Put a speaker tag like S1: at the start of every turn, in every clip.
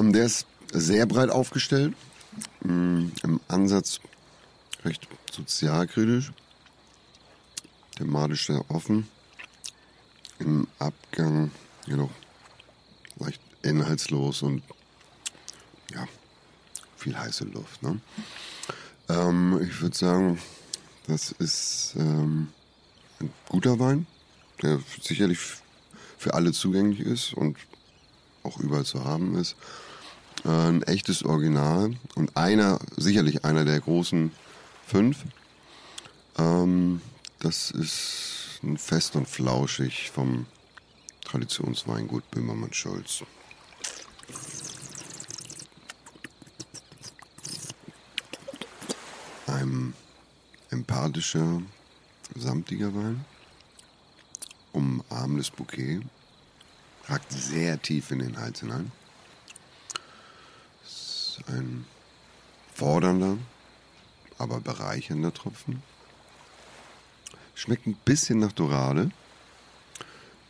S1: Ähm, der ist sehr breit aufgestellt. Mm, Im Ansatz recht sozialkritisch. Thematisch sehr offen. Im Abgang jedoch leicht inhaltslos und ja, viel heiße Luft. Ne? Ähm, ich würde sagen, das ist ähm, ein guter Wein, der sicherlich für alle zugänglich ist und auch überall zu haben ist. Ein echtes Original und einer, sicherlich einer der großen fünf. Ähm, das ist ein fest und flauschig vom Traditionsweingut Böhmermann Scholz. Ein empathischer, samtiger Wein. Umarmendes Bouquet. Ragt sehr tief in den Hals hinein. Ein fordernder, aber bereichernder Tropfen. Schmeckt ein bisschen nach Dorade.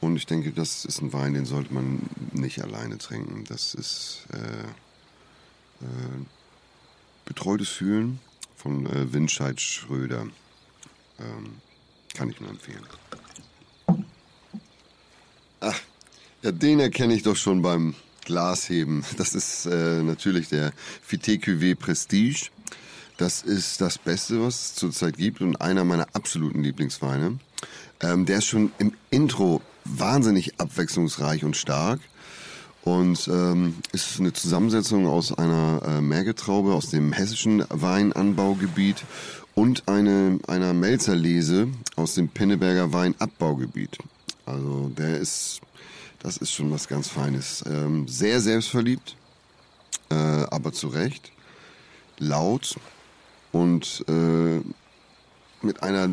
S1: Und ich denke, das ist ein Wein, den sollte man nicht alleine trinken. Das ist äh, äh, betreutes Fühlen von äh, Winscheid Schröder. Ähm, kann ich nur empfehlen. Ach, ja, den erkenne ich doch schon beim Glasheben. Das ist äh, natürlich der Fité Cuvée Prestige. Das ist das Beste, was es zurzeit gibt und einer meiner absoluten Lieblingsweine. Ähm, der ist schon im Intro wahnsinnig abwechslungsreich und stark und ähm, ist eine Zusammensetzung aus einer äh, Mergetraube aus dem hessischen Weinanbaugebiet und eine, einer Melzerlese aus dem Pinneberger Weinabbaugebiet. Also der ist, das ist schon was ganz Feines. Ähm, sehr selbstverliebt, äh, aber zu Recht. Laut und äh, mit einer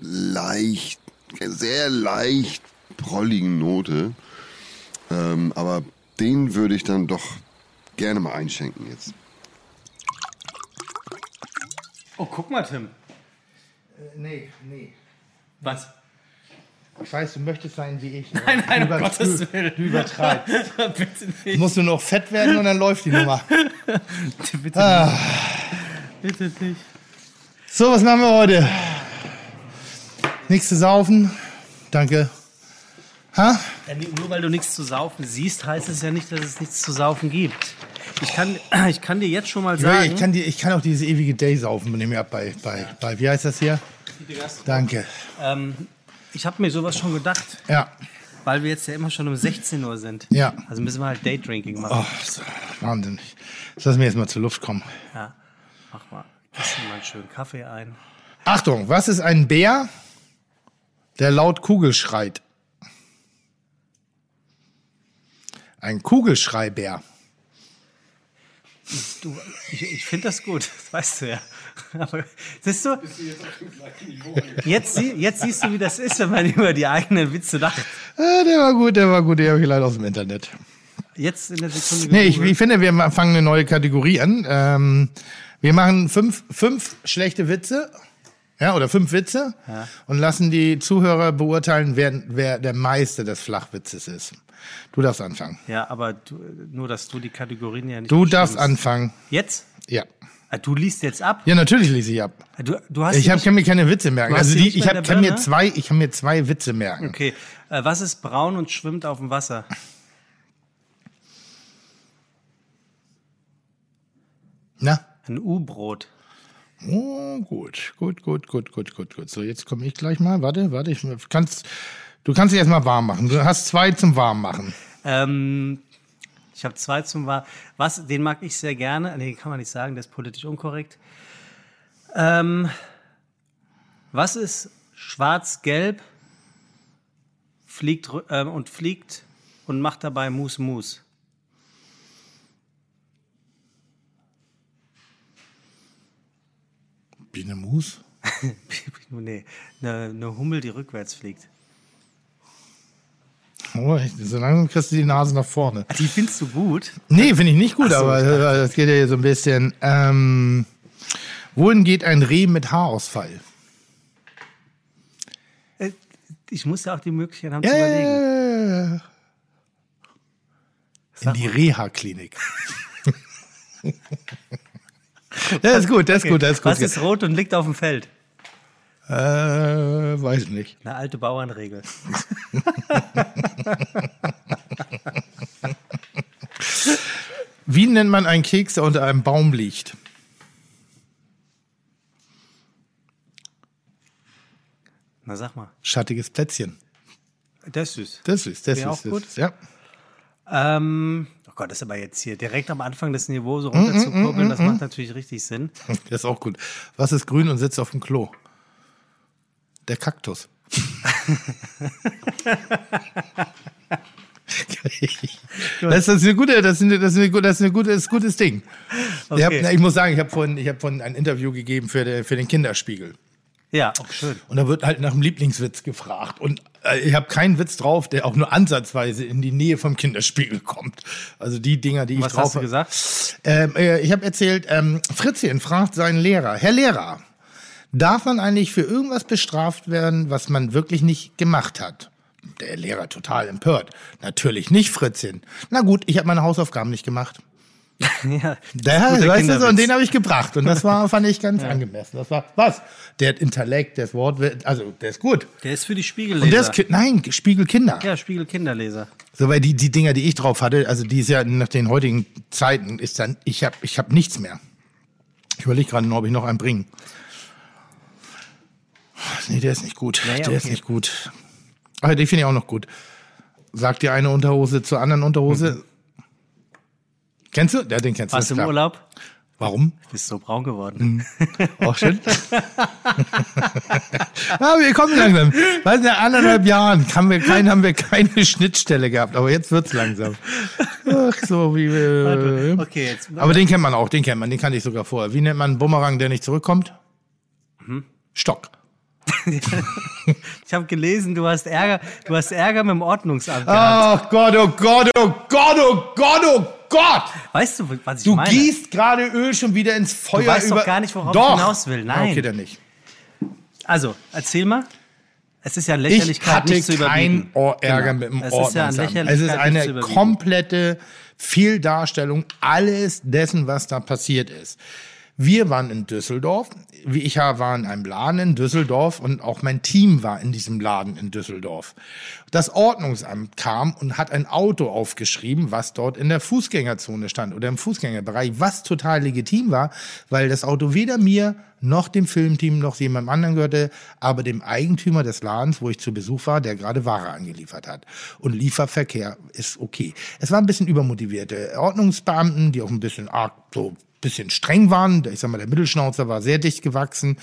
S1: leicht, sehr leicht prolligen Note. Ähm, aber den würde ich dann doch gerne mal einschenken jetzt.
S2: Oh, guck mal, Tim.
S3: Nee, nee.
S2: Was?
S3: Ich weiß, du möchtest sein wie ich.
S2: Nein, nein,
S3: du
S2: um
S3: über-
S2: Gottes
S3: du,
S2: Willen.
S3: Du übertreibst.
S2: Bitte nicht.
S3: Musst du noch fett werden und dann läuft die Nummer.
S2: Bitte,
S3: Ah.
S2: nicht. bitte nicht.
S3: So, was machen wir heute? Nichts zu saufen. Danke. Ha?
S2: Nur weil du nichts zu saufen siehst, heißt es ja nicht, dass es nichts zu saufen gibt. Ich kann, ich kann dir jetzt schon mal
S3: Ja,
S2: sagen.
S3: ich, kann die, ich kann auch dieses ewige Day saufen, nehme ich ab bei, bei, bei, wie heißt das hier? Danke.
S2: ähm, ich habe mir sowas schon gedacht,
S3: Ja.
S2: weil wir jetzt ja immer schon um 16 Uhr sind.
S3: Ja.
S2: Also müssen wir halt Daydrinking machen.
S3: Oh, so, Wahnsinn. Jetzt lass mir jetzt mal zur Luft kommen.
S2: Ja. Mach mal. Dir mal einen schönen Kaffee ein.
S3: Achtung, was ist ein Bär, der laut Kugel schreit? Ein Kugelschreibär.
S2: Du, ich, ich finde das gut, das weißt du ja. Aber siehst du, jetzt, jetzt siehst du, wie das ist, wenn man über die eigenen Witze lacht.
S3: Ah, der war gut, der war gut, der habe ich leider aus dem Internet.
S2: Jetzt in der Sekunde.
S3: Nee, ich, ich finde, wir fangen eine neue Kategorie an. Ähm, wir machen fünf, fünf schlechte Witze. Ja, oder fünf Witze
S2: Ja.
S3: und lassen die Zuhörer beurteilen, wer, wer der Meister des Flachwitzes ist. Du darfst anfangen.
S2: Ja, aber du, nur, dass du die Kategorien ja nicht
S3: Du darfst anfangen.
S2: Jetzt?
S3: Ja.
S2: Ah, Du liest jetzt ab.
S3: Ja, natürlich lese ich ab.
S2: Du, du hast
S3: Ich hab,
S2: nicht-
S3: kann mir keine Witze merken. Also
S2: die
S3: ich hab, kann mir zwei, ich kann mir zwei Witze merken.
S2: Okay. Äh, was ist braun und schwimmt auf dem Wasser?
S3: Na?
S2: Ein U-Brot.
S3: Oh, gut, gut, gut, gut, gut, gut, gut. So, jetzt komme ich gleich mal. Warte, warte, ich kannst, du kannst dich erstmal warm machen. Du hast zwei zum warm machen.
S2: Ähm, ich habe zwei zum War. Was, den mag ich sehr gerne. Nee, kann man nicht sagen, der ist politisch unkorrekt. Ähm, was ist schwarz-gelb, fliegt ähm, und fliegt und macht dabei Mus Mus?
S3: Biene Mus?
S2: nee, eine, eine Hummel, die rückwärts fliegt.
S3: Oh, ich, so langsam kriegst du die Nase nach vorne.
S2: Die findest du gut?
S3: Nee, finde ich nicht gut,
S2: so,
S3: aber äh, das geht ja hier so ein bisschen. Ähm, wohin geht ein Reh mit Haarausfall?
S2: Äh, Ich muss ja auch die Möglichkeit haben
S3: Ja,
S2: zu überlegen.
S3: In die Reha-Klinik. das ist gut, das ist gut, das ist gut.
S2: Was ist rot und liegt auf dem Feld?
S3: Äh, weiß nicht.
S2: Eine alte Bauernregel.
S3: Wie nennt man einen Keks, der unter einem Baum liegt?
S2: Na sag mal.
S3: Schattiges Plätzchen.
S2: Das ist süß.
S3: Das ist, das
S2: Wäre
S3: ist,
S2: auch
S3: das
S2: gut.
S3: ist, ja.
S2: Ähm, oh Gott, das ist aber jetzt hier direkt am Anfang das Niveau
S3: Mm,
S2: so runter zu kurbeln, das macht natürlich richtig Sinn.
S3: Das ist auch gut. Was ist grün und sitzt auf dem Klo? Der Kaktus. das ist eine gute, das ist eine, das ist eine, das ist eine gute, das ist ein gutes Ding. Ich, hab,
S2: Okay.
S3: ich muss sagen, ich habe vorhin, ich habe vorhin ein Interview gegeben für, den- für den Kinderspiegel.
S2: Ja, auch schön.
S3: Und da wird halt nach dem Lieblingswitz gefragt. Und äh, ich habe keinen Witz drauf, der auch nur ansatzweise in die Nähe vom Kinderspiegel kommt. Also die Dinger, die ich
S2: Was
S3: drauf
S2: hast du gesagt?
S3: Ähm, äh, ich habe erzählt, ähm, Fritzchen fragt seinen Lehrer, Herr Lehrer, darf man eigentlich für irgendwas bestraft werden, was man wirklich nicht gemacht hat? Der Lehrer total empört. Natürlich nicht, Fritzchen. Na gut, ich habe meine Hausaufgaben nicht gemacht.
S2: ja,
S3: Der, weißt du, so, und den habe ich gebracht. Und das war, fand ich ganz angemessen. Das war, was? Der hat Intellekt, der ist Wort, also der ist gut.
S2: der ist für die Spiegelleser.
S3: Und der ist, nein, Spiegel Kinder.
S2: ja, Spiegel Kinderleser.
S3: So, weil die, die Dinger, die ich drauf hatte, also die ist ja nach den heutigen Zeiten, ist dann, ich habe ich hab nichts mehr. Ich überlege gerade, ob ich noch einen bringen. Nee, der ist nicht gut.
S2: Ja, ja,
S3: der ist
S2: okay.
S3: nicht gut. Aber den finde ich auch noch gut. Sagt die eine Unterhose zur anderen Unterhose. Kennst du? Ja, den kennst du.
S2: Warst
S3: ist
S2: du im
S3: klar.
S2: Urlaub?
S3: Warum?
S2: Bist so braun geworden.
S3: Auch schön. ja, wir kommen langsam. Weißt du, in anderthalb Jahren haben wir, kein, haben wir keine Schnittstelle gehabt, aber jetzt wird's langsam. Ach, so wie wir.
S2: Okay, jetzt.
S3: Aber den kennt man auch, den kennt man, den kannte ich sogar vorher. Wie nennt man einen Bumerang, der nicht zurückkommt? Stock.
S2: Ich habe gelesen, du hast Ärger, du hast Ärger mit dem Ordnungsamt gehabt.
S3: Oh Gott, oh Gott, oh Gott, oh Gott, oh Gott!
S2: Weißt du, was ich
S3: Du
S2: meine?
S3: gießt gerade Öl schon wieder ins Feuer.
S2: weißt doch gar nicht, worauf
S3: doch.
S2: ich hinaus will. Nein.
S3: Okay, dann nicht.
S2: Also, erzähl mal. Es ist ja an
S3: Ich
S2: Lächerlichkeit
S3: hatte
S2: nicht zu überbieten.
S3: Ohr- Ärger
S2: Genau.
S3: mit dem
S2: Es ist ja
S3: Ordnungsamt. Es ist eine komplette Fehldarstellung alles dessen, was da passiert ist. Wir waren in Düsseldorf. Wie ich war in einem Laden in Düsseldorf und auch mein Team war in diesem Laden in Düsseldorf. Das Ordnungsamt kam und hat ein Auto aufgeschrieben, was dort in der Fußgängerzone stand oder im Fußgängerbereich, was total legitim war, weil das Auto weder mir noch dem Filmteam noch jemandem anderen gehörte, aber dem Eigentümer des Ladens, wo ich zu Besuch war, der gerade Ware angeliefert hat. Und Lieferverkehr ist okay. Es waren ein bisschen übermotivierte Ordnungsbeamten, die auch ein bisschen arg so bisschen streng waren. Ich sag mal, der Mittelschnauzer war sehr dicht gewachsen.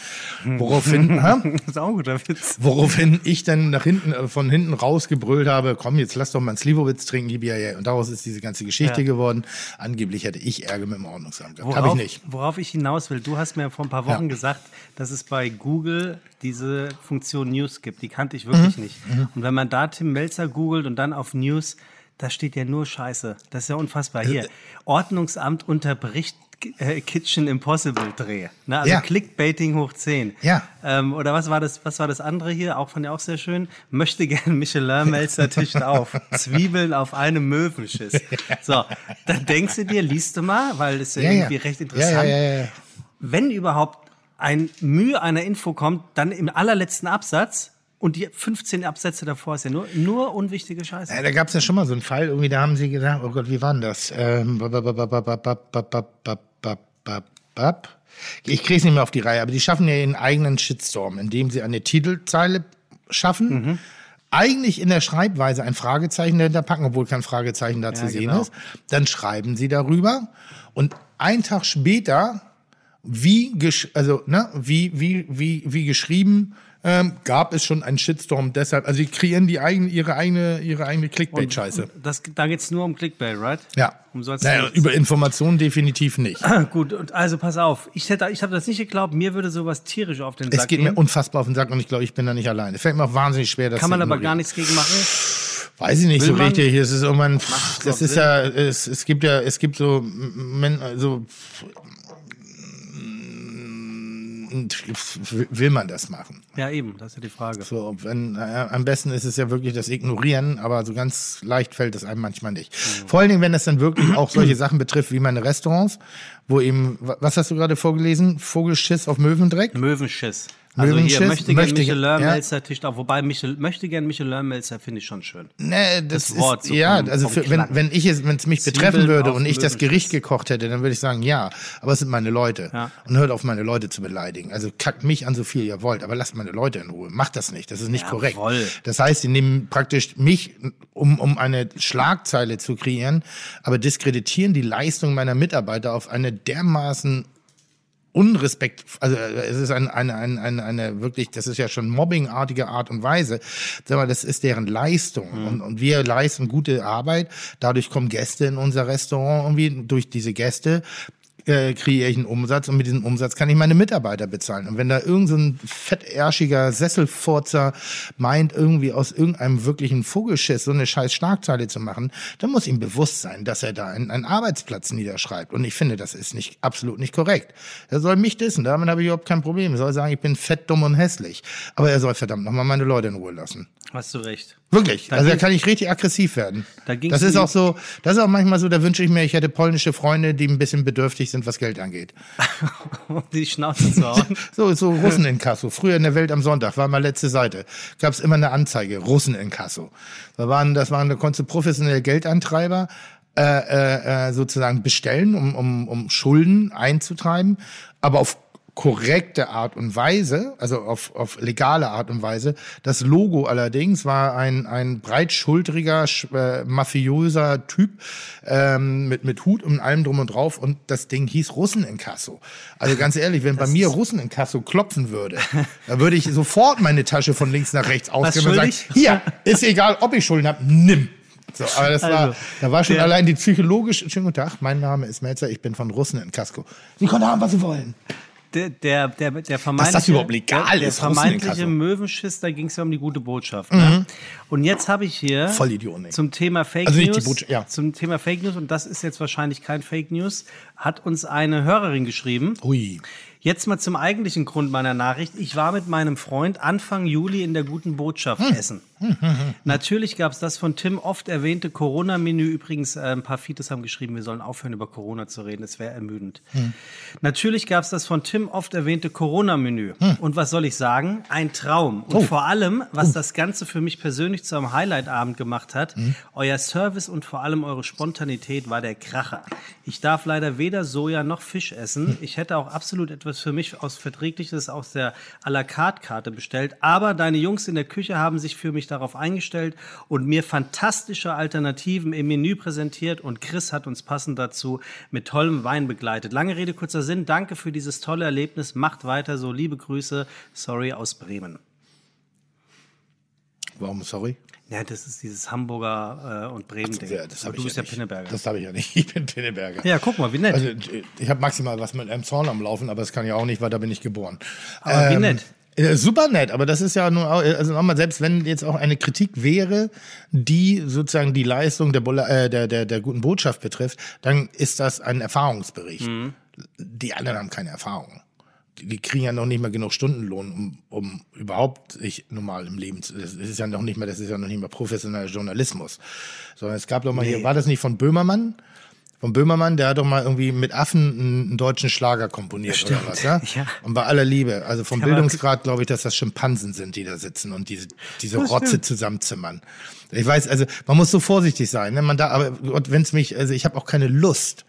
S3: Woraufhin, hä?
S2: Das ist auch ein guter Witz.
S3: woraufhin ich dann nach hinten, äh, von hinten rausgebrüllt habe, komm, jetzt lass doch mal einen Slivovitz trinken, gib ja, ja. Und daraus ist diese ganze Geschichte
S2: Ja.
S3: geworden. Angeblich hätte ich Ärger mit dem Ordnungsamt gehabt. Habe
S2: Worauf,
S3: ich nicht.
S2: worauf ich hinaus will, du hast mir vor ein paar Wochen
S3: Ja.
S2: gesagt, dass es bei Google diese Funktion News gibt. Die kannte ich wirklich
S3: Mhm.
S2: nicht. Und wenn man da Tim Melzer googelt und dann auf News, da steht ja nur Scheiße. Das ist ja unfassbar.
S3: Äh,
S2: Hier, Ordnungsamt unterbricht äh, Kitchen Impossible Dreh. Ne? Also
S3: Ja.
S2: Clickbaiting hoch 10.
S3: Ja.
S2: Ähm, oder was war das, was war das andere hier? Auch fand ich auch sehr schön. Möchte gern Michelin Melzer tischt auf. Zwiebeln auf einem Möwenschiss. So, dann denkst du dir, liest du mal, weil das ist ja,
S3: Ja, ja.
S2: irgendwie recht
S3: Ja,
S2: interessant.
S3: ja, ja.
S2: Wenn überhaupt ein Mühe einer Info kommt, dann im allerletzten Absatz und die 15 Absätze davor ist ja nur, nur unwichtige Scheiße.
S3: Ja, da gab es ja schon mal so einen Fall, irgendwie, da haben sie gedacht, oh Gott, wie war denn das? Ähm, ich kriege es nicht mehr auf die Reihe, aber die schaffen ja ihren eigenen Shitstorm, indem sie eine Titelzeile schaffen. Mhm. Eigentlich in der Schreibweise ein Fragezeichen dahinter packen, obwohl kein Fragezeichen da ja, zu sehen
S2: genau.
S3: ist. Dann schreiben sie darüber und einen Tag später, wie, also, ne, wie, wie, wie, wie geschrieben, ähm, gab es schon einen Shitstorm deshalb. Also sie kreieren die eigene, ihre eigene, ihre eigene Clickbait-Scheiße.
S2: Da geht's nur um Clickbait, right?
S3: Ja.
S2: Um
S3: naja, über Informationen definitiv nicht.
S2: Gut, und also pass auf. Ich, hätte- ich habe das nicht geglaubt. Mir würde sowas tierisch auf den Sack
S3: Es geht
S2: gehen.
S3: mir unfassbar auf den Sack und ich glaube, ich bin da nicht alleine. Fällt mir auch wahnsinnig schwer, das
S2: Kann man
S3: zu
S2: aber gar nichts gegen machen.
S3: Weiß ich nicht
S2: Will
S3: so
S2: man?
S3: richtig. Es ist irgendwann,
S2: überhaupt
S3: das ist
S2: Sinn?
S3: ja, es, es gibt ja, es gibt so, Men, also, will man das machen?
S2: Ja, eben, das ist ja die Frage.
S3: So, wenn, äh, am besten ist es ja wirklich das Ignorieren, aber so ganz leicht fällt es einem manchmal nicht. Mhm. Vor allen Dingen, wenn es dann wirklich auch solche Sachen betrifft wie meine Restaurants, wo eben, was hast du gerade vorgelesen? Vogelschiss auf Möwendreck?
S2: Möwenschiss. Also
S3: Möwenschiss,
S2: hier möchte gerne
S3: möchte-
S2: Michelin-Melzer Tisch auf, wobei Michel, möchte gerne Michelin-Melzer finde ich schon schön.
S3: Nee, das,
S2: Das Wort
S3: ist,
S2: so
S3: ja,
S2: vom-
S3: also
S2: vom
S3: für, wenn, wenn ich es, wenn es mich
S2: Zwiebeln
S3: betreffen würde und ich das. Gericht gekocht hätte, dann würde ich sagen, ja, aber es sind meine Leute.
S2: Ja.
S3: Und hört auf, meine Leute zu beleidigen. Also kackt mich an so viel ihr wollt, aber lasst meine Leute in Ruhe. Macht das nicht. Das ist nicht korrekt.
S2: Jawohl.
S3: Das heißt, sie nehmen praktisch mich, um, um eine Schlagzeile zu kreieren, aber diskreditieren die Leistung meiner Mitarbeiter auf eine dermaßen Unrespekt, also äh, es ist ein, eine, eine, eine, eine wirklich, das ist ja schon mobbingartige Art und Weise. Sag mal, das ist deren Leistung. Und, und wir leisten gute Arbeit. Dadurch kommen Gäste in unser Restaurant irgendwie durch diese Gäste äh, kreiere ich einen Umsatz und mit diesem Umsatz kann ich meine Mitarbeiter bezahlen. Und wenn da irgendein so fettärschiger Sesselfurzer meint, irgendwie aus irgendeinem wirklichen Vogelschiss so eine scheiß Schlagzeile zu machen, dann muss ihm bewusst sein, dass er da einen, einen Arbeitsplatz niederschreibt. Und ich finde, das ist nicht absolut nicht korrekt. Er soll mich dissen, damit habe ich überhaupt kein Problem. Er soll sagen, ich bin fett, dumm und hässlich. Aber er soll verdammt nochmal meine Leute in Ruhe lassen.
S2: Hast du recht.
S3: Wirklich.
S2: Da
S3: also da kann ich richtig aggressiv werden.
S2: Da
S3: das ist auch so, das ist auch manchmal so, da wünsche ich mir, ich hätte polnische Freunde, die ein bisschen bedürftig sind, was Geld angeht.
S2: Die Schnauze zu hauen.
S3: So, so Russen in Kasso. Früher in der Welt am Sonntag war mal letzte Seite. Gab es immer eine Anzeige, Russen in Kasso. Da waren, das waren, da konntest du professionelle Geldantreiber äh, äh, äh, sozusagen bestellen, um, um, um Schulden einzutreiben, aber auf korrekte Art und Weise, also auf, auf legale Art und Weise. Das Logo allerdings war ein, ein breitschultriger, sch- äh, mafiöser Typ ähm, mit, mit Hut und allem drum und drauf und das Ding hieß Russen in Kasso. Also ganz ehrlich, wenn bei mir Russen in Kasso klopfen würde, dann würde ich sofort meine Tasche von links nach rechts ausgeben und sagen, hier, ist egal, ob ich Schulden habe, nimm. So, aber das war,
S2: Also,
S3: da war schon
S2: der-
S3: allein die psychologische, schönen guten Tag, mein Name ist Melzer, ich bin von Russen in Kasko. Sie können haben, was sie wollen.
S2: Der, der, der, der vermeintliche,
S3: das überhaupt legal
S2: der, der
S3: ist, in
S2: vermeintliche. Möwenschiss, da ging es ja um die gute Botschaft. Ne? Und jetzt habe ich hier
S3: Vollidioten, ey.
S2: zum Thema Fake
S3: Also nicht die
S2: News,
S3: Botschaft, ja.
S2: zum Thema Fake News und das ist jetzt wahrscheinlich kein Fake News, hat uns eine Hörerin geschrieben.
S3: Ui.
S2: Jetzt mal zum eigentlichen Grund meiner Nachricht. Ich war mit meinem Freund Anfang Juli in der guten Botschaft
S3: Hm.
S2: essen. Natürlich gab es das von Tim oft erwähnte Corona-Menü. Übrigens, äh, ein paar Fites haben geschrieben, wir sollen aufhören, über Corona zu reden. Es wäre ermüdend.
S3: Hm.
S2: Natürlich gab es das von Tim oft erwähnte Corona-Menü. Und was soll ich sagen? Ein Traum. Und
S3: Hm. Oh.
S2: vor allem, was das Ganze für mich persönlich zu einem Highlight-Abend gemacht hat,
S3: Hm.
S2: euer Service und vor allem eure Spontanität war der Kracher. Ich darf leider weder Soja noch Fisch essen. Ich hätte auch absolut etwas für mich aus Verträgliches aus der à la carte Karte bestellt. Aber deine Jungs in der Küche haben sich für mich darauf eingestellt und mir fantastische Alternativen im Menü präsentiert und Chris hat uns passend dazu mit tollem Wein begleitet. Lange Rede, kurzer Sinn. Danke für dieses tolle Erlebnis. Macht weiter so. Liebe Grüße. Sorry aus Bremen.
S3: Warum, sorry?
S2: Ja, das ist dieses Hamburger äh, und Bremen-Ding.
S3: Ja, das
S2: du
S3: ich
S2: bist
S3: ja
S2: ja. Pinneberger.
S3: Das habe ich ja nicht. Ich bin Pinneberger.
S2: Ja, guck mal, wie nett.
S3: Also ich habe maximal was mit einem Zorn am Laufen, aber das kann ja auch nicht, weil da bin ich geboren. Ähm,
S2: Aber wie nett.
S3: Äh, Super nett, aber das ist ja nur, auch- also nochmal, selbst wenn jetzt auch eine Kritik wäre, die sozusagen die Leistung der, Bola- äh, der, der, der guten Botschaft betrifft, dann ist das ein Erfahrungsbericht.
S2: Mhm.
S3: Die anderen haben keine Erfahrung. Die, die kriegen ja noch nicht mal genug Stundenlohn, um, um überhaupt sich normal im Leben zu, das ist ja noch nicht mal, das ist ja noch nicht mal professioneller Journalismus. Sondern es gab doch mal hier, war das nicht von Böhmermann? Von Böhmermann, der hat doch mal irgendwie mit Affen einen, deutschen Schlager komponiert oder was, ja?
S2: Ja.
S3: Und bei aller Liebe, also vom
S2: war-
S3: Bildungsgrad glaube ich, dass das Schimpansen sind, die da sitzen und diese, diese
S2: Das
S3: Rotze
S2: stimmt.
S3: zusammenzimmern. Ich weiß, also man muss so vorsichtig sein, ne? Man da, aber wenn es mich, also ich habe auch keine Lust,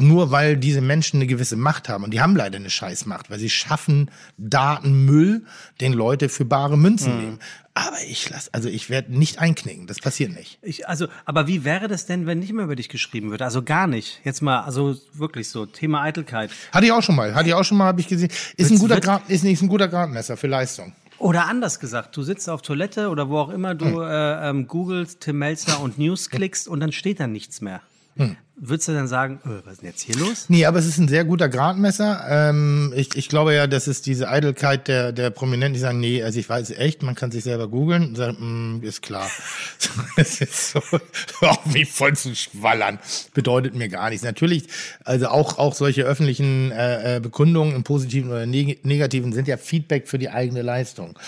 S3: nur weil diese Menschen eine gewisse Macht haben. Und die haben leider eine Scheißmacht, weil sie schaffen Datenmüll, den Leute für bare Münzen
S2: Mhm.
S3: nehmen. Aber ich lass, also ich werde nicht einknicken. Das passiert nicht.
S2: Ich, also, aber wie wäre das denn, wenn nicht mehr über dich geschrieben wird? Also gar nicht. Jetzt mal, also wirklich so, Thema Eitelkeit.
S3: Hatte ich auch schon mal. Hatte ich auch schon mal, habe ich gesehen. Ist ein
S2: Wird's-
S3: guter
S2: wird-
S3: Grad, ist nicht ein guter Gradmesser für Leistung.
S2: Oder anders gesagt, du sitzt auf Toilette oder wo auch immer du
S3: Hm.
S2: äh, ähm, googelst Tim Melzer und News klickst und dann steht da nichts mehr.
S3: Hm.
S2: würdest du dann sagen, äh, was ist denn jetzt hier los?
S3: Nee, aber es ist ein sehr guter Gradmesser. Ähm, ich, ich glaube ja, das ist diese Eitelkeit der, der Prominenten, die sagen, nee, also ich weiß echt, man kann sich selber googeln und sagen, mm, ist klar. das ist so, auch wie voll zu schwallern. Bedeutet mir gar nichts. Natürlich, also auch, auch solche öffentlichen äh, äh, Bekundungen im Positiven oder Neg Negativen sind ja Feedback für die eigene Leistung.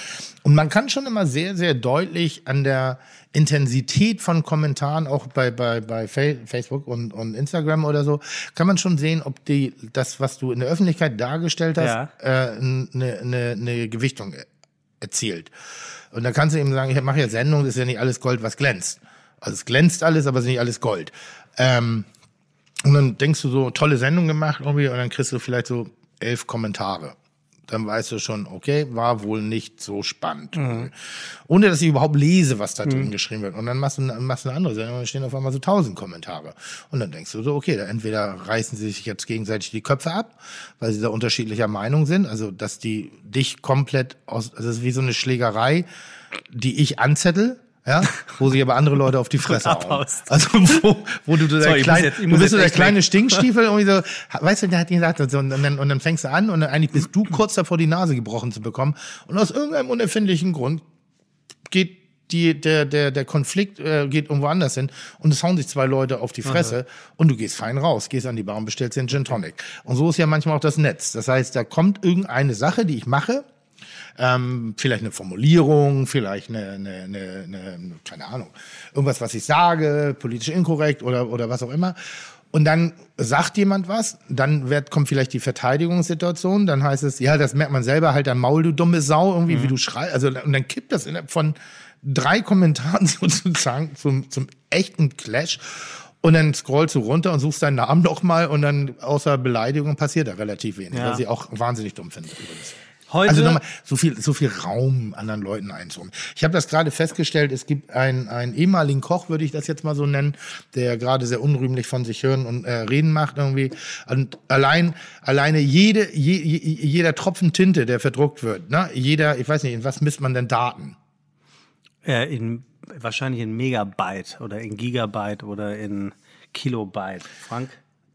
S3: Und man kann schon immer sehr, sehr deutlich an der Intensität von Kommentaren, auch bei, bei, bei Facebook und, und Instagram oder so, kann man schon sehen, ob die, das, was du in der Öffentlichkeit dargestellt hast,
S2: Ja.
S3: äh, eine, eine, eine Gewichtung erzielt. Und da kannst du eben sagen, ich mache ja Sendung, das ist ja nicht alles Gold, was glänzt. Also es glänzt alles, aber es ist nicht alles Gold. Ähm, und dann denkst du so, tolle Sendung gemacht irgendwie, und dann kriegst du vielleicht so elf Kommentare. Dann weißt du schon, okay, war wohl nicht so spannend. Ohne dass ich überhaupt lese, was da drin geschrieben wird. Und dann machst du, machst du eine andere Sendung und dann stehen auf einmal so tausend Kommentare. Und dann denkst du so, okay, da entweder reißen sie sich jetzt gegenseitig die Köpfe ab, weil sie da unterschiedlicher Meinung sind. Also, dass die dich komplett aus, also es ist wie so eine Schlägerei, die ich anzettel. Ja, wo sich aber andere Leute auf die Fresse hauen. Also wo, wo du, so der
S2: Sorry,
S3: kleine,
S2: jetzt-
S3: du bist so der kleine. Stinkstiefel irgendwie so, weißt du, der hat gesagt, und, dann, und dann fängst du an und dann eigentlich bist du kurz davor, die Nase gebrochen zu bekommen. Und aus irgendeinem unerfindlichen Grund geht die, der, der, der Konflikt äh, geht irgendwo anders hin und es hauen sich zwei Leute auf die Fresse und du gehst fein raus, gehst an die Bar und bestellst einen Gin Tonic. Und so ist ja manchmal auch das Netz. Das heißt, da kommt irgendeine Sache, die ich mache, ähm, vielleicht eine Formulierung, vielleicht eine, eine, eine, eine, keine Ahnung, irgendwas, was ich sage, politisch inkorrekt oder, oder was auch immer. Und dann sagt jemand was, dann wird, kommt vielleicht die Verteidigungssituation, dann heißt es, ja, das merkt man selber halt am Maul, du dumme Sau, irgendwie, wie du schreist. Also, und dann kippt das innerhalb von drei Kommentaren sozusagen zum, zum echten Clash. Und dann scrollst du runter und suchst deinen Namen noch mal und dann außer Beleidigung passiert da relativ wenig,
S2: Ja.
S3: was ich auch wahnsinnig dumm finde übrigens.
S2: Heute,
S3: Also nochmal, so viel, so viel Raum anderen Leuten einzuräumen. Ich habe das gerade festgestellt, es gibt einen, einen ehemaligen Koch, würde ich das jetzt mal so nennen, der gerade sehr unrühmlich von sich hören und äh, reden macht irgendwie. Und allein, alleine jede, je, je, jeder Tropfen Tinte, der verdruckt wird, ne, jeder, ich weiß nicht, in was misst man denn Daten?
S2: äh, in, wahrscheinlich in Megabyte oder in Gigabyte oder in Kilobyte. Frank?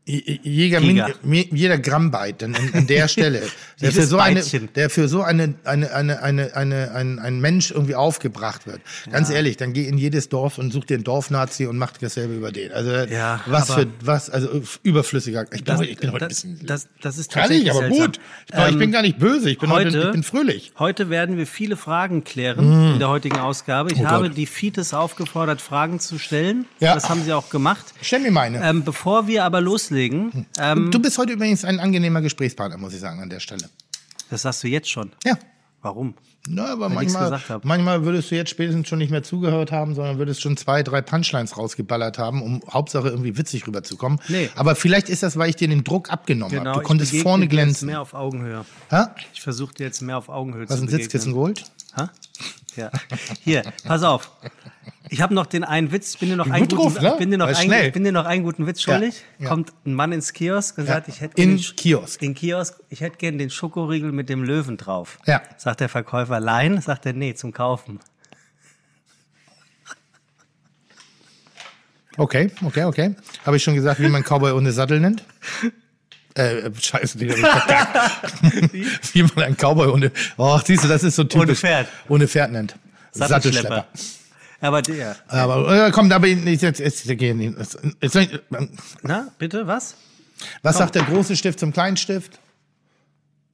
S3: J- Jeder,
S2: Giga.
S3: Min, mi- jeder Grammbyte an, an der Stelle, der für so eine, der für so eine, eine, eine, eine, eine, ein, ein Mensch irgendwie aufgebracht wird. Ganz ehrlich, dann geh in jedes Dorf und such dir einen Dorfnazi und mach dasselbe über den. Also
S2: Ja,
S3: was für was, also überflüssiger. Ich bin,
S2: Das,
S3: ich bin heute ein
S2: das,
S3: bisschen
S2: das, das ist
S3: Kann
S2: tatsächlich
S3: ich, aber
S2: seltsam.
S3: gut. Ich, bin- ich
S2: Ähm,
S3: bin gar nicht böse, ich bin heute,
S2: heute-
S3: ich bin fröhlich.
S2: Heute werden wir viele Fragen klären in der heutigen Ausgabe. Ich.
S3: Oh
S2: habe
S3: Gott.
S2: die Fites aufgefordert, Fragen zu stellen.
S3: Ja.
S2: Das haben sie auch gemacht.
S3: Stell mir meine.
S2: Ähm, bevor wir aber loslegen, ähm,
S3: du bist heute übrigens ein angenehmer Gesprächspartner, muss ich sagen, an der Stelle.
S2: das sagst du jetzt schon.
S3: Ja.
S2: Warum?
S3: Na, aber
S2: Weil
S3: manchmal, manchmal würdest du jetzt spätestens schon nicht mehr zugehört haben, sondern würdest schon zwei, drei Punchlines rausgeballert haben, um Hauptsache irgendwie witzig rüberzukommen.
S2: Nee.
S3: Aber vielleicht ist das, weil ich dir den Druck abgenommen habe. Du
S2: Genau, ich
S3: konntest
S2: begegne
S3: vorne
S2: dir jetzt
S3: glänzen.
S2: mehr auf Augenhöhe.
S3: Ha?
S2: Ich versuche dir jetzt mehr auf Augenhöhe
S3: Was
S2: zu
S3: ein
S2: begegnen.
S3: Sitzkissen geholt?
S2: Ha? Ja. Hier, pass auf. Ich habe noch den einen Witz. Ich bin dir noch, einen
S3: drauf,
S2: guten,
S3: ne?
S2: ich bin dir noch, einen,
S3: schnell.
S2: bin dir noch einen guten Witz
S3: Ja,
S2: schuldig.
S3: ja.
S2: Kommt ein Mann ins Kiosk und sagt, ich hätte
S3: In
S2: den
S3: Kiosk.
S2: In Kiosk, ich hätte gern den Schokoriegel mit dem Löwen drauf.
S3: Ja.
S2: Sagt der Verkäufer, Lein? Sagt er, nee, zum Kaufen.
S3: Okay, okay, okay. Habe ich schon gesagt, wie man Cowboy ohne Sattel nennt? Äh, scheiße, die wie man einen Cowboy ohne, oh, siehst du, das ist so typisch.
S2: Ohne Pferd.
S3: Ohne Pferd nennt.
S2: Sattelschlepper. Aber der.
S3: Aber, äh, komm, aber jetzt, jetzt, jetzt, jetzt, jetzt, jetzt,
S2: Na, bitte, was?
S3: Was sagt der große Stift zum kleinen Stift?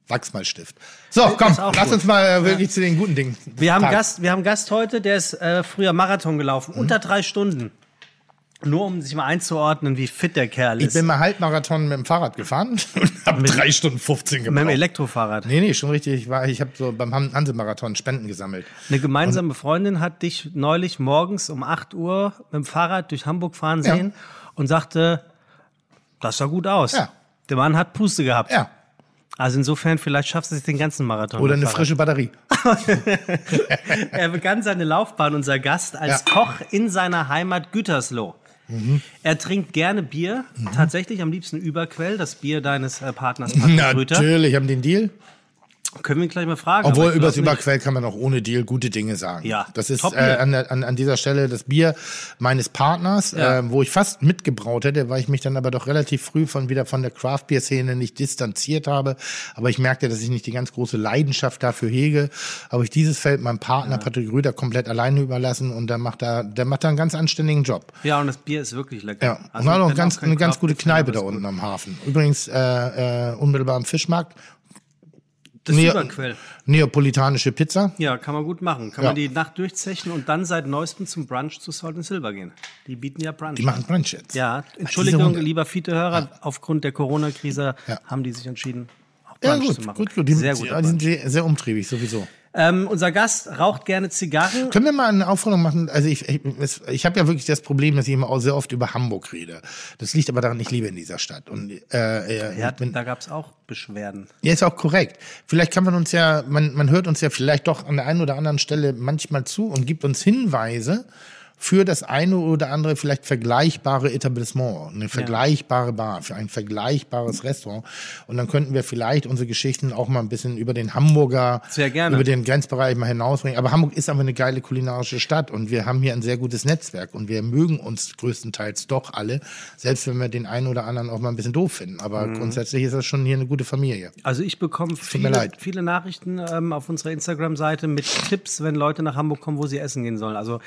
S3: Wachsmalstift. So, komm,
S2: Ist auch
S3: lass
S2: gut.
S3: uns mal äh, wirklich zu den guten Dingen.
S2: Wir haben,
S3: Tag.
S2: Gast, wir haben Gast heute, der ist äh, früher Marathon gelaufen, unter drei Stunden. Nur um sich mal einzuordnen, wie fit der Kerl
S3: Ich
S2: ist.
S3: bin mal Halbmarathon mit dem Fahrrad gefahren und habe drei Stunden 15
S2: mit dem
S3: gebraucht.
S2: Elektrofahrrad.
S3: Nee, nee, schon richtig. Ich, war- ich habe so beim Han- Hanse-Marathon Spenden gesammelt.
S2: Eine gemeinsame Freundin hat dich neulich morgens um 8 Uhr mit dem Fahrrad durch Hamburg fahren
S3: Ja.
S2: sehen und sagte, das sah gut aus.
S3: Ja.
S2: Der Mann hat Puste gehabt.
S3: Ja.
S2: Also insofern, vielleicht schaffst du es den ganzen Marathon.
S3: Oder eine frische Batterie.
S2: Er begann seine Laufbahn, unser Gast, als
S3: Ja.
S2: Koch in seiner Heimat Gütersloh. Er trinkt gerne Bier, tatsächlich am liebsten Überquell, das Bier deines äh, Partners Patrick.
S3: Natürlich, haben den Deal.
S2: Können wir ihn gleich mal fragen.
S3: Obwohl,
S2: aber glaub nicht.
S3: Überquell kann man auch ohne Deal gute Dinge sagen.
S2: Ja,
S3: Das ist äh, an, an, an dieser Stelle das Bier meines Partners,
S2: Ja.
S3: äh, wo ich fast mitgebraut hätte, weil ich mich dann aber doch relativ früh von wieder von der Craft Beer Szene nicht distanziert habe. Aber ich merkte, dass ich nicht die ganz große Leidenschaft dafür hege. Habe ich dieses Feld meinem Partner Patrick Rüder komplett alleine überlassen und der macht da, der macht da einen ganz anständigen Job.
S2: Ja, und das Bier ist wirklich lecker.
S3: Ja,
S2: Also
S3: und hat auch ganz,
S2: kein
S3: eine ganz gute Kneipe
S2: aber
S3: da
S2: gut.
S3: unten am Hafen. Übrigens äh, äh, unmittelbar am Fischmarkt.
S2: Das
S3: Neo-
S2: Überquell.
S3: Neapolitanische Pizza.
S2: Ja, kann man gut machen. Kann
S3: Ja.
S2: man die Nacht durchzechen und dann seit neuestem zum Brunch zu Salt and Silver gehen. Die bieten ja Brunch.
S3: Die machen Brunch jetzt.
S2: Ja, Entschuldigung, lieber Fiete-Hörer, aufgrund der Corona-Krise
S3: Ja.
S2: haben die sich entschieden, auch
S3: Ja,
S2: Brunch
S3: gut,
S2: zu machen.
S3: gut, gut. Die,
S2: Sehr gut.
S3: die sind sehr, sehr umtriebig, sowieso.
S2: Ähm, unser Gast raucht gerne Zigarren.
S3: Können wir mal eine Aufforderung machen? Also ich, ich, ich habe ja wirklich das Problem, dass ich immer auch sehr oft über Hamburg rede. Das liegt aber daran, ich lebe in dieser Stadt. Und äh, äh,
S2: Ja,
S3: bin,
S2: da gab es auch Beschwerden.
S3: ja, ist auch korrekt. Vielleicht kann man uns ja, man, man hört uns ja vielleicht doch an der einen oder anderen Stelle manchmal zu und gibt uns Hinweise für das eine oder andere vielleicht vergleichbare Etablissement, eine vergleichbare Bar, für ein vergleichbares Restaurant. Und dann könnten wir vielleicht unsere Geschichten auch mal ein bisschen über den Hamburger, über den Grenzbereich mal hinausbringen. Aber Hamburg ist aber eine geile kulinarische Stadt und wir haben hier ein sehr gutes Netzwerk und wir mögen uns größtenteils doch alle, selbst wenn wir den einen oder anderen auch mal ein bisschen doof finden. Aber
S2: Mhm.
S3: grundsätzlich ist das schon hier eine gute Familie.
S2: Also ich bekomme viele, viele Nachrichten ähm, auf unserer Instagram-Seite mit Tipps, wenn Leute nach Hamburg kommen, wo sie essen gehen sollen. Also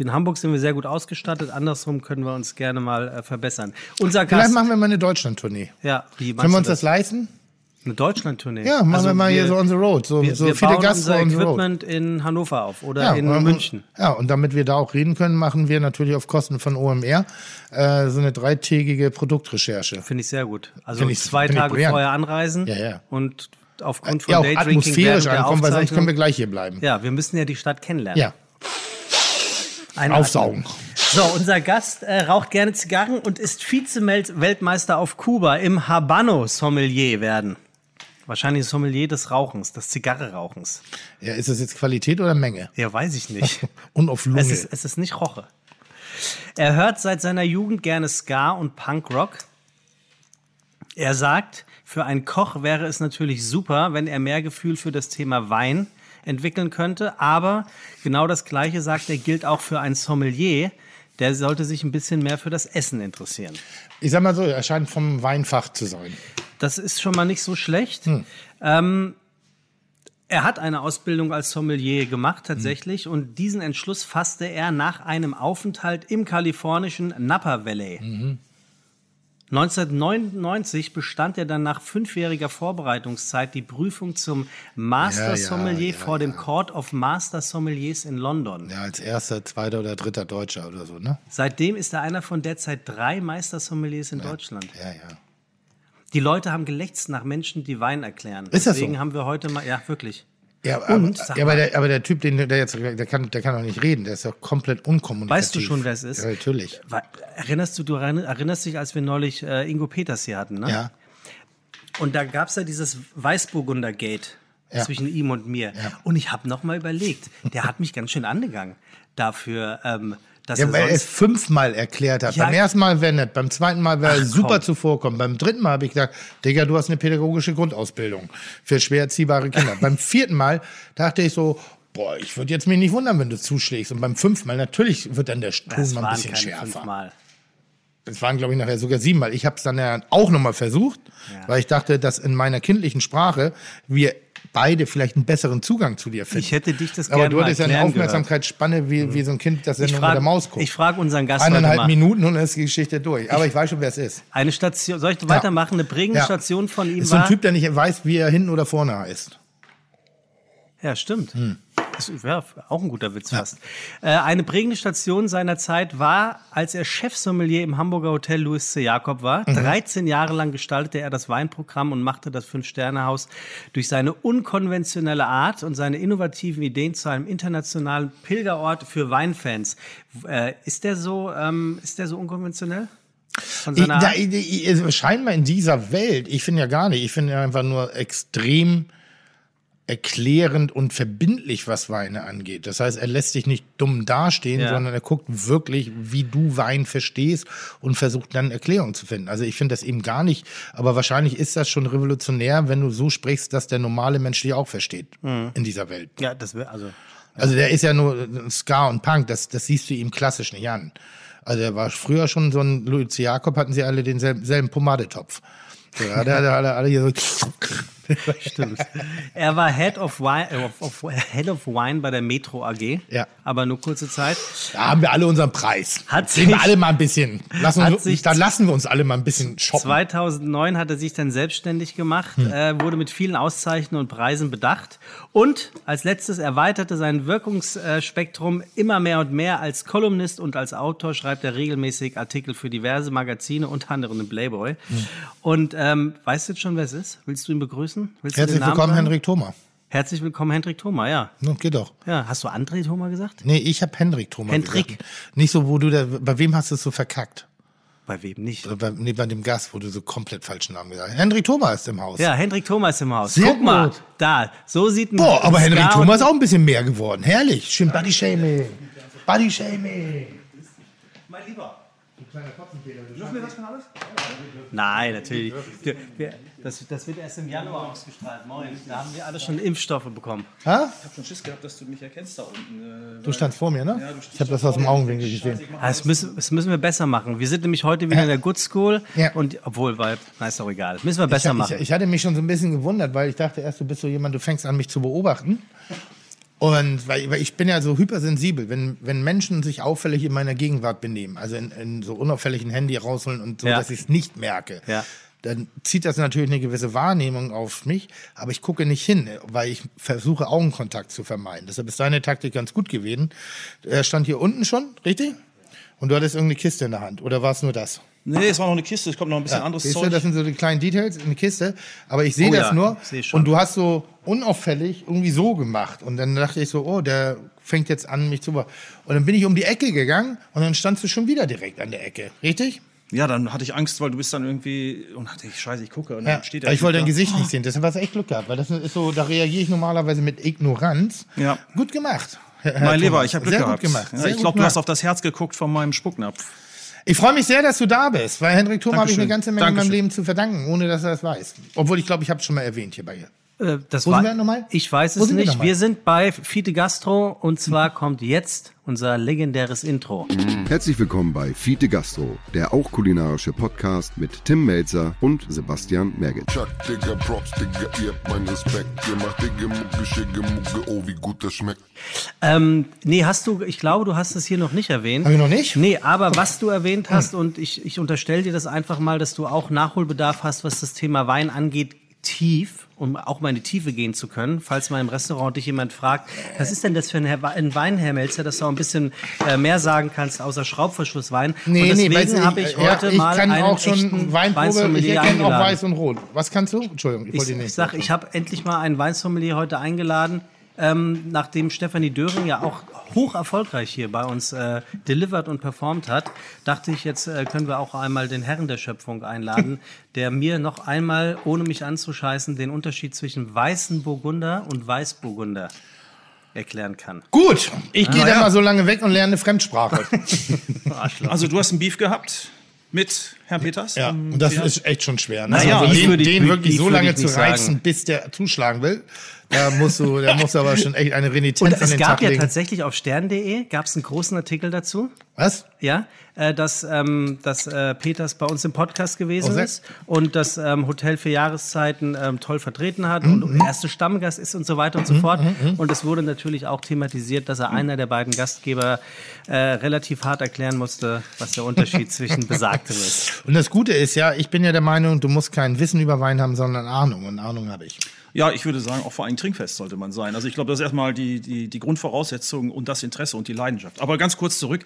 S2: in Hamburg sind wir sehr gut ausgestattet. Andersrum können wir uns gerne mal äh, verbessern. Unser
S3: Vielleicht
S2: Gast.
S3: machen wir mal eine Deutschland-Tournee.
S2: ja, wie
S3: Können wir uns das leisten?
S2: Eine Deutschland-Tournee.
S3: Ja, machen
S2: Also
S3: wir mal hier so on the road. So,
S2: wir,
S3: so
S2: wir
S3: viele Gastro
S2: unser
S3: on the road.
S2: Equipment in Hannover auf oder
S3: Ja,
S2: in
S3: und-
S2: München.
S3: Ja, und damit wir da auch reden können, machen wir natürlich auf Kosten von OMR äh, so eine dreitägige Produktrecherche.
S2: Finde ich sehr gut. Also
S3: Find
S2: zwei
S3: ich
S2: Tage vorher anreisen
S3: Ja, ja.
S2: und aufgrund von
S3: Ja, auch
S2: Daydrinking
S3: atmosphärisch ankommen, weil sonst können wir gleich hier bleiben.
S2: ja, wir müssen ja die Stadt kennenlernen.
S3: Ja,
S2: Einatmen.
S3: aufsaugen.
S2: So, unser Gast äh, raucht gerne Zigarren und ist Vize-Weltmeister auf Kuba im Habano-Sommelier werden. Wahrscheinlich Sommelier des Rauchens, des Zigarre-Rauchens.
S3: Ja, ist das jetzt Qualität oder Menge?
S2: Ja, weiß ich nicht.
S3: Und auf Lunge.
S2: es, ist, es ist nicht Roche. Er hört seit seiner Jugend gerne Ska und Punkrock. Er sagt, für einen Koch wäre es natürlich super, wenn er mehr Gefühl für das Thema Wein entwickeln könnte. Aber genau das Gleiche sagt er, gilt auch für einen Sommelier. Der sollte sich ein bisschen mehr für das Essen interessieren.
S3: ich sag mal so, er scheint vom Weinfach zu sein.
S2: Das ist schon mal nicht so schlecht.
S3: Hm.
S2: Ähm, er hat eine Ausbildung als Sommelier gemacht tatsächlich und diesen Entschluss fasste er nach einem Aufenthalt im kalifornischen Napa Valley.
S3: Mhm.
S2: 1999 bestand er dann nach fünfjähriger Vorbereitungszeit die Prüfung zum Master
S3: Ja, ja,
S2: Sommelier
S3: ja,
S2: vor dem Court of Master Sommeliers in London.
S3: Ja, als erster, zweiter oder dritter Deutscher oder so, ne?
S2: Seitdem ist er einer von derzeit drei Meister Sommeliers in Deutschland.
S3: Ja, ja.
S2: Die Leute haben gelächzt nach Menschen, die Wein erklären.
S3: Ist das
S2: Deswegen
S3: so?
S2: haben wir heute mal, ja, wirklich.
S3: Ja, aber, ja, aber, der, aber der Typ, den, der jetzt, der kann, der kann doch nicht reden, der ist doch komplett unkommunikativ.
S2: Weißt du schon, wer es ist?
S3: Ja, natürlich.
S2: Wa- Erinnerst du, du erinnerst dich, als wir neulich äh, Ingo Peters hier hatten, ne?
S3: Ja.
S2: Und da gab es ja dieses Weißburgunder Gate
S3: Ja.
S2: zwischen ihm und mir.
S3: Ja.
S2: Und ich habe noch mal überlegt, der hat mich ganz schön angegangen dafür, ähm, dass
S3: Ja,
S2: er
S3: weil er es fünfmal erklärt hat.
S2: Ja.
S3: Beim ersten Mal wäre nett, beim zweiten Mal wäre er super
S2: komm.
S3: zuvorkommen. Beim dritten Mal habe ich gesagt, Digga, du hast eine pädagogische Grundausbildung für schwer erziehbare Kinder. beim vierten Mal dachte ich so, boah, ich würde jetzt mich nicht wundern, wenn du zuschlägst. Und beim fünften Mal, natürlich wird dann der Ton mal ein bisschen schärfer.
S2: fünfmal.
S3: Es waren, glaube ich, nachher sogar siebenmal. Ich habe es dann ja auch nochmal versucht,
S2: Ja.
S3: weil ich dachte, dass in meiner kindlichen Sprache wir beide vielleicht einen besseren Zugang zu dir finden.
S2: Ich hätte dich das
S3: Aber
S2: gerne
S3: du
S2: mal
S3: hattest ja eine. Aufmerksamkeitsspanne wie, wie so ein Kind, das
S2: Ich
S3: Sendung mit der Maus
S2: frage
S3: guckt.
S2: frag unseren Gast heute
S3: Eineinhalb
S2: mal.
S3: Minuten und dann ist die Geschichte durch. Aber ich weiß schon, wer es ist.
S2: Eine Station, soll ich weitermachen? Eine prägende
S3: Ja.
S2: Station von ihm
S3: Ist so ein
S2: war...
S3: Typ, der nicht weiß, wie er hinten oder vorne heißt.
S2: Ja, stimmt.
S3: Hm.
S2: Das ist ja, auch ein guter Witz fast. Äh, eine prägende Station seiner Zeit war, als er Chefsommelier im Hamburger Hotel Louis C. Jakob war.
S3: Mhm.
S2: 13 Jahre lang gestaltete er das Weinprogramm und machte das Fünf-Sterne-Haus durch seine unkonventionelle Art und seine innovativen Ideen zu einem internationalen Pilgerort für Weinfans. Äh, ist der so, ähm, ist der so unkonventionell? Von
S3: Ich,
S2: seiner
S3: da,
S2: Art?
S3: ich, ich, scheinbar in dieser Welt, ich finde ja gar nicht, ich finde einfach nur extrem erklärend und verbindlich, was Weine angeht. Das heißt, er lässt sich nicht dumm dastehen,
S2: Ja.
S3: sondern er guckt wirklich, wie du Wein verstehst und versucht dann Erklärung zu finden. Also ich finde das eben gar nicht, aber wahrscheinlich ist das schon revolutionär, wenn du so sprichst, dass der normale Mensch dich auch versteht in dieser Welt.
S2: Ja, das wäre also.
S3: Also der ist ja nur Ska und Punk, das, das siehst du ihm klassisch nicht an. Also der war früher schon so ein Louis Jakob, hatten sie alle denselben selben Pomadetopf. So, da hat er alle, alle hier so
S2: Stimmt. Er war Head of Wine, äh, of, of, Head of Wine bei der Metro AG.
S3: Ja.
S2: Aber nur kurze Zeit.
S3: Da haben wir alle unseren Preis.
S2: Hat
S3: Sehen wir
S2: sich-
S3: alle mal ein bisschen. Lassen uns,
S2: sich-
S3: da lassen wir uns alle mal ein bisschen shoppen.
S2: 2009 hat er sich dann selbstständig gemacht,
S3: Hm.
S2: äh, wurde mit vielen Auszeichnungen und Preisen bedacht und als letztes erweiterte sein Wirkungsspektrum immer mehr und mehr. Als Kolumnist und als Autor schreibt er regelmäßig Artikel für diverse Magazine, unter anderem den Playboy.
S3: Hm.
S2: Und ähm, weißt du jetzt schon, wer es ist? Willst du ihn begrüßen? Willst du
S3: Herzlich willkommen,
S2: sagen?
S3: Henrik Thoma.
S2: Herzlich willkommen, Hendrik Thoma, ja.
S3: No, geht doch.
S2: Ja, hast du André Thoma gesagt?
S3: Nee, ich habe Henrik Thoma
S2: Hendrik.
S3: gesagt. Nicht so, wo du da, bei wem hast du es so verkackt?
S2: Bei wem nicht?
S3: Bei, nee, bei dem Gast, wo du so komplett falschen Namen gesagt hast. Henrik Thoma ist im Haus.
S2: Ja, Hendrik Thoma ist im Haus.
S3: Sehr
S2: Guck mal,
S3: gut.
S2: da, so sieht ein
S3: Boah, aber
S2: Ska-
S3: Thoma ist auch ein bisschen mehr geworden. Herrlich. Schön Body Shaming. Body Shaming.
S2: Mein Lieber. Nein, natürlich. Du, wir, das, das wird erst im Januar ausgestrahlt. Moin. Da haben wir alle schon Impfstoffe bekommen.
S3: Ha?
S4: Ich habe schon Schiss gehabt, dass du mich erkennst da unten. Äh,
S3: Du standst vor mir, ne?
S4: Ja,
S3: ich habe das aus dem Augenwinkel gesehen.
S2: Ah, Das müssen, das müssen wir besser machen. Wir sind nämlich heute wieder in der Good School.
S3: Ja.
S2: Und obwohl, weil, na, ist doch egal. Das müssen wir besser
S3: ich,
S2: machen.
S3: Ich, ich hatte mich schon so ein bisschen gewundert, weil ich dachte erst, du bist so jemand, du fängst an, mich zu beobachten. Und weil, weil ich bin ja so hypersensibel, wenn, wenn Menschen sich auffällig in meiner Gegenwart benehmen, also in, in so unauffälligen Handy rausholen und so,
S2: Ja.
S3: dass ich es nicht merke,
S2: Ja.
S3: dann zieht das natürlich eine gewisse Wahrnehmung auf mich, aber ich gucke nicht hin, weil ich versuche Augenkontakt zu vermeiden. Deshalb ist deine Taktik ganz gut gewesen. Er stand hier unten schon, richtig? Und du hattest irgendeine Kiste in der Hand, oder war es nur das?
S4: Nee, es war noch eine Kiste, es kommt noch ein bisschen anderes
S3: Siehst du,
S4: Zeug.
S3: das sind so die kleinen Details in der Kiste. Aber ich sehe
S2: Oh
S3: das
S2: ja,
S3: nur. Und du hast so unauffällig irgendwie so gemacht. Und dann dachte ich so, oh, der fängt jetzt an, mich zu. Und dann bin ich um die Ecke gegangen und dann standst du schon wieder direkt an der Ecke. Richtig?
S4: Ja, dann hatte ich Angst, weil du bist dann irgendwie und dachte ich, scheiße, ich gucke und dann
S3: Ja.
S4: steht
S3: Aber ich wollte dein. Gesicht nicht sehen. Deshalb hast du echt Glück gehabt. Weil das ist so, da reagiere ich normalerweise mit Ignoranz.
S4: Ja.
S3: Gut gemacht. Herr- Herr
S4: Mein Lieber,
S3: Thomas.
S4: ich habe Glück
S3: Sehr
S4: gehabt.
S3: Gut gemacht.
S4: Ja,
S3: Sehr
S4: ich glaube, du hast auf das Herz geguckt von meinem Spucknapf.
S3: Ich freue mich sehr, dass du da bist, weil Henrik Thoma habe ich eine
S4: Dankeschön.
S3: ganze Menge in meinem
S4: Dankeschön.
S3: Leben zu verdanken, ohne dass er das weiß. Obwohl ich glaube, ich habe es schon mal erwähnt hier bei ihr.
S2: Äh, das
S3: Wo
S2: war,
S3: sind wir nochmal?
S2: Ich weiß
S3: Wo
S2: es
S3: sind wir
S2: nicht.
S3: nochmal?
S2: Wir sind bei Fite Gastro und zwar kommt jetzt unser legendäres Intro.
S1: Herzlich willkommen bei Fiete Gastro, der auch kulinarische Podcast mit Tim Melzer und Sebastian Merget.
S5: Chuck, Digga, Props, Digga, ihr habt meinen Respekt. Ihr macht Digga, Mucke, Schicke, Mucke, oh, wie gut das schmeckt.
S2: Ähm, nee, hast du, ich glaube, du hast es hier noch nicht erwähnt.
S3: Hab ich noch nicht?
S2: Nee, aber was du erwähnt hast, und ich, ich unterstelle dir das einfach mal, dass du auch Nachholbedarf hast, was das Thema Wein angeht, tief, um auch mal in die Tiefe gehen zu können. Falls mal im Restaurant dich jemand fragt, was ist denn das für ein, Wein, Herr Melzer, dass du auch ein bisschen äh, mehr sagen kannst, außer Schraubverschlusswein.
S3: Nee,
S2: und
S3: nee,
S2: deswegen
S3: du,
S2: habe ich
S3: ja,
S2: heute
S3: ich
S2: mal
S3: kann
S2: einen
S3: auch schon Weinprobe, ich erkenne auch weiß und rot. Was kannst du? Entschuldigung, ich, wollte
S2: Ich,
S3: nicht.
S2: ich sag, ich habe endlich mal einen Weinsommelier heute eingeladen, ähm, nachdem Stefanie Döring ja auch hoch erfolgreich hier bei uns äh, delivered und performt hat, dachte ich, jetzt äh, können wir auch einmal den Herren der Schöpfung einladen, der mir noch einmal, ohne mich anzuscheißen, den Unterschied zwischen weißen Burgunder und Weißburgunder erklären kann.
S3: Gut, ich gehe
S4: Ah,
S3: dann
S4: ja.
S3: mal so lange weg und lerne eine Fremdsprache.
S4: Also du hast ein Beef gehabt mit Herrn Peters?
S3: ja, und das ist echt schon schwer. Ne?
S4: Naja,
S3: also den, den wirklich so lange zu reizen,
S2: sagen.
S3: bis der zuschlagen will, da musst du, da musst du aber schon echt eine Renitenz
S2: Und
S3: an
S2: es
S3: den
S2: gab
S3: Tag
S2: ja
S3: legen.
S2: tatsächlich auf stern.de gab es einen großen Artikel dazu.
S3: Was?
S2: Ja, äh, dass, ähm, dass äh, Peters bei uns im Podcast gewesen
S3: Oh,
S2: ist und das ähm, Hotel für Jahreszeiten ähm, toll vertreten hat
S3: Mhm,
S2: und erste Stammgast ist und so weiter und so fort. Und es wurde natürlich auch thematisiert, dass er einer der beiden Gastgeber äh, relativ hart erklären musste, was der Unterschied zwischen Besagtem ist.
S3: Und das Gute ist ja, ich bin ja der Meinung, du musst kein Wissen über Wein haben, sondern Ahnung. Und Ahnung habe ich.
S4: Ja, ich würde sagen, auch vor allem trinkfest sollte man sein. Also ich glaube, das ist erstmal die, die, die Grundvoraussetzung und das Interesse und die Leidenschaft. Aber ganz kurz zurück.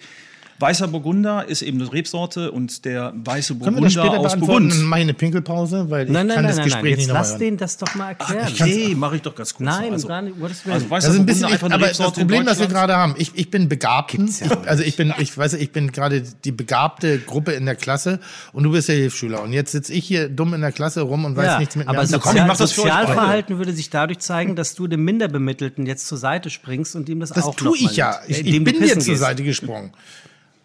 S4: Weißer Burgunder ist eben eine Rebsorte und der weiße
S3: Können wir das
S4: Burgunder
S3: später
S4: aus? Burgund.
S3: Dann mache ich eine Pinkelpause, weil ich
S2: Nein, nein,
S3: kann
S2: nein,
S3: das
S2: nein,
S3: Gespräch
S2: nein. Jetzt
S3: nicht
S2: lass den das doch mal erklären.
S4: Nee, mache ich doch ganz kurz.
S2: nein,
S4: also,
S2: gar nicht,
S4: also weißer
S3: Das ist ein
S4: Burgunder
S3: bisschen, ich,
S4: einfach eine
S3: aber das Problem, was wir gerade haben, ich, ich bin begabt, also ich bin, ich weiß, ich bin gerade die begabte Gruppe in der Klasse und du bist der Hilfsschüler und jetzt sitze ich hier dumm in der Klasse rum und weiß
S2: ja,
S3: nichts mit mir
S2: aber
S4: komm,
S2: Sozial
S4: das euch
S2: Sozialverhalten würde sich dadurch zeigen, dass du dem Minderbemittelten jetzt zur Seite springst und ihm das,
S3: Das
S2: auch
S3: tue
S2: noch mal
S3: ich ja. Ich,
S2: du
S3: bin dir zur. Seite gesprungen.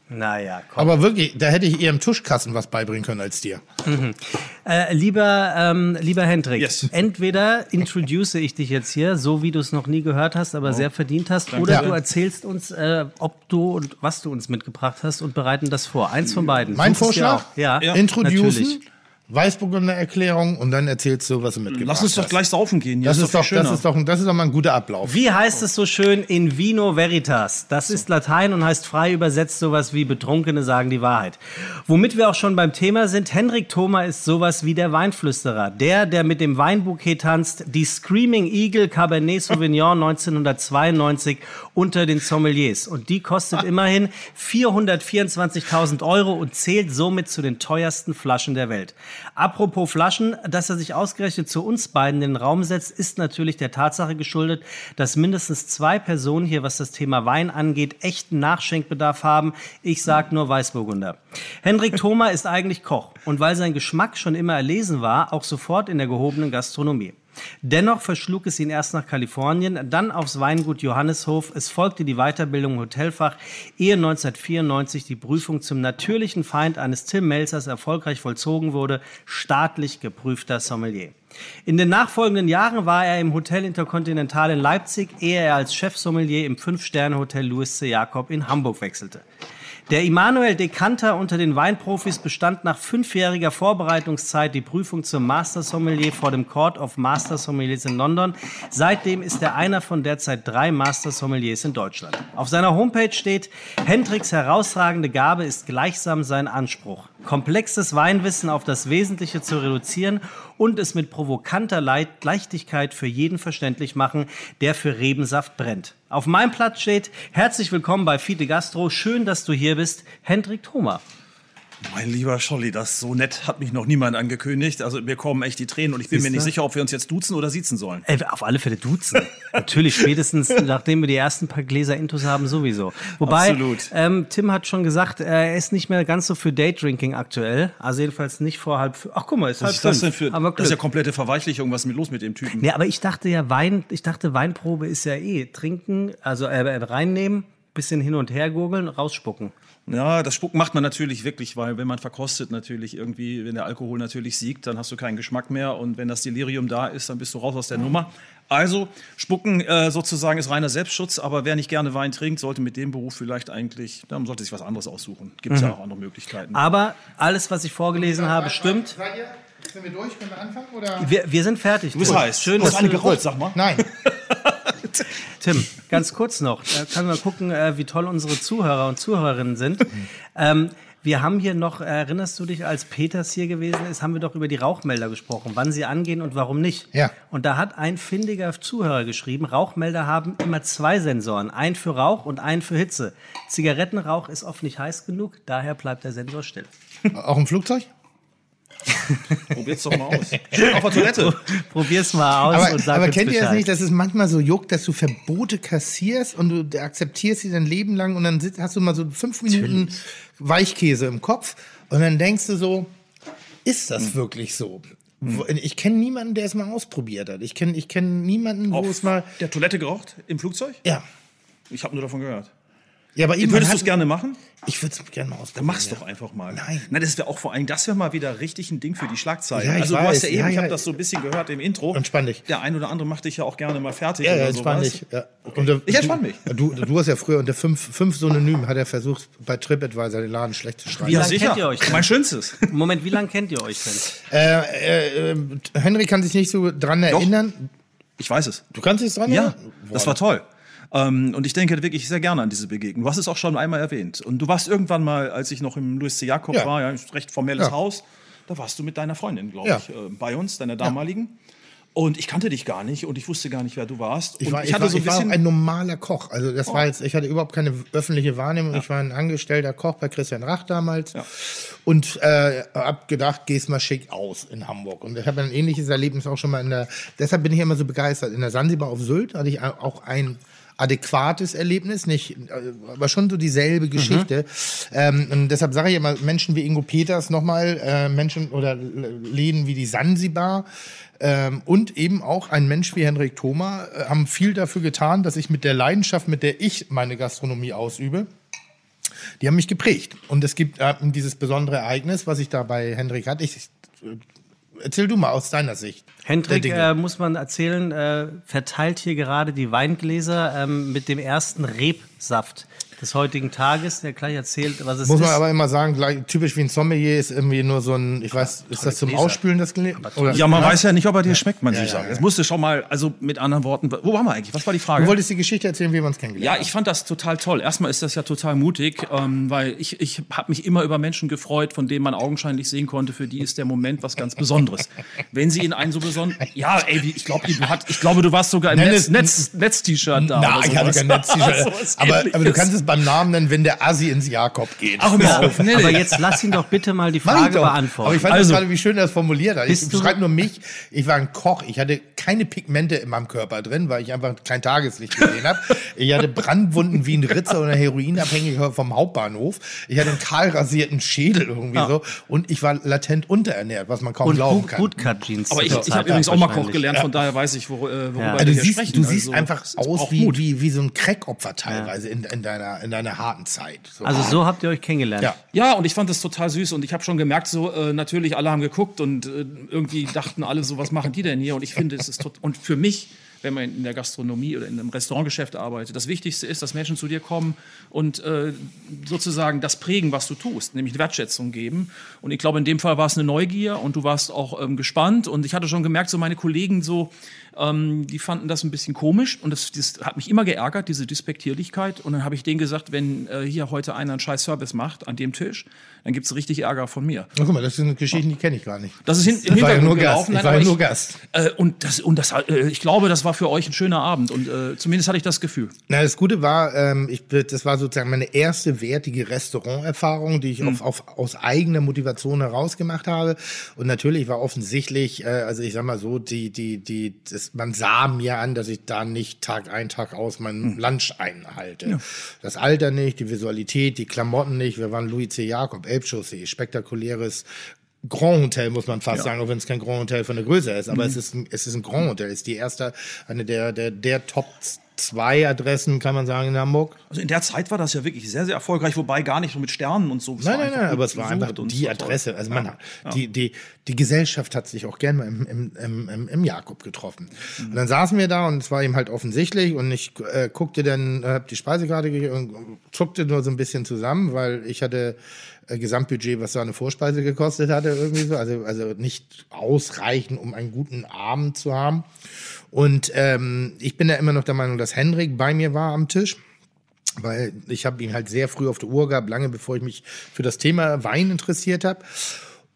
S2: Naja, komm.
S3: Aber wirklich, da hätte ich eher im Tuschkasten was beibringen können als dir.
S2: Äh, lieber, ähm, lieber Hendrik,
S4: Yes.
S2: entweder introduce ich dich jetzt hier, so wie du es noch nie gehört hast, aber sehr verdient hast, oder
S3: Ja.
S2: du erzählst uns, äh, ob du und was du uns mitgebracht hast und bereiten das vor. Eins von beiden.
S3: Mein
S2: Such es dir
S3: Vorschlag?
S2: auch. Ja,
S3: Introducen,
S2: natürlich.
S3: Weißburgunder Erklärung und dann erzählst du, was du mitgebracht
S4: Lass uns doch
S3: hast.
S4: gleich saufen gehen.
S3: Das ist,
S4: viel
S3: doch, das, ist doch, das ist doch mal ein guter Ablauf.
S2: Wie heißt es so schön in Vino Veritas? Das ist Latein und heißt frei übersetzt sowas wie Betrunkene sagen die Wahrheit. Womit wir auch schon beim Thema sind, Henrik Thoma ist sowas wie der Weinflüsterer. Der, der mit dem Weinbouquet tanzt, die Screaming Eagle Cabernet Sauvignon 1992 unter den Sommeliers. Und die kostet immerhin 424.000 Euro und zählt somit zu den teuersten Flaschen der Welt. Apropos Flaschen, dass er sich ausgerechnet zu uns beiden in den Raum setzt, ist natürlich der Tatsache geschuldet, dass mindestens zwei Personen hier, was das Thema Wein angeht, echten Nachschenkbedarf haben. Ich sag nur Weißburgunder. Henrik Thoma ist eigentlich Koch und weil sein Geschmack schon immer erlesen war, auch sofort in der gehobenen Gastronomie. Dennoch verschlug es ihn erst nach Kalifornien, dann aufs Weingut Johanneshof. Es folgte die Weiterbildung im Hotelfach, ehe 1994 die Prüfung zum natürlichen Feind eines Tim Melzers erfolgreich vollzogen wurde, staatlich geprüfter Sommelier. In den nachfolgenden Jahren war er im Hotel Intercontinental in Leipzig, ehe er als Chefsommelier im Fünf-Sterne-Hotel Louis C. Jakob in Hamburg wechselte. Der Immanuel Dekanter unter den Weinprofis bestand nach fünfjähriger Vorbereitungszeit die Prüfung zum Master Sommelier vor dem Court of Master Sommeliers in London. Seitdem ist er einer von derzeit drei Master Sommeliers in Deutschland. Auf seiner Homepage steht, Hendricks herausragende Gabe ist gleichsam sein Anspruch. Komplexes Weinwissen auf das Wesentliche zu reduzieren und es mit provokanter Leit Leichtigkeit für jeden verständlich machen, der für Rebensaft brennt. Auf meinem Platz steht, herzlich willkommen bei Fide Gastro. Schön, dass du hier bist, Hendrik Thoma.
S4: Mein lieber Scholli, das so nett hat mich noch niemand angekündigt. Also mir kommen echt die Tränen und ich bin mir
S2: Siehste?
S4: nicht sicher, ob wir uns jetzt duzen oder siezen sollen.
S2: Ey, auf alle Fälle duzen. Natürlich, spätestens nachdem wir die ersten paar Gläser Intus haben, sowieso. Wobei,
S4: Absolut.
S2: Ähm, Tim hat schon gesagt, äh, er ist nicht mehr ganz so für Daydrinking aktuell. Also jedenfalls nicht vor halb. Ach, guck mal, ist halb
S4: Was ist das denn für.
S2: Aber
S4: Das ist ja komplette Verweichlichung. Was ist mit los mit dem Typen?
S2: Nee, aber ich dachte ja, Wein, ich dachte, Weinprobe ist ja eh trinken, also äh, reinnehmen, bisschen hin und her gurgeln, rausspucken.
S4: Ja, das Spucken macht man natürlich wirklich, weil wenn man verkostet natürlich irgendwie, wenn der Alkohol natürlich siegt, dann hast du keinen Geschmack mehr und wenn das Delirium da ist, dann bist du raus aus der Nummer. Also Spucken äh, sozusagen ist reiner Selbstschutz, aber wer nicht gerne Wein trinkt, sollte mit dem Beruf vielleicht eigentlich, dann sollte sich was anderes aussuchen. Gibt es ja auch andere Möglichkeiten.
S2: Aber alles, was ich vorgelesen habe, stimmt.
S3: Seid ihr? Sind wir durch? Können wir anfangen? Oder?
S2: Wir, wir sind fertig.
S4: Du bist heiß.
S2: Schön,
S4: du hast
S2: dass
S4: eine gerollt, sag mal.
S3: Nein.
S2: Tim, ganz kurz noch. Da können wir gucken, äh, wie toll unsere Zuhörer und Zuhörerinnen sind. ähm, wir haben hier noch, erinnerst du dich, als Peters hier gewesen ist, haben wir doch über die Rauchmelder gesprochen, wann sie angehen und warum nicht.
S3: Ja.
S2: Und da hat ein findiger Zuhörer geschrieben, Rauchmelder haben immer zwei Sensoren, einen für Rauch und einen für Hitze. Zigarettenrauch ist oft nicht heiß genug, daher bleibt der Sensor still.
S3: Auch im Flugzeug?
S4: Probier's doch mal aus. Auf der Toilette.
S2: Probier's mal aus
S3: Aber,
S2: und sag
S3: aber kennt ihr das nicht, dass es manchmal so juckt, dass du Verbote kassierst und du akzeptierst sie dein Leben lang und dann hast du mal so fünf Minuten Weichkäse im Kopf und dann denkst du so, ist das wirklich so? Wo- Ich kenne niemanden, der es mal ausprobiert hat. Ich kenne ich kenn niemanden, wo es mal.
S4: der Toilette geraucht im Flugzeug?
S3: Ja.
S4: Ich habe nur davon gehört.
S3: Ja, aber eben,
S4: Würdest du es gerne machen?
S3: Ich würde es gerne mal
S4: Dann
S3: ausprobieren.
S4: mach's
S3: ja.
S4: doch einfach mal.
S3: Nein.
S4: Nein, das wäre auch vor allem, das wäre mal wieder richtig ein Ding für die Schlagzeilen.
S3: Ja, ich
S4: also du
S3: weiß.
S4: hast ja eben,
S3: Ja,
S4: ich
S3: ja.
S4: habe das so ein bisschen gehört im Intro.
S3: Entspann dich.
S4: Der ein oder andere macht dich ja auch gerne mal fertig.
S3: Ja, ja,
S4: oder
S3: entspann
S4: sowas.
S3: dich. Ja. Und der-
S4: Ich entspann mich.
S3: Du, du hast ja früher unter fünf, fünf Synonym hat er versucht, bei TripAdvisor den Laden schlecht zu schreiben.
S2: Wie
S4: Ja,
S2: lange
S4: sicher.
S2: kennt ihr euch denn?
S4: Mein schönstes.
S2: Moment, wie lange kennt ihr euch denn?
S3: Äh, äh, äh, Henry kann sich nicht so dran erinnern.
S4: Ich weiß es.
S3: Du kannst dich dran
S4: Ja,
S3: erinnern?
S4: das war toll. Ähm, und ich denke wirklich sehr gerne an diese Begegnung. Du hast es auch schon einmal erwähnt. Und du warst irgendwann mal, als ich noch im Louis C. Jakob
S3: Ja.
S4: war, ja, ein recht formelles
S3: Ja.
S4: Haus, da warst du mit deiner Freundin, glaube
S3: Ja.
S4: ich, äh, bei uns, deiner damaligen. Und ich kannte dich gar nicht und ich wusste gar nicht, wer du warst.
S3: Ich war, ich
S4: hatte
S3: war,
S4: so ein
S3: ich war auch.
S4: Oh.
S3: ein normaler Koch. Also das war jetzt, ich hatte überhaupt keine öffentliche Wahrnehmung. Ich war ein angestellter Koch bei Christian Rach damals
S4: Ja.
S3: und äh, hab gedacht, gehst mal schick aus in Hamburg. Und ich habe ein ähnliches Erlebnis auch schon mal in der. Deshalb bin ich immer so begeistert. In der Sansibar auf Sylt hatte ich auch ein adäquates Erlebnis, nicht, äh, aber schon so dieselbe Geschichte. Ähm, und deshalb sage ich immer, Menschen wie Ingo Peters nochmal, äh, Menschen oder Läden wie die Sansibar, ähm, und eben auch ein Mensch wie Henrik Thoma äh, haben viel dafür getan, dass ich mit der Leidenschaft, mit der ich meine Gastronomie ausübe, die haben mich geprägt. Und es gibt äh, dieses besondere Ereignis, was ich da bei Henrik hatte. Ich, äh, erzähl du mal aus deiner Sicht.
S2: Hendrik, äh, muss man erzählen, äh, verteilt hier gerade die Weingläser ähm, mit dem ersten Rebsaft des heutigen Tages, der gleich erzählt, was es
S3: Muss
S2: ist.
S3: man aber immer sagen, gleich, typisch wie ein Sommelier ist irgendwie nur so ein, ich weiß, ist das zum
S2: Gläser.
S3: Ausspülen das Gläser?
S4: Ja, man weiß ja nicht, ob er dir schmeckt, man
S3: Ja,
S4: sich
S3: ja,
S4: sagen.
S3: ja.
S4: Jetzt musste schon mal, also mit anderen Worten, wo waren wir eigentlich? Was war die
S3: Du
S4: Frage?
S3: wolltest die Geschichte erzählen, wie wir uns kennengelernt
S4: Ja,
S3: haben.
S4: ich fand das total toll. Erstmal ist das ja total mutig, ähm, weil ich, ich habe mich immer über Menschen gefreut, von denen man augenscheinlich sehen konnte, für die ist der Moment was ganz Besonderes. Wenn sie in einen so besonderen, ja, ey, ich glaube, du hat, ich glaube, du warst sogar im
S3: Nenn
S4: Netz, Netz, Netz-T-Shirt da.
S3: Na,
S4: oder
S3: ich hatte kein Netz-T-Shirt. Aber, aber du kannst es beim Namen nennen, wenn der Assi ins Jakob geht.
S4: Ach, hör mal auf. Nee,
S2: aber jetzt lass ihn doch bitte mal die Frage beantworten.
S3: Aber ich fand
S4: Also-
S3: das gerade, wie schön er das formuliert hat. Ich beschreibe nur mich. Ich war ein Koch. Ich hatte keine Pigmente in meinem Körper drin, weil ich einfach kein Tageslicht gesehen habe. Ich hatte Brandwunden wie ein Ritzer oder Heroinabhängiger vom Hauptbahnhof. Ich hatte einen kahl rasierten Schädel irgendwie so. Und ich war latent unterernährt, was man kaum
S2: und
S3: glauben kann.
S2: gut Cut Jeans.
S4: Aber ich, ich habe übrigens auch mal Koch gelernt, von daher weiß ich, wor, äh, worüber
S2: Ja.
S4: wir
S3: Also du
S4: hier
S3: siehst,
S4: sprechen.
S3: du siehst
S4: Also,
S3: einfach aus wie, wie, wie so ein Crackopfer teilweise in, in, deiner, in deiner harten Zeit. So.
S2: Also so habt ihr euch kennengelernt.
S3: ja.
S4: Ja, und ich fand das total süß und ich habe schon gemerkt, so äh, natürlich alle haben geguckt und äh, irgendwie dachten alle so, was machen die denn hier? Und ich finde, es ist tot und für mich, wenn man in der Gastronomie oder in einem Restaurantgeschäft arbeitet, das Wichtigste ist, dass Menschen zu dir kommen und äh, sozusagen das prägen, was du tust, nämlich Wertschätzung geben. Und ich glaube, in dem Fall war es eine Neugier und du warst auch ähm, gespannt und ich hatte schon gemerkt, so meine Kollegen so, ähm, die fanden das ein bisschen komisch und das, das hat mich immer geärgert, diese Despektierlichkeit. Und dann habe ich denen gesagt, wenn äh, hier heute einer einen scheiß Service macht an dem Tisch, dann gibt's richtig Ärger von mir.
S3: Na, guck mal, das ist eine Geschichte, die kenne ich gar nicht.
S4: Das ist hin, im
S3: Ich war ja
S4: Hintergrund
S3: nur Gast.
S4: gelaufen.
S3: Ich
S4: Nein,
S3: war ja nur Gast.
S4: Äh, und das, und das, äh, ich glaube, das war für euch ein schöner Abend und äh, zumindest hatte ich das Gefühl.
S3: Na, das Gute war, ähm, ich, das war sozusagen meine erste wertige Restauranterfahrung, die ich
S4: Hm.
S3: auf, auf, aus eigener Motivation heraus gemacht habe. Und natürlich war offensichtlich, äh, also ich sag mal so, die, die, die, das, man sah mir an, dass ich da nicht Tag ein, Tag aus meinen
S4: Hm.
S3: Lunch einhalte. Das Alter nicht, die Visualität, die Klamotten nicht. Wir waren Louis C. Jakob, Elbchaussee, spektakuläres Grand Hotel, muss man fast sagen, auch wenn es kein Grand Hotel von der Größe ist. Aber es ist ein, es ist ein Grand Hotel. Es ist die erste, eine der, der, der Top zwei Adressen, kann man sagen, in Hamburg.
S4: Also in der Zeit war das ja wirklich sehr, sehr erfolgreich, wobei gar nicht so mit Sternen und so. Es
S3: Nein, nein, nein, aber es war einfach die. Adresse. Also
S4: Ja,
S3: man, die, die, die Gesellschaft hat sich auch gerne mal im, im, im, im, Jakob getroffen. Und dann saßen wir da und es war ihm halt offensichtlich und ich äh, guckte dann, äh, hab die Speisekarte und zuckte nur so ein bisschen zusammen, weil ich hatte äh, Gesamtbudget, was so eine Vorspeise gekostet hatte, irgendwie so. Also, also nicht ausreichend, um einen guten Abend zu haben. Und ähm, ich bin ja immer noch der Meinung, dass Henrik bei mir war am Tisch weil ich habe ihn halt sehr früh auf der Uhr gehabt, lange bevor ich mich für das Thema Wein interessiert habe.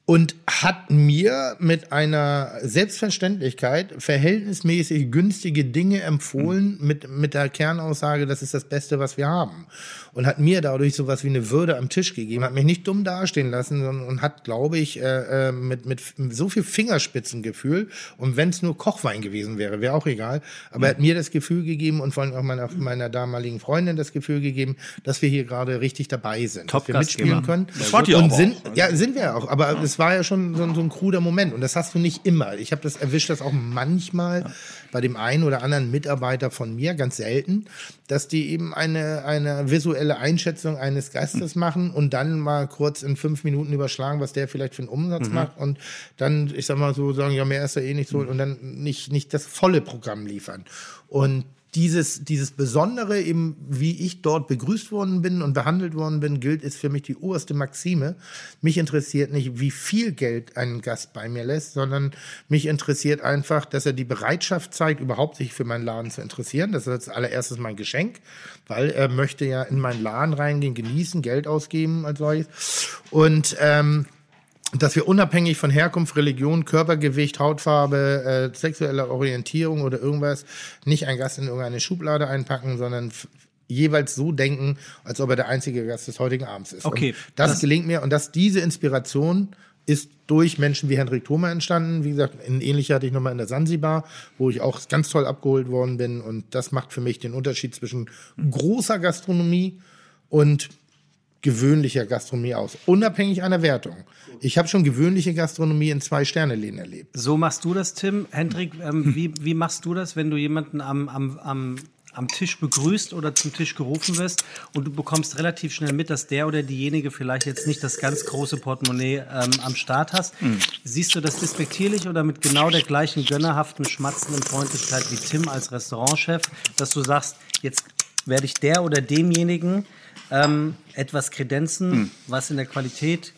S3: Und hat mir mit einer Selbstverständlichkeit verhältnismäßig günstige Dinge empfohlen mit, mit der Kernaussage, das ist das Beste, was wir haben. Und hat mir dadurch sowas wie eine Würde am Tisch gegeben, hat mich nicht dumm dastehen lassen sondern, und hat, glaube ich, äh, äh, mit, mit so viel Fingerspitzengefühl und wenn es nur Kochwein gewesen wäre, wäre auch egal, aber er hat mir das Gefühl gegeben und vor allem auch meiner, meiner damaligen Freundin das Gefühl gegeben, dass wir hier gerade richtig dabei sind, dass wir mitspielen können.
S4: Das wart ihr
S3: und sind,
S4: auch.
S3: ja, sind wir auch. Aber es war ja schon so, so ein kruder Moment. Und das hast du nicht immer. Ich habe das erwischt, das auch manchmal bei dem einen oder anderen Mitarbeiter von mir, ganz selten, dass die eben eine, eine visuelle Einschätzung eines Gastes machen und dann mal kurz in fünf Minuten überschlagen, was der vielleicht für einen Umsatz macht und dann, ich sag mal so, sagen, ja, mehr ist ja eh nicht so und dann nicht, nicht das volle Programm liefern. Und dieses, dieses Besondere, eben wie ich dort begrüßt worden bin und behandelt worden bin, gilt, ist für mich die oberste Maxime. Mich interessiert nicht, wie viel Geld ein Gast bei mir lässt, sondern mich interessiert einfach, dass er die Bereitschaft zeigt, überhaupt sich für meinen Laden zu interessieren. Das ist als allererstes mein Geschenk, weil er möchte ja in meinen Laden reingehen, genießen, Geld ausgeben als solches. Und ähm, dass wir unabhängig von Herkunft, Religion, Körpergewicht, Hautfarbe, äh, sexueller Orientierung oder irgendwas nicht einen Gast in irgendeine Schublade einpacken, sondern jeweils so denken, als ob er der einzige Gast des heutigen Abends ist.
S2: Okay,
S3: das,
S2: das-
S3: gelingt mir und dass diese Inspiration ist durch Menschen wie Hendrik Thoma entstanden. Wie gesagt, ein ähnlicher hatte ich nochmal in der Sansibar, wo ich auch ganz toll abgeholt worden bin. Und das macht für mich den Unterschied zwischen großer Gastronomie und gewöhnlicher Gastronomie aus, unabhängig einer Wertung. Ich habe schon gewöhnliche Gastronomie in zwei Sterneläden erlebt.
S2: So machst du das, Tim. Hendrik, ähm, wie, wie machst du das, wenn du jemanden am, am, am, am Tisch begrüßt oder zum Tisch gerufen wirst und du bekommst relativ schnell mit, dass der oder diejenige vielleicht jetzt nicht das ganz große Portemonnaie ähm, am Start hast? Siehst du das despektierlich oder mit genau der gleichen gönnerhaften, schmatzenden Freundlichkeit wie Tim als Restaurantchef, dass du sagst, jetzt werde ich der oder demjenigen ähm, etwas kredenzen, was in der Qualität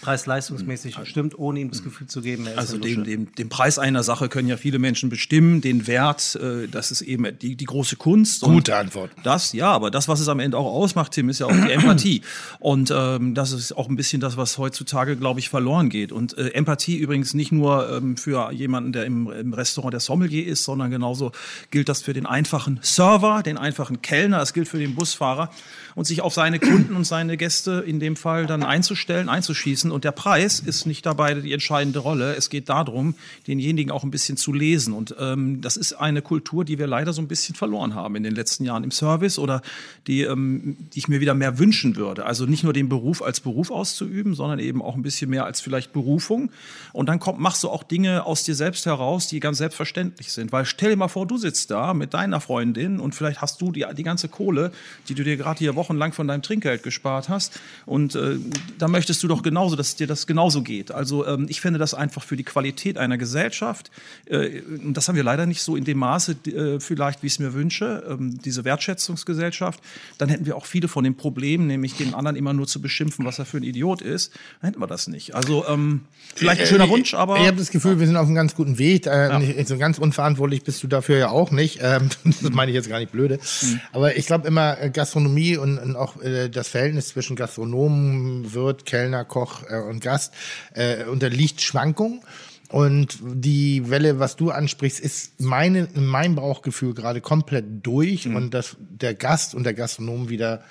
S2: preis-leistungsmäßig stimmt, ohne ihm das Gefühl zu geben, er ist
S4: Also den, den, den Preis einer Sache können ja viele Menschen bestimmen, den Wert, äh, das ist eben die, die große Kunst.
S3: Gute Antwort.
S4: Das, ja, aber das, was es am Ende auch ausmacht, Tim, ist ja auch die Empathie. Und ähm, das ist auch ein bisschen das, was heutzutage, glaube ich, verloren geht. Und äh, Empathie übrigens nicht nur ähm, für jemanden, der im, im Restaurant der Sommelier ist, sondern genauso gilt das für den einfachen Server, den einfachen Kellner, es gilt für den Busfahrer und sich auf seine Kunden und seine Gäste in dem Fall dann einzustellen, einzuschießen. Und der Preis ist nicht dabei die entscheidende Rolle. Es geht darum, denjenigen auch ein bisschen zu lesen. Und ähm, das ist eine Kultur, die wir leider so ein bisschen verloren haben in den letzten Jahren im Service oder die, ähm, die ich mir wieder mehr wünschen würde. Also nicht nur den Beruf als Beruf auszuüben, sondern eben auch ein bisschen mehr als vielleicht Berufung. Und dann kommt, machst du auch Dinge aus dir selbst heraus, die ganz selbstverständlich sind. Weil stell dir mal vor, du sitzt da mit deiner Freundin und vielleicht hast du die, die ganze Kohle, die du dir gerade hier wochenlang von deinem Trinkgeld gespart hast. Und äh, da möchtest du doch genauso, dass es dir das genauso geht. Also ähm, ich finde das einfach für die Qualität einer Gesellschaft, äh, das haben wir leider nicht so in dem Maße äh, vielleicht, wie ich es mir wünsche, ähm, diese Wertschätzungsgesellschaft, dann hätten wir auch viele von den Problemen, nämlich den anderen immer nur zu beschimpfen, was er für ein Idiot ist, dann hätten wir das nicht. Also ähm, vielleicht ein schöner Wunsch, aber
S3: Ich habe das Gefühl, wir sind auf einem ganz guten Weg. Äh, nicht, so ganz unverantwortlich bist du dafür ja auch nicht. Ähm, das meine ich jetzt gar nicht blöde.
S4: Mhm.
S3: Aber ich glaube immer, äh, Gastronomie und, und auch äh, das Verhältnis zwischen Gastronomen, Wirt, Kellner, Koch äh, und Gast äh, unterliegt Schwankungen. Und die Welle, was du ansprichst, ist meine, mein Bauchgefühl gerade komplett durch
S4: Mhm.
S3: und dass der Gast und der Gastronom wieder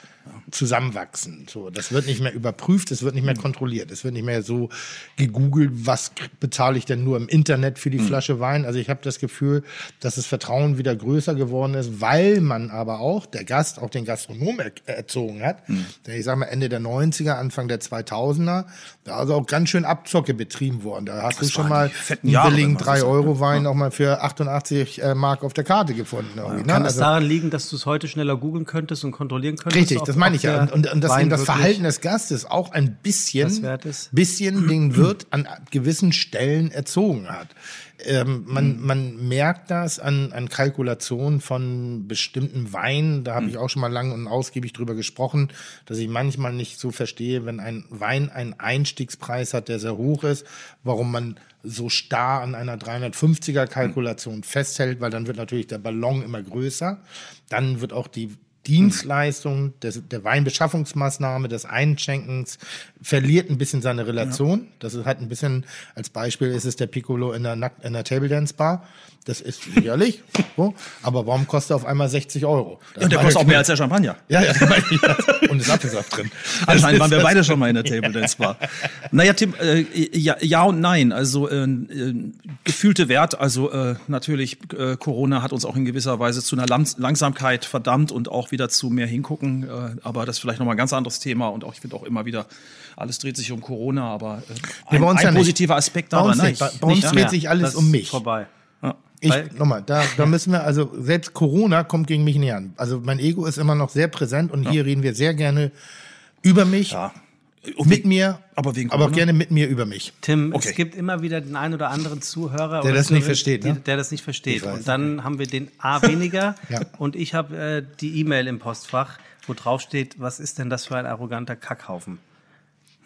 S3: zusammenwachsen. So, das wird nicht mehr überprüft, es wird nicht mehr
S4: Mhm.
S3: kontrolliert, es wird nicht mehr so gegoogelt, was bezahle ich denn nur im Internet für die
S4: Mhm.
S3: Flasche Wein. Also ich habe das Gefühl, dass das Vertrauen wieder größer geworden ist, weil man aber auch, der Gast, auch den Gastronom er erzogen hat.
S4: Mhm.
S3: Denn ich sage mal, Ende der 90er, Anfang der 2000er, da ist auch ganz schön Abzocke betrieben worden. Da hast du schon mal einen
S4: Jahre,
S3: billigen
S4: wenn man das so
S3: 3-Euro-Wein auch mal für 88 äh, Mark auf der Karte gefunden. ne?
S2: Kann das
S3: Also-
S2: daran liegen, dass du es heute schneller googeln könntest und kontrollieren könntest?
S3: Richtig, das meine
S2: ob
S3: ich ja. Und, und, und eben das Verhalten des Gastes auch ein bisschen, bisschen den Wirt an gewissen Stellen erzogen hat. Ähm, man, man merkt das an, an Kalkulationen von bestimmten Weinen. Da habe ich auch schon mal lang und ausgiebig drüber gesprochen, dass ich manchmal nicht so verstehe, wenn ein Wein einen Einstiegspreis hat, der sehr hoch ist, warum man so starr an einer 350er Kalkulation festhält, weil dann wird natürlich der Ballon immer größer. Dann wird auch die Dienstleistung des, der Weinbeschaffungsmaßnahme, des Einschenkens verliert ein bisschen seine Relation. Das ist halt ein bisschen, als Beispiel ist es der Piccolo in der, Nack- in der Table Dance Bar. Das ist sicherlich, so, aber warum kostet er auf einmal 60 Euro? Das
S4: und der kostet auch mehr als der Champagner.
S3: Ja, ja, und ist Apfelsaft drin.
S4: Anscheinend waren wir
S3: ist-
S4: beide schon mal in der Table Dance Bar. Naja, Tim, äh, ja, ja und nein. Also äh, äh, gefühlte Wert, also äh, natürlich, äh, Corona hat uns auch in gewisser Weise zu einer Lam Langsamkeit verdammt und auch wieder zu mehr hingucken. Äh, aber das ist vielleicht nochmal ein ganz anderes Thema und auch ich finde auch immer wieder, alles dreht sich um Corona, aber äh, ein,
S3: bei
S4: ein
S3: ja nicht.
S4: positiver Aspekt
S3: Bei
S4: dabei.
S3: uns
S4: nein,
S3: nicht. Bei- bei uns
S4: nicht
S3: dreht sich alles
S2: Das
S3: um mich.
S2: Vorbei.
S3: Ich, nochmal, da, da müssen wir, also selbst Corona kommt gegen mich näher an. Also mein Ego ist immer noch sehr präsent und hier reden wir sehr gerne über mich,
S4: Ja.
S3: mit mir,
S4: aber wegen
S3: aber auch gerne mit mir über mich.
S2: Tim,
S4: Okay.
S2: es gibt immer wieder den einen oder anderen Zuhörer,
S3: Der das nicht versteht, ne?
S2: die, der das nicht versteht. Und dann haben wir den A weniger
S3: Ja.
S2: und ich habe äh, die E-Mail im Postfach, wo drauf steht, was ist denn das für ein arroganter Kackhaufen?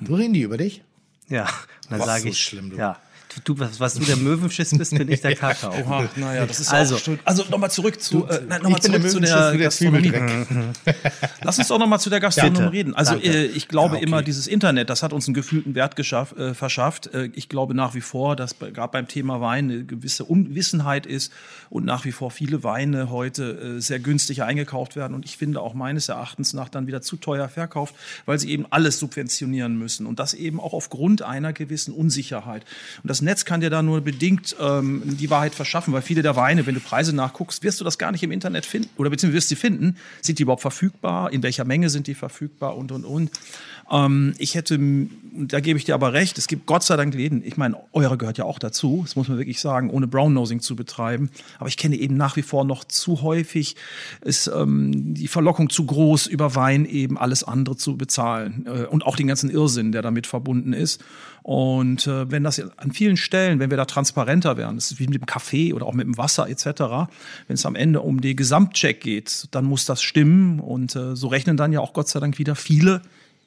S3: So reden die über dich?
S2: Ja, und dann sage
S3: so
S2: ich,
S3: schlimm, du.
S2: ja, Du, was, was du der Möwenschiss bist, bin ich der Kakao.
S4: Oha, naja, das ist
S2: Also-
S4: auch. Also nochmal zurück zu, äh, nein, noch mal
S3: ich bin der
S4: zurück zu der
S3: der
S4: Gastronomie.
S3: Zwiebeldreck.
S4: Lass uns doch noch mal zu der Gastronomie
S2: Bitte.
S4: reden. Also äh, ich glaube
S3: Ja, okay.
S4: immer, dieses Internet, das hat uns einen gefühlten Wert geschaff, äh, verschafft. Äh, ich glaube nach wie vor, dass bei- gerade beim Thema Wein eine gewisse Unwissenheit ist und nach wie vor viele Weine heute äh, sehr günstig eingekauft werden und ich finde auch meines Erachtens nach dann wieder zu teuer verkauft, weil sie eben alles subventionieren müssen und das eben auch aufgrund einer gewissen Unsicherheit. Und das Netz kann dir da nur bedingt ähm, die Wahrheit verschaffen, weil viele der Weine, wenn du Preise nachguckst, wirst du das gar nicht im Internet finden oder beziehungsweise wirst sie finden. Sind die überhaupt verfügbar? In welcher Menge sind die verfügbar? Und, und, und. Ähm, ich hätte, da gebe ich dir aber recht, es gibt Gott sei Dank Läden, ich meine, eure gehört ja auch dazu, das muss man wirklich sagen, ohne Brownnosing zu betreiben. Aber ich kenne eben nach wie vor noch zu häufig, ist ähm, die Verlockung zu groß, über Wein eben alles andere zu bezahlen. Äh, und auch den ganzen Irrsinn, der damit verbunden ist. Und äh, wenn das an vielen Stellen, wenn wir da transparenter wären, das ist wie mit dem Kaffee oder auch mit dem Wasser etc., wenn es am Ende um den Gesamtcheck geht, dann muss das stimmen. Und äh, so rechnen dann ja auch Gott sei Dank wieder viele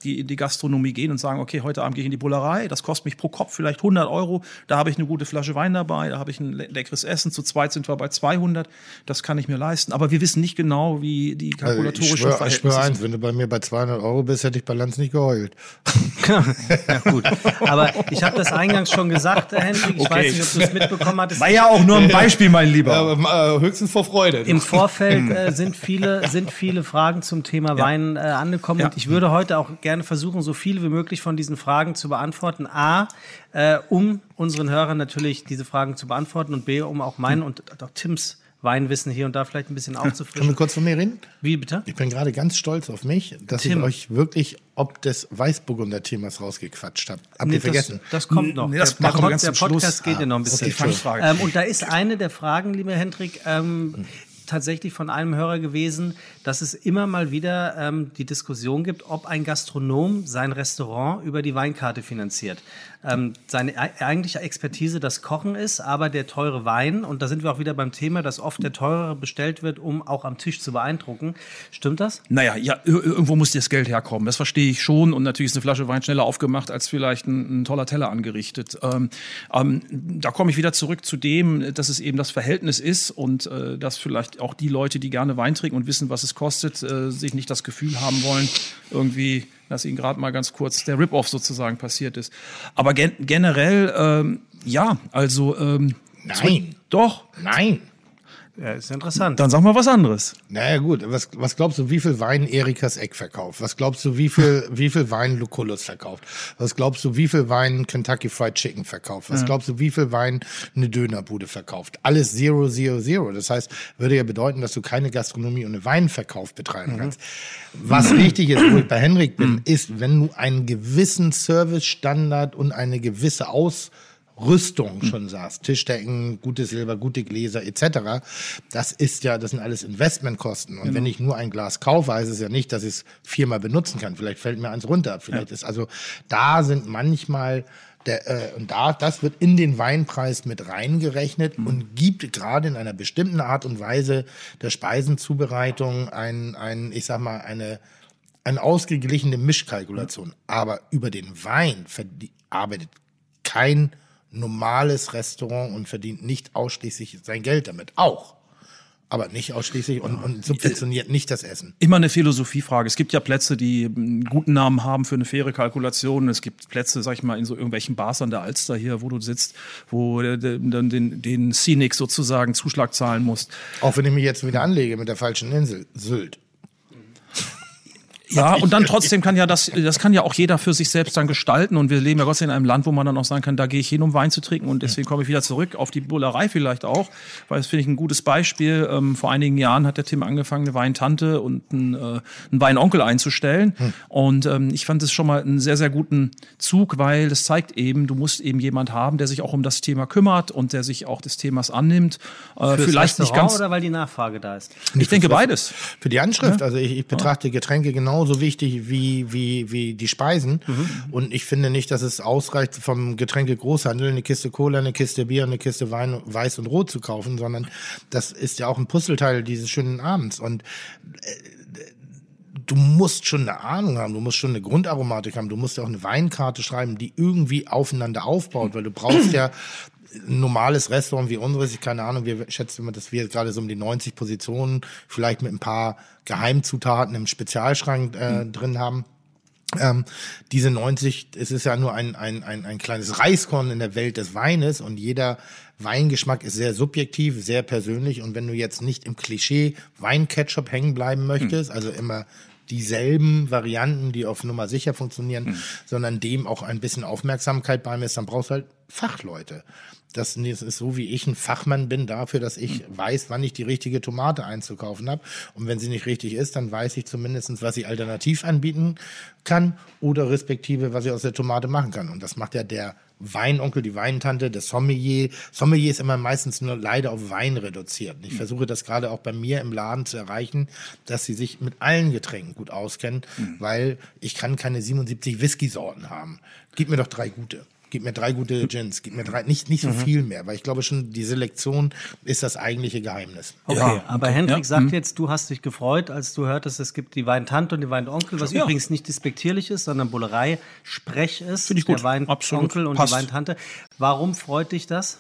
S4: die in die Gastronomie gehen und sagen, okay, heute Abend gehe ich in die Bullerei, das kostet mich pro Kopf vielleicht 100 Euro, da habe ich eine gute Flasche Wein dabei, da habe ich ein le- leckeres Essen, zu zweit sind wir bei 200, das kann ich mir leisten. Aber wir wissen nicht genau, wie die
S3: Also ich
S4: kalkulatorischen
S3: schwöre ich
S4: Verhältnisse
S3: schwör
S4: sind.
S3: eins, wenn du bei mir bei 200 Euro bist, hätte ich bei Lanz nicht geheult.
S2: Ja, gut. Aber ich habe das eingangs schon gesagt, Herr Hendrik. Ich
S4: Okay.
S2: weiß nicht, ob du es mitbekommen hattest.
S4: War ja auch nur ein Beispiel, mein Lieber.
S3: äh, höchstens vor Freude.
S2: Im Vorfeld äh, sind, viele, sind viele Fragen zum Thema Wein äh, angekommen
S4: Ja.
S2: und ich würde heute auch gerne versuchen, so viele wie möglich von diesen Fragen zu beantworten. A, äh, um unseren Hörern natürlich diese Fragen zu beantworten und B, um auch meinen und auch Tims Weinwissen hier und da vielleicht ein bisschen
S3: Können wir
S2: aufzufrischen.
S3: kurz von mir reden?
S2: Wie bitte?
S3: Ich bin gerade ganz stolz auf mich, dass
S2: Tim.
S3: ich euch wirklich ob des Weißburgunder Themas rausgequatscht habe. Habt
S2: Nee,
S3: ihr vergessen?
S2: Das, das kommt noch.
S4: Nee, das
S2: der,
S4: ganz
S2: der
S4: zum Schluss.
S2: Podcast geht ja noch ein bisschen.
S4: Fangfrage.
S2: Ähm, und da ist eine der Fragen, lieber Hendrik, ähm, tatsächlich von einem Hörer gewesen, dass es immer mal wieder ähm, die Diskussion gibt, ob ein Gastronom sein Restaurant über die Weinkarte finanziert. Ähm, seine eigentliche Expertise das Kochen ist, aber der teure Wein, und da sind wir auch wieder beim Thema, dass oft der teurere bestellt wird, um auch am Tisch zu beeindrucken. Stimmt das?
S4: Naja, ja, ir- irgendwo muss das Geld herkommen. Das verstehe ich schon. Und natürlich ist eine Flasche Wein schneller aufgemacht als vielleicht ein, ein toller Teller angerichtet. Ähm, ähm, da komme ich wieder zurück zu dem, dass es eben das Verhältnis ist und äh, dass vielleicht auch die Leute, die gerne Wein trinken und wissen, was es kostet, äh, sich nicht das Gefühl haben wollen, irgendwie, dass ihnen gerade mal ganz kurz der Rip-Off sozusagen passiert ist. Aber gen generell, ähm, ja, also ähm,
S3: Nein.
S4: doch.
S3: Nein.
S2: Ja, ist interessant.
S4: Dann sag mal was anderes.
S3: Naja gut, was, was glaubst du, wie viel Wein Erikas Eck verkauft? Was glaubst du, wie viel, wie viel Wein Lucullus verkauft? Was glaubst du, wie viel Wein Kentucky Fried Chicken verkauft? Was glaubst du, wie viel Wein eine Dönerbude verkauft? Alles zero, zero, zero. Das heißt, würde ja bedeuten, dass du keine Gastronomie ohne Weinverkauf betreiben kannst. Was wichtig ist, wo ich bei Henrik bin, ist, wenn du einen gewissen Servicestandard und eine gewisse Aus Rüstung schon sagst, Tischdecken, gutes Silber, gute Gläser etc. Das ist ja, das sind alles Investmentkosten. Und wenn ich nur ein Glas kaufe, heißt es ja nicht, dass ich es viermal benutzen kann. Vielleicht fällt mir eins runter. Vielleicht ist also da sind manchmal der, äh, und da, das wird in den Weinpreis mit reingerechnet und gibt gerade in einer bestimmten Art und Weise der Speisenzubereitung ein, ein ich sag mal, eine, eine ausgeglichene Mischkalkulation. Aber über den Wein arbeitet kein normales Restaurant und verdient nicht ausschließlich sein Geld damit. Auch. Aber nicht ausschließlich und, und subventioniert nicht das Essen.
S4: immer eine Philosophiefrage. Es gibt ja Plätze, die einen guten Namen haben für eine faire Kalkulation. Es gibt Plätze, sag ich mal, in so irgendwelchen Bars an der Alster hier, wo du sitzt, wo du dann den, den Scenic sozusagen Zuschlag zahlen musst.
S3: Auch wenn ich mich jetzt wieder anlege mit der falschen Insel, Sylt.
S4: Ja, und dann trotzdem kann ja das, das kann ja auch jeder für sich selbst dann gestalten. Und wir leben ja Gott sei Dank in einem Land, wo man dann auch sagen kann, da gehe ich hin, um Wein zu trinken. Und deswegen komme ich wieder zurück auf die Bullerei vielleicht auch, weil das finde ich ein gutes Beispiel. Ähm, vor einigen Jahren hat der Tim angefangen, eine Weintante und einen, äh, einen Weinonkel einzustellen. Und ähm, ich fand es schon mal einen sehr, sehr guten Zug, weil das zeigt eben, du musst eben jemand haben, der sich auch um das Thema kümmert und der sich auch des Themas annimmt. Äh, vielleicht nicht ganz.
S2: oder weil die Nachfrage da ist?
S4: Ich denke beides.
S3: Für die Anschrift, also ich, ich betrachte Getränke genauso wichtig wie, wie, wie die Speisen. Und ich finde nicht, dass es ausreicht, vom Getränke Großhandel eine Kiste Cola, eine Kiste Bier, eine Kiste Wein, Weiß und Rot zu kaufen, sondern das ist ja auch ein Puzzleteil dieses schönen Abends. Und äh, du musst schon eine Ahnung haben, du musst schon eine Grundaromatik haben, du musst ja auch eine Weinkarte schreiben, die irgendwie aufeinander aufbaut, weil du brauchst ja ein normales Restaurant wie unseres, ich keine Ahnung, wir schätzen immer, dass wir gerade so um die 90 Positionen vielleicht mit ein paar Geheimzutaten im Spezialschrank äh, drin haben. Ähm, diese 90, es ist ja nur ein, ein, ein, ein kleines Reiskorn in der Welt des Weines und jeder Weingeschmack ist sehr subjektiv, sehr persönlich. Und wenn du jetzt nicht im Klischee Weinketchup hängen bleiben möchtest, also immer dieselben Varianten, die auf Nummer sicher funktionieren, sondern dem auch ein bisschen Aufmerksamkeit beimisst, dann brauchst du halt Fachleute. Das ist so, wie ich ein Fachmann bin dafür, dass ich weiß, wann ich die richtige Tomate einzukaufen habe. Und wenn sie nicht richtig ist, dann weiß ich zumindestens, was ich alternativ anbieten kann oder respektive, was ich aus der Tomate machen kann. Und das macht ja der Weinonkel, die Weintante, der Sommelier. Sommelier ist immer meistens nur leider auf Wein reduziert. Ich versuche das gerade auch bei mir im Laden zu erreichen, dass sie sich mit allen Getränken gut auskennen, weil ich kann keine 77 Whisky-Sorten haben. Gib mir doch drei gute. Gib mir drei gute Gins, gib mir drei, nicht, nicht so viel mehr, weil ich glaube schon, die Selektion ist das eigentliche Geheimnis.
S2: Okay,
S4: Ja.
S2: aber Hendrik
S4: Ja.
S2: sagt jetzt, du hast dich gefreut, als du hörtest, es gibt die Weintante und die Weinonkel, was
S4: Ja.
S2: übrigens nicht despektierlich ist, sondern Bullerei Sprech ist.
S4: Finde ich gut.
S2: Der Weinonkel
S4: Absolut.
S2: und
S4: Passt.
S2: die Weintante. Warum freut dich das?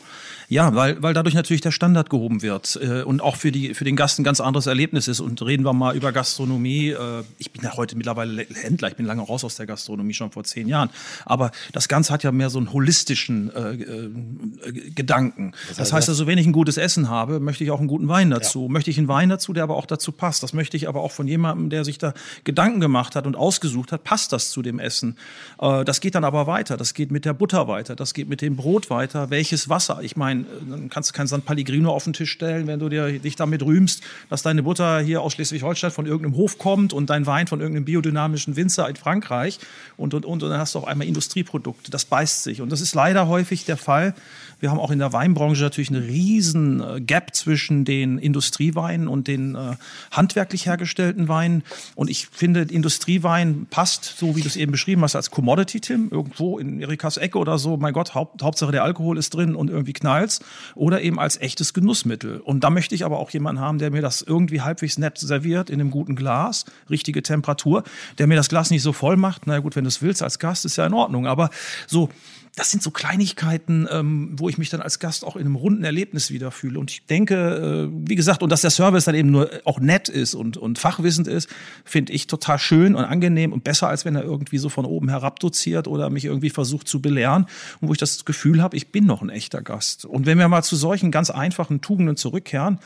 S4: Ja, weil, weil dadurch natürlich der Standard gehoben wird äh, und auch für, die, für den Gast ein ganz anderes Erlebnis ist. Und reden wir mal über Gastronomie. Äh, ich bin ja heute mittlerweile Händler, ich bin lange raus aus der Gastronomie, schon vor zehn Jahren. Aber das Ganze hat ja mehr so einen holistischen äh, äh, Gedanken. Das heißt also, wenn ich ein gutes Essen habe, möchte ich auch einen guten Wein dazu. Möchte ich einen Wein dazu, der aber auch dazu passt. Das möchte ich aber auch von jemandem, der sich da Gedanken gemacht hat und ausgesucht hat, passt das zu dem Essen. Äh, das geht dann aber weiter. Das geht mit der Butter weiter. Das geht mit dem Brot weiter. Welches Wasser? Ich meine, äh, dann kannst du kein San Pellegrino auf den Tisch stellen, wenn du dir, dich damit rühmst, dass deine Butter hier aus Schleswig-Holstein von irgendeinem Hof kommt und dein Wein von irgendeinem biodynamischen Winzer in Frankreich und, und, und, und dann hast du auf einmal Industrieprodukte. Das beißt sich. Und das ist leider häufig der Fall. Wir haben auch in der Weinbranche natürlich eine riesen äh, Gap zwischen den Industrieweinen und den äh, handwerklich hergestellten Weinen. Und ich finde, Industriewein passt, so wie du es eben beschrieben hast, als Commodity, Tim, irgendwo in Erikas Ecke oder so. Mein Gott, Haupt, Hauptsache der Alkohol ist drin und irgendwie knallt's. Oder eben als echtes Genussmittel. Und da möchte ich aber auch jemanden haben, der mir das irgendwie halbwegs nett serviert, in einem guten Glas, richtige Temperatur, der mir das Glas nicht so voll macht. Na gut, wenn du es willst als Gast, ist ja in Ordnung. Aber so, das sind so Kleinigkeiten, ähm, wo ich mich dann als Gast auch in einem runden Erlebnis wiederfühle. Und ich denke, äh, wie gesagt, und dass der Service dann eben nur auch nett ist und, und fachwissend ist, finde ich total schön und angenehm und besser, als wenn er irgendwie so von oben herab doziert oder mich irgendwie versucht zu belehren. Und wo ich das Gefühl habe, ich bin noch ein echter Gast. Und wenn wir mal zu solchen ganz einfachen Tugenden zurückkehren,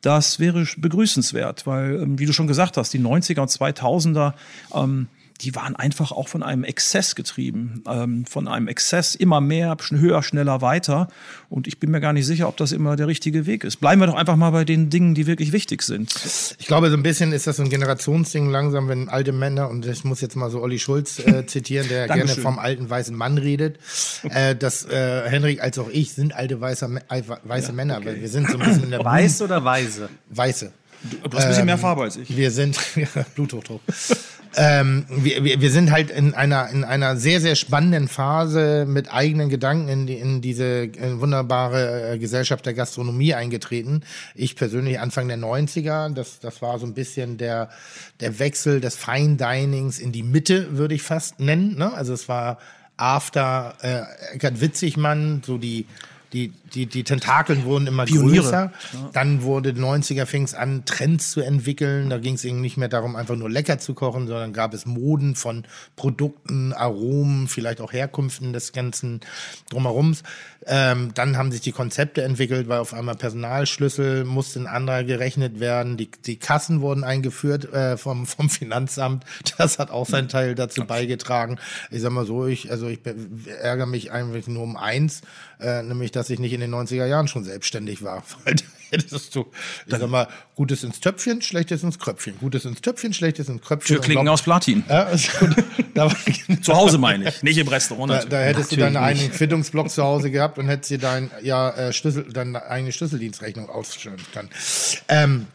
S4: das wäre begrüßenswert, weil, ähm, wie du schon gesagt hast, die 90er und 2000er, ähm, die waren einfach auch von einem Exzess getrieben, ähm, von einem Exzess immer mehr, höher, schneller, weiter. Und ich bin mir gar nicht sicher, ob das immer der richtige Weg ist. Bleiben wir doch einfach mal bei den Dingen, die wirklich wichtig sind.
S3: Ich glaube, so ein bisschen ist das so ein Generationsding langsam, wenn alte Männer, und ich muss jetzt mal so Olli Schulz äh, zitieren, der gerne vom alten weißen Mann redet, äh, dass äh, Henrik als auch ich sind alte weiße, äh, weiße Männer, weil wir sind so ein bisschen in der
S2: Weiß oder Weise?
S3: Weiße.
S4: Du hast ein bisschen mehr Farbe als ich.
S3: Wir sind Bluthochdruck. Ähm, wir, wir, wir sind halt in einer in einer sehr sehr spannenden Phase mit eigenen Gedanken in, die, in diese äh, wunderbare äh, Gesellschaft der Gastronomie eingetreten. Ich persönlich Anfang der 90er, das das war so ein bisschen der der Wechsel des Fine Dinings in die Mitte, würde ich fast nennen. Ne? Also es war After äh, Eckart Witzigmann, so die die, die, die Tentakeln wurden immer
S4: Pioniere.
S3: größer. Dann wurde 90er fing es an, Trends zu entwickeln. Da ging es eben nicht mehr darum, einfach nur lecker zu kochen, sondern gab es Moden von Produkten, Aromen, vielleicht auch Herkünften des ganzen Drumherums. Ähm, dann haben sich die Konzepte entwickelt, weil auf einmal Personalschlüssel musste ein anderer gerechnet werden. Die, die Kassen wurden eingeführt äh, vom, vom Finanzamt. Das hat auch seinen Teil dazu beigetragen. Ich sag mal so, ich, also ich ärgere mich eigentlich nur um eins, äh, nämlich, dass ich nicht in den 90er Jahren schon selbstständig war. Weil da hättest du, ich sag mal, Gutes ins Töpfchen, Schlechtes ins Kröpfchen. Gutes ins Töpfchen, Schlechtes ins Kröpfchen.
S4: Türklingen aus Platin.
S3: Ja, also, da,
S4: Zu Hause meine ich, nicht im Restaurant.
S3: da,
S4: natürlich.
S3: da hättest du deinen eigenen Quittungsblock zu Hause gehabt und hättest dir dein, ja, äh, Schlüssel, deine eigene Schlüsseldienstrechnung ausstellen können. Ähm,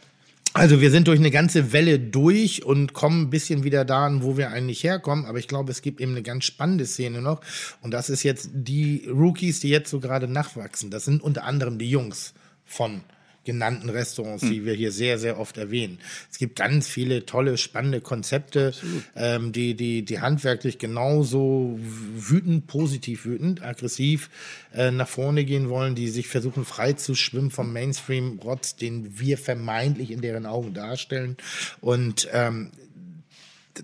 S3: also wir sind durch eine ganze Welle durch und kommen ein bisschen wieder dahin, wo wir eigentlich herkommen. Aber ich glaube, es gibt eben eine ganz spannende Szene noch. Und das ist jetzt die Rookies, die jetzt so gerade nachwachsen. Das sind unter anderem die Jungs von genannten Restaurants, die wir hier sehr, sehr oft erwähnen. Es gibt ganz viele tolle, spannende Konzepte, ähm, die, die, die handwerklich genauso wütend, positiv wütend, aggressiv äh, nach vorne gehen wollen, die sich versuchen frei zu schwimmen vom Mainstream-Rotz, den wir vermeintlich in deren Augen darstellen. Und ähm,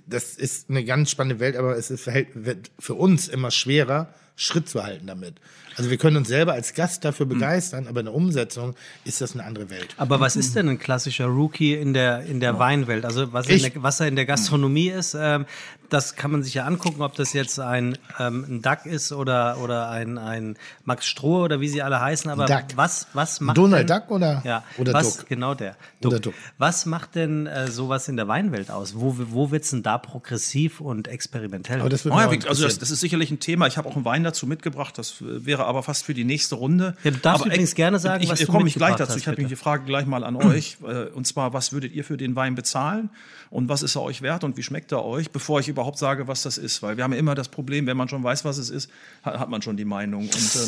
S3: das ist eine ganz spannende Welt, aber es ist, wird für uns immer schwerer, Schritt zu halten damit. Also wir können uns selber als Gast dafür begeistern, aber in der Umsetzung ist das eine andere Welt.
S2: Aber was ist denn ein klassischer Rookie in der, in der Weinwelt? Also was, der, was er in der Gastronomie ist, ähm, das kann man sich ja angucken, ob das jetzt ein, ähm, ein Duck ist oder, oder ein, ein Max Stroh oder wie sie alle heißen. Aber
S3: Duck.
S2: was, was macht
S3: Donald
S2: denn,
S3: Duck oder-
S2: ja,
S3: oder
S2: was,
S3: Duck?
S2: Genau der.
S3: Oder Duck.
S2: Was macht denn äh, sowas in der Weinwelt aus? Wo, wo wird's denn da progressiv und experimentell?
S3: Aber das
S4: Oh
S3: würde
S4: ja, also das, das ist sicherlich ein Thema. Ich habe auch einen Wein dazu mitgebracht. Das äh, wäre aber fast für die nächste Runde.
S2: Ja, du darfst
S4: aber
S2: übrigens gerne sagen,
S4: ich,
S2: was
S4: ich
S2: du
S4: komme ich gleich dazu.
S2: hast,
S4: Ich habe die Frage gleich mal an euch. Äh, Und zwar, was würdet ihr für den Wein bezahlen? Und was ist er euch wert und wie schmeckt er euch, bevor ich überhaupt sage, was das ist? Weil wir haben ja immer das Problem, wenn man schon weiß, was es ist, hat, hat man schon die Meinung. Und äh,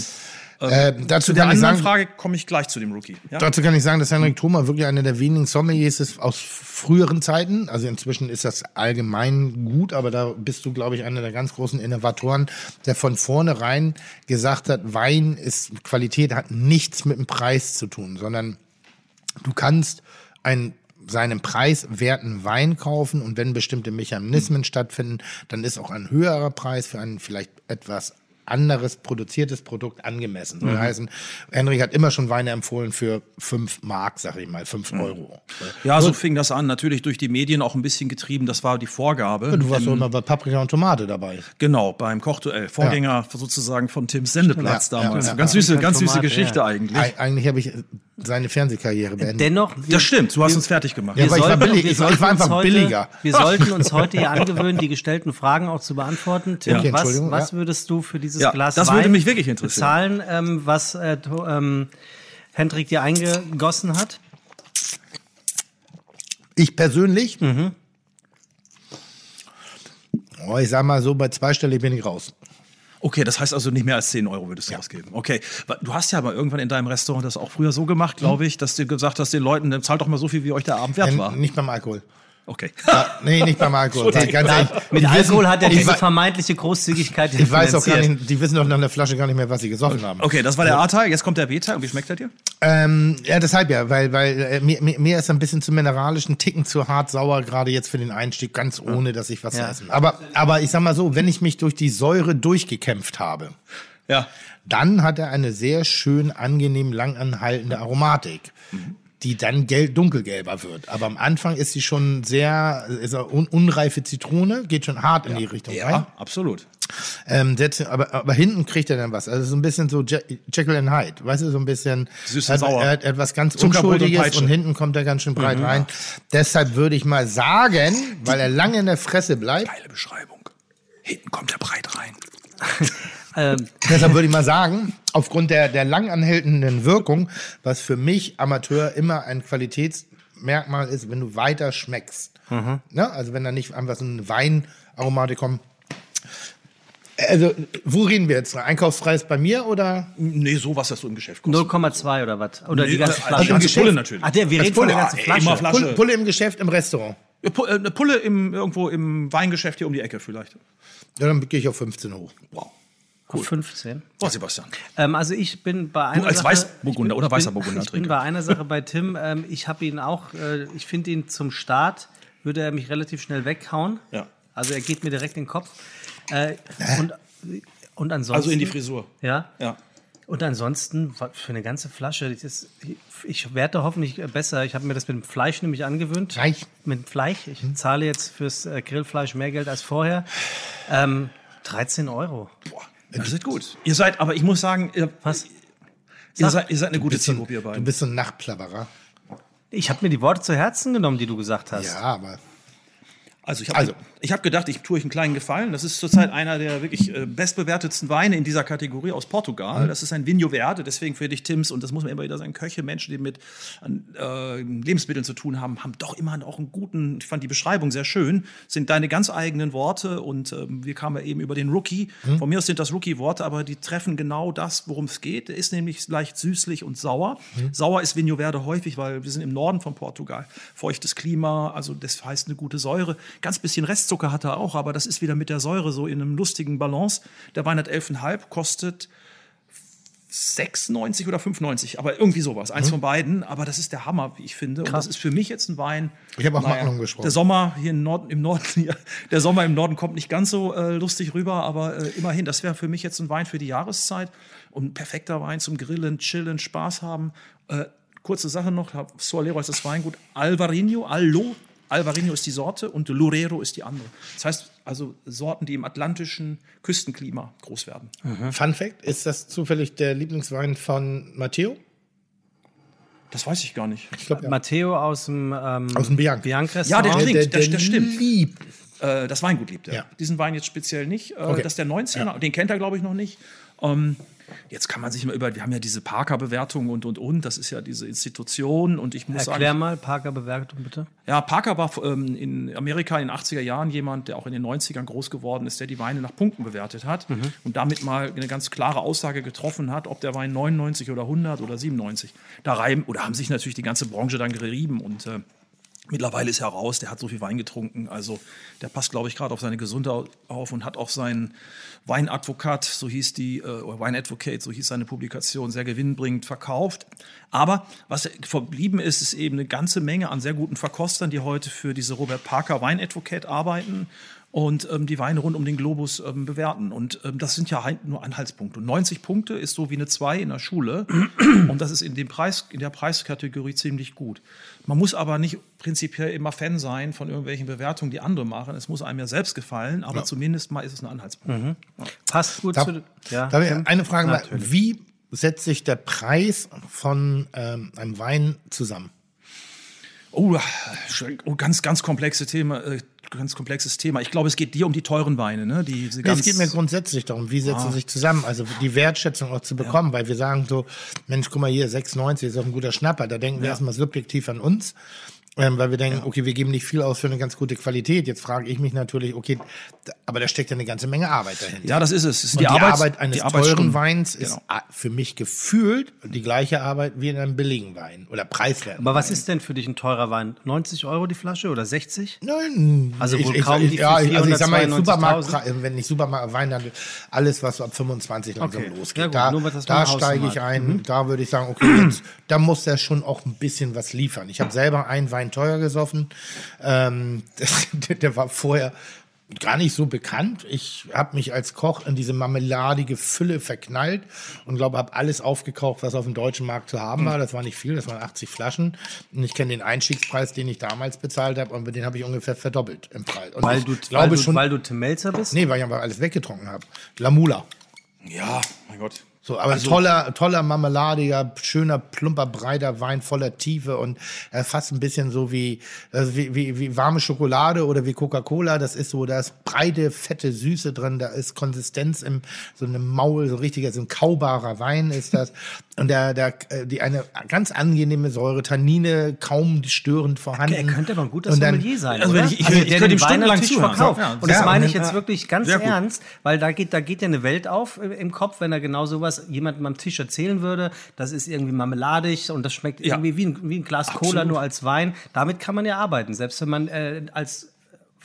S3: Äh, dazu
S4: zu der
S3: kann ich
S4: anderen
S3: sagen,
S4: Frage komme ich gleich zu dem Rookie. Ja?
S3: Dazu kann ich sagen, dass Henrik Thoma wirklich einer der wenigen Sommeliers ist aus früheren Zeiten. Also inzwischen ist das allgemein gut, aber da bist du, glaube ich, einer der ganz großen Innovatoren, der von vornherein gesagt hat, Wein ist Qualität, hat nichts mit dem Preis zu tun, sondern du kannst einen seinen preiswerten Wein kaufen und wenn bestimmte Mechanismen stattfinden, dann ist auch ein höherer Preis für ein vielleicht etwas anderes produziertes Produkt angemessen. Soll heißen, Henrik hat immer schon Weine empfohlen für fünf Mark, sag ich mal, fünf Euro.
S4: Ja, so fing das an. Natürlich durch die Medien auch ein bisschen getrieben. Das war die Vorgabe.
S3: Du warst doch immer bei Paprika und Tomate dabei.
S4: Genau, beim Kochduell. Vorgänger sozusagen von Tims Sendeplatz
S3: Ja,
S4: damals.
S3: ja, ja.
S4: Ganz süße, ganz süße
S2: Tomate,
S4: Geschichte
S2: ja.
S4: eigentlich.
S3: Eig eigentlich habe ich seine Fernsehkarriere beendet.
S2: Dennoch, wir-
S4: Das stimmt, du hast
S2: wir-
S4: uns fertig gemacht.
S3: Ja, aber ich war billig-
S2: wir
S3: ich war- ich war
S2: sollten uns
S3: einfach
S2: heute,
S3: billiger.
S2: Wir sollten uns heute ja angewöhnen, die gestellten Fragen auch zu beantworten. Tim,
S3: Okay,
S2: was, was
S3: ja.
S2: würdest du für dieses
S4: Ja,
S2: Glas
S4: das
S2: Wein
S4: würde mich wirklich interessieren.
S2: bezahlen, ähm, was äh, ähm, Hendrik dir eingegossen hat?
S3: Ich persönlich, oh, ich sag mal so, bei zweistellig bin ich raus.
S4: Okay, das heißt also nicht mehr als 10 Euro würdest du ausgeben. Okay, du hast ja mal irgendwann in deinem Restaurant das auch früher so gemacht, glaube ich, dass du gesagt hast den Leuten, dann zahlt doch mal so viel, wie euch der Abend wert
S3: Ähm,
S4: war.
S3: Nicht beim Alkohol.
S4: Okay.
S3: Ja, nee, nicht beim Alkohol. Nein, ganz ehrlich,
S2: Mit
S3: die
S2: Alkohol
S3: wissen-
S2: hat er diese vermeintliche Großzügigkeit
S3: Ich weiß auch gar nicht, die wissen doch nach der Flasche gar nicht mehr, was sie gesoffen haben.
S4: Okay, das war der A-Teil, jetzt kommt der B-Teil. Und wie schmeckt der dir?
S3: Ähm, ja, deshalb ja, weil, weil äh, mir, mir, ist ein bisschen zu mineralisch, ein Ticken zu hart sauer, gerade jetzt für den Einstieg, ganz ohne, dass ich was
S2: Ja.
S3: zu essen. Aber, aber ich sag mal so, wenn ich mich durch die Säure durchgekämpft habe,
S4: Ja.
S3: dann hat er eine sehr schön angenehm langanhaltende Aromatik. Die dann gel dunkelgelber wird. Aber am Anfang ist sie schon sehr, ist er un unreife Zitrone, geht schon hart in die Richtung rein.
S4: Ja, absolut.
S3: Ähm, setzt, aber, aber hinten kriegt er dann was. Also so ein bisschen so Je Jekyll and Hyde. Weißt du, so ein bisschen.
S4: Süß und
S3: hat,
S4: sauer.
S3: Er hat etwas ganz
S4: Zuckerbrot und
S3: Unschuldiges
S4: Peitsche.
S3: und, hinten kommt er ganz schön breit rein. Deshalb würde ich mal sagen, weil er lange in der Fresse bleibt,
S4: Geile Beschreibung. Hinten kommt der breit rein.
S2: Ähm,
S3: deshalb würde ich mal sagen, aufgrund der, der lang anhaltenden Wirkung, was für mich Amateur immer ein Qualitätsmerkmal ist, wenn du weiter schmeckst. Ne? Also wenn da nicht einfach so eine Weinaromatik kommt. Also, wo reden wir jetzt? Einkaufspreis bei mir oder?
S4: Nee, so was das so im Geschäft kostet.
S2: 0,2 oder was? Oder
S4: Nee,
S2: die ganze
S4: äh,
S2: Flasche?
S4: die ganze
S3: Geschäft?
S4: Pulle natürlich.
S2: Ach, der, wir reden von der
S3: Pulle,
S2: ganzen Flasche.
S4: immer Flasche.
S3: Pulle, Pulle im Geschäft im Restaurant.
S4: Äh, Eine Pulle im, irgendwo im Weingeschäft hier um die Ecke vielleicht.
S3: Ja, dann gehe ich auf 15 hoch.
S4: Wow.
S2: Auf 15.
S4: Boah, Sebastian.
S2: Ähm, also ich bin bei einer
S4: als
S2: Sache,
S4: Weißburgunder
S2: ich
S4: oder
S2: bin-
S4: weißer Burgunder
S2: Ich bin bei einer Sache bei Tim. Ähm, ich habe ihn auch, äh, ich finde ihn zum Start, würde er mich relativ schnell weghauen.
S4: Ja.
S2: Also er geht mir direkt in den Kopf. Äh, und, und ansonsten.
S4: Also in die Frisur.
S2: Ja.
S4: Ja.
S2: Und ansonsten für eine ganze Flasche, ist, ich werde hoffentlich besser. Ich habe mir das mit dem Fleisch nämlich angewöhnt.
S3: Fleisch?
S2: Mit dem Fleisch. Ich zahle jetzt fürs äh, Grillfleisch mehr Geld als vorher. Ähm, 13 Euro.
S4: Boah, das ist gut. Ihr seid, aber ich muss sagen, ihr,
S2: Was?
S4: ihr, seid, ihr seid eine gute Zielgruppe, ihr
S3: Du
S4: beiden.
S3: bist so ein Nachtplapperer.
S2: Ich habe mir die Worte zu Herzen genommen, die du gesagt hast.
S3: Ja, aber
S4: Also ich habe
S3: Also.
S4: Ich hab gedacht, ich tue euch einen kleinen Gefallen. Das ist zurzeit einer der wirklich äh, bestbewertetsten Weine in dieser Kategorie aus Portugal. Das ist ein Vinho Verde, deswegen für dich, Tims, und das muss man immer wieder sagen, Köche, Menschen, die mit äh, Lebensmitteln zu tun haben, haben doch immer auch einen guten, ich fand die Beschreibung sehr schön, sind deine ganz eigenen Worte und ähm, wir kamen ja eben über den Rookie. Von mir aus sind das Rookie-Worte, aber die treffen genau das, worum es geht. Der ist nämlich leicht süßlich und sauer. Sauer ist Vinho Verde häufig, weil wir sind im Norden von Portugal. Feuchtes Klima, also das heißt eine gute Säure. Ganz bisschen Restzucker hat er auch, aber das ist wieder mit der Säure so in einem lustigen Balance. Der Wein hat 11,5, kostet 6,90 oder 5,90, aber irgendwie sowas, eins von beiden. Aber das ist der Hammer, wie ich finde. Und das ist für mich jetzt ein Wein.
S3: Ich habe auch Magnum gesprochen.
S4: Der Sommer hier im Norden, im Norden hier, der Sommer im Norden kommt nicht ganz so äh, lustig rüber, aber äh, immerhin, das wäre für mich jetzt ein Wein für die Jahreszeit und ein perfekter Wein zum Grillen, Chillen, Spaß haben. Äh, kurze Sache noch, Solero ist das Weingut, Alvarinho, Allo, Alvarinho ist die Sorte und Lorero ist die andere. Das heißt also Sorten, die im atlantischen Küstenklima groß werden.
S3: Fun Fact: Ist das zufällig der Lieblingswein von Matteo?
S4: Das weiß ich gar nicht.
S3: Ich glaube, ja.
S2: Matteo aus dem, ähm,
S3: Aus dem Bianc.
S2: Bianc
S4: Ja, der
S2: Restaurant.
S4: trinkt, das- das stimmt.
S3: liebt.
S4: Äh, das Weingut liebt er.
S3: Ja.
S4: Diesen Wein jetzt speziell nicht. Äh,
S3: Okay.
S4: Das ist der 19er, den kennt er, glaube ich, noch nicht. Ähm, jetzt kann man sich mal über, wir haben ja diese Parker-Bewertung und, und, und. Das ist ja diese Institution. Und ich muss
S2: Erklär
S4: sagen,
S2: mal, Parker Bewertung bitte.
S4: ja, Parker war ähm, in Amerika in den 80er Jahren jemand, der auch in den 90ern groß geworden ist, der die Weine nach Punkten bewertet hat und damit mal eine ganz klare Aussage getroffen hat, ob der Wein 99 oder 100 oder 97. Da reiben, oder haben sich natürlich die ganze Branche dann gerieben und äh, Mittlerweile ist er raus, der hat so viel Wein getrunken. Also der passt, glaube ich, gerade auf seine Gesundheit auf und hat auch seinen Weinadvokat, so hieß die, äh, oder Wine Advocate, so hieß seine Publikation, sehr gewinnbringend verkauft. Aber was verblieben ist, ist eben eine ganze Menge an sehr guten Verkostern, die heute für diese Robert Parker Wine Advocate arbeiten und ähm, die Weine rund um den Globus ähm, bewerten. Und ähm, das sind ja halt nur Anhaltspunkte. Und 90 Punkte ist so wie eine 2 in der Schule. und das ist in, dem Preis, in der Preiskategorie ziemlich gut. Man muss aber nicht prinzipiell immer Fan sein von irgendwelchen Bewertungen, die andere machen. Es muss einem ja selbst gefallen, aber zumindest mal ist es ein Anhaltspunkt.
S2: Passt gut
S3: Darf,
S2: zu. Ja,
S3: darf ich
S2: Tim?
S3: eine Frage mal,
S2: Natürlich.
S3: wie setzt sich der Preis von ähm, einem Wein zusammen?
S4: Oh, oh, ganz, ganz komplexe Thema. Äh, ganz komplexes Thema. Ich glaube, es geht dir um die teuren Weine, ne? Die, diese
S3: Nee, es geht mir grundsätzlich darum, wie
S2: Ah.
S3: setzen sie sich zusammen, also die Wertschätzung auch zu bekommen, weil wir sagen so, Mensch, guck mal hier, 6,90 ist auch ein guter Schnapper, da denken wir erstmal subjektiv an uns, ähm, weil wir denken, okay, wir geben nicht viel aus für eine ganz gute Qualität. Jetzt frage ich mich natürlich, okay, da, aber da steckt ja eine ganze Menge Arbeit dahinter.
S4: Ja, das ist es. es ist
S3: Und die,
S4: Arbeits-
S3: Arbeit eines
S4: die
S3: teuren. Weins ist
S4: Genau.
S3: für mich gefühlt die gleiche Arbeit wie in einem billigen Wein oder preiswerten.
S2: Aber was ist denn für dich ein teurer Wein? 90 Euro die Flasche oder 60?
S3: Nein,
S2: Also wohl
S3: ich,
S2: kaum
S3: ich,
S2: die
S3: ja, also ich sag mal, jetzt
S2: 492.000?
S3: Supermarkt, wenn ich Supermarkt Weinhandel, alles was so ab 25 langsam
S2: Okay.
S3: losgeht,
S2: Ja gut,
S3: da,
S2: nur das
S3: da steige ich ein, da würde ich sagen, okay, jetzt, da muss der schon auch ein bisschen was liefern. Ich habe selber einen Wein teuer gesoffen, ähm, das, der, der war vorher gar nicht so bekannt. Ich habe mich als Koch in diese marmeladige Fülle verknallt und glaube, habe alles aufgekauft, was auf dem deutschen Markt zu haben war. Das war nicht viel, das waren 80 Flaschen. Und ich kenne den Einstiegspreis, den ich damals bezahlt habe, und den habe ich ungefähr verdoppelt im Preis. Und
S2: Weil du,
S3: glaube
S2: weil, du,
S3: schon,
S2: weil du Tim Melzer bist?
S3: nee, weil ich aber alles weggetrunken habe. Lamula.
S4: Ja, mein Gott.
S3: So, aber
S2: Also
S3: toller, toller marmeladiger, schöner, plumper, breiter Wein voller Tiefe und äh, fast ein bisschen so wie, also wie, wie, wie warme Schokolade oder wie Coca-Cola. Das ist so, da ist breite, fette Süße drin, da ist Konsistenz im, so einem Maul, so richtiger, so ein kaubarer Wein ist das. Und der, der, äh, die eine ganz angenehme Säure, Tannine kaum störend vorhanden.
S2: Er könnte aber ein guter Sommelier sein,
S4: Also
S2: oder?
S4: wenn ich- ich-
S2: also,
S4: ich
S2: der
S4: könnte
S2: den
S4: ihm stundenlang zuhören.
S2: verkauft.
S4: Ja,
S2: und das
S3: ja,
S2: meine
S3: und
S2: ich jetzt wirklich ganz
S4: Sehr gut.
S2: ernst, weil da geht, da geht ja eine Welt auf äh, im Kopf, wenn er genau sowas jemandem am Tisch erzählen würde. Das ist irgendwie marmeladig und das schmeckt
S4: Ja.
S2: irgendwie wie ein, wie ein Glas Cola nur als Wein. Damit kann man ja arbeiten, selbst wenn man äh, als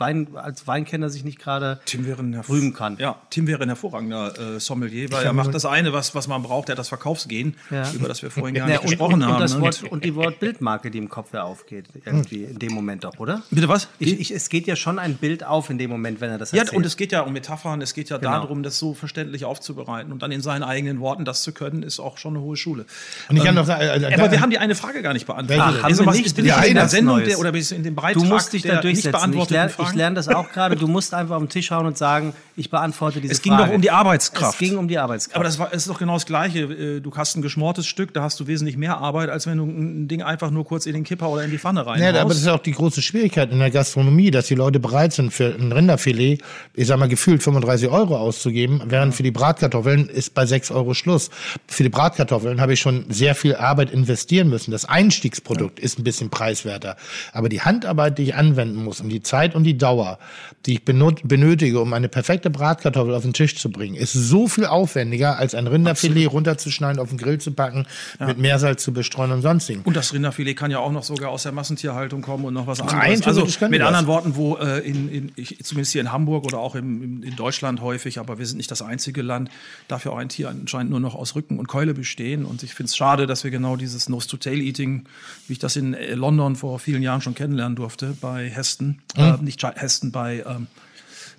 S2: Wein, als Weinkenner sich nicht gerade
S4: Tim wäre ein herv-
S2: rühmen kann.
S4: Ja, Tim wäre ein hervorragender äh, Sommelier, weil er macht das eine, was, was man braucht, der hat das Verkaufsgehen,
S2: Ja.
S4: über das wir vorhin gar
S2: Ja,
S4: nicht
S2: und,
S4: gesprochen
S2: und,
S4: haben.
S2: und, das
S4: ne?
S2: Wort, und die Wortbildmarke, die im Kopf ja aufgeht, irgendwie in dem Moment doch, oder?
S4: Bitte was?
S2: Ich, ich, es geht ja schon ein Bild auf in dem Moment, wenn er das
S4: Ja,
S2: erzählt.
S4: und es geht ja um Metaphern, es geht ja
S2: Genau.
S4: darum, das so verständlich aufzubereiten und dann in seinen eigenen Worten das zu können, ist auch schon eine hohe Schule.
S3: Und ich kann noch sagen, äh,
S4: Aber
S3: da-
S4: wir haben die eine Frage gar nicht beantwortet.
S2: Ach, haben
S4: Also
S2: wir
S4: was
S2: nicht?
S4: bin ich
S3: Ja,
S4: in der Sendung der, oder bin ich in dem
S2: Du
S4: Beitrag
S2: musst dich da
S4: der nicht
S2: durchsetzen. Ich,
S4: beantworteten
S2: lerne, ich ich lerne das auch gerade. Du musst einfach auf den Tisch hauen und sagen, ich beantworte diese
S4: Es ging
S2: Frage.
S4: doch um die Arbeitskraft.
S2: Es ging um die Arbeitskraft.
S4: Aber das war, es ist doch genau das Gleiche. Äh, Du hast ein geschmortes Stück, da hast du wesentlich mehr Arbeit, als wenn du ein Ding einfach nur kurz in den Kipper oder in die Pfanne rein.
S3: Ja, aber das ist auch die große Schwierigkeit in der Gastronomie, dass die Leute bereit sind, für ein Rinderfilet, ich sag mal, gefühlt 35 Euro auszugeben, während für die Bratkartoffeln ist bei 6 Euro Schluss. Für die Bratkartoffeln habe ich schon sehr viel Arbeit investieren müssen. Das Einstiegsprodukt ist ein bisschen preiswerter. Aber die Handarbeit, die ich anwenden muss und die Zeit und die Dauer, die ich benötige, um eine perfekte Bratkartoffel auf den Tisch zu bringen, ist so viel aufwendiger, als ein Rinderfilet runterzuschneiden, auf den Grill zu packen, mit Meersalz zu bestreuen und sonstigen.
S4: Und das Rinderfilet kann ja auch noch sogar aus der Massentierhaltung kommen und noch was anderes. Also
S3: theoretisch kann
S4: mit anderen Worten, wo äh, in, in, ich, zumindest hier in Hamburg oder auch im, in Deutschland häufig, aber wir sind nicht das einzige Land, dafür auch ein Tier anscheinend nur noch aus Rücken und Keule bestehen. Und ich finde es schade, dass wir genau dieses Nose-to-Tail-Eating, wie ich das in äh, London vor vielen Jahren schon kennenlernen durfte, bei Heston, äh, nicht Chi- Heston, bei ähm,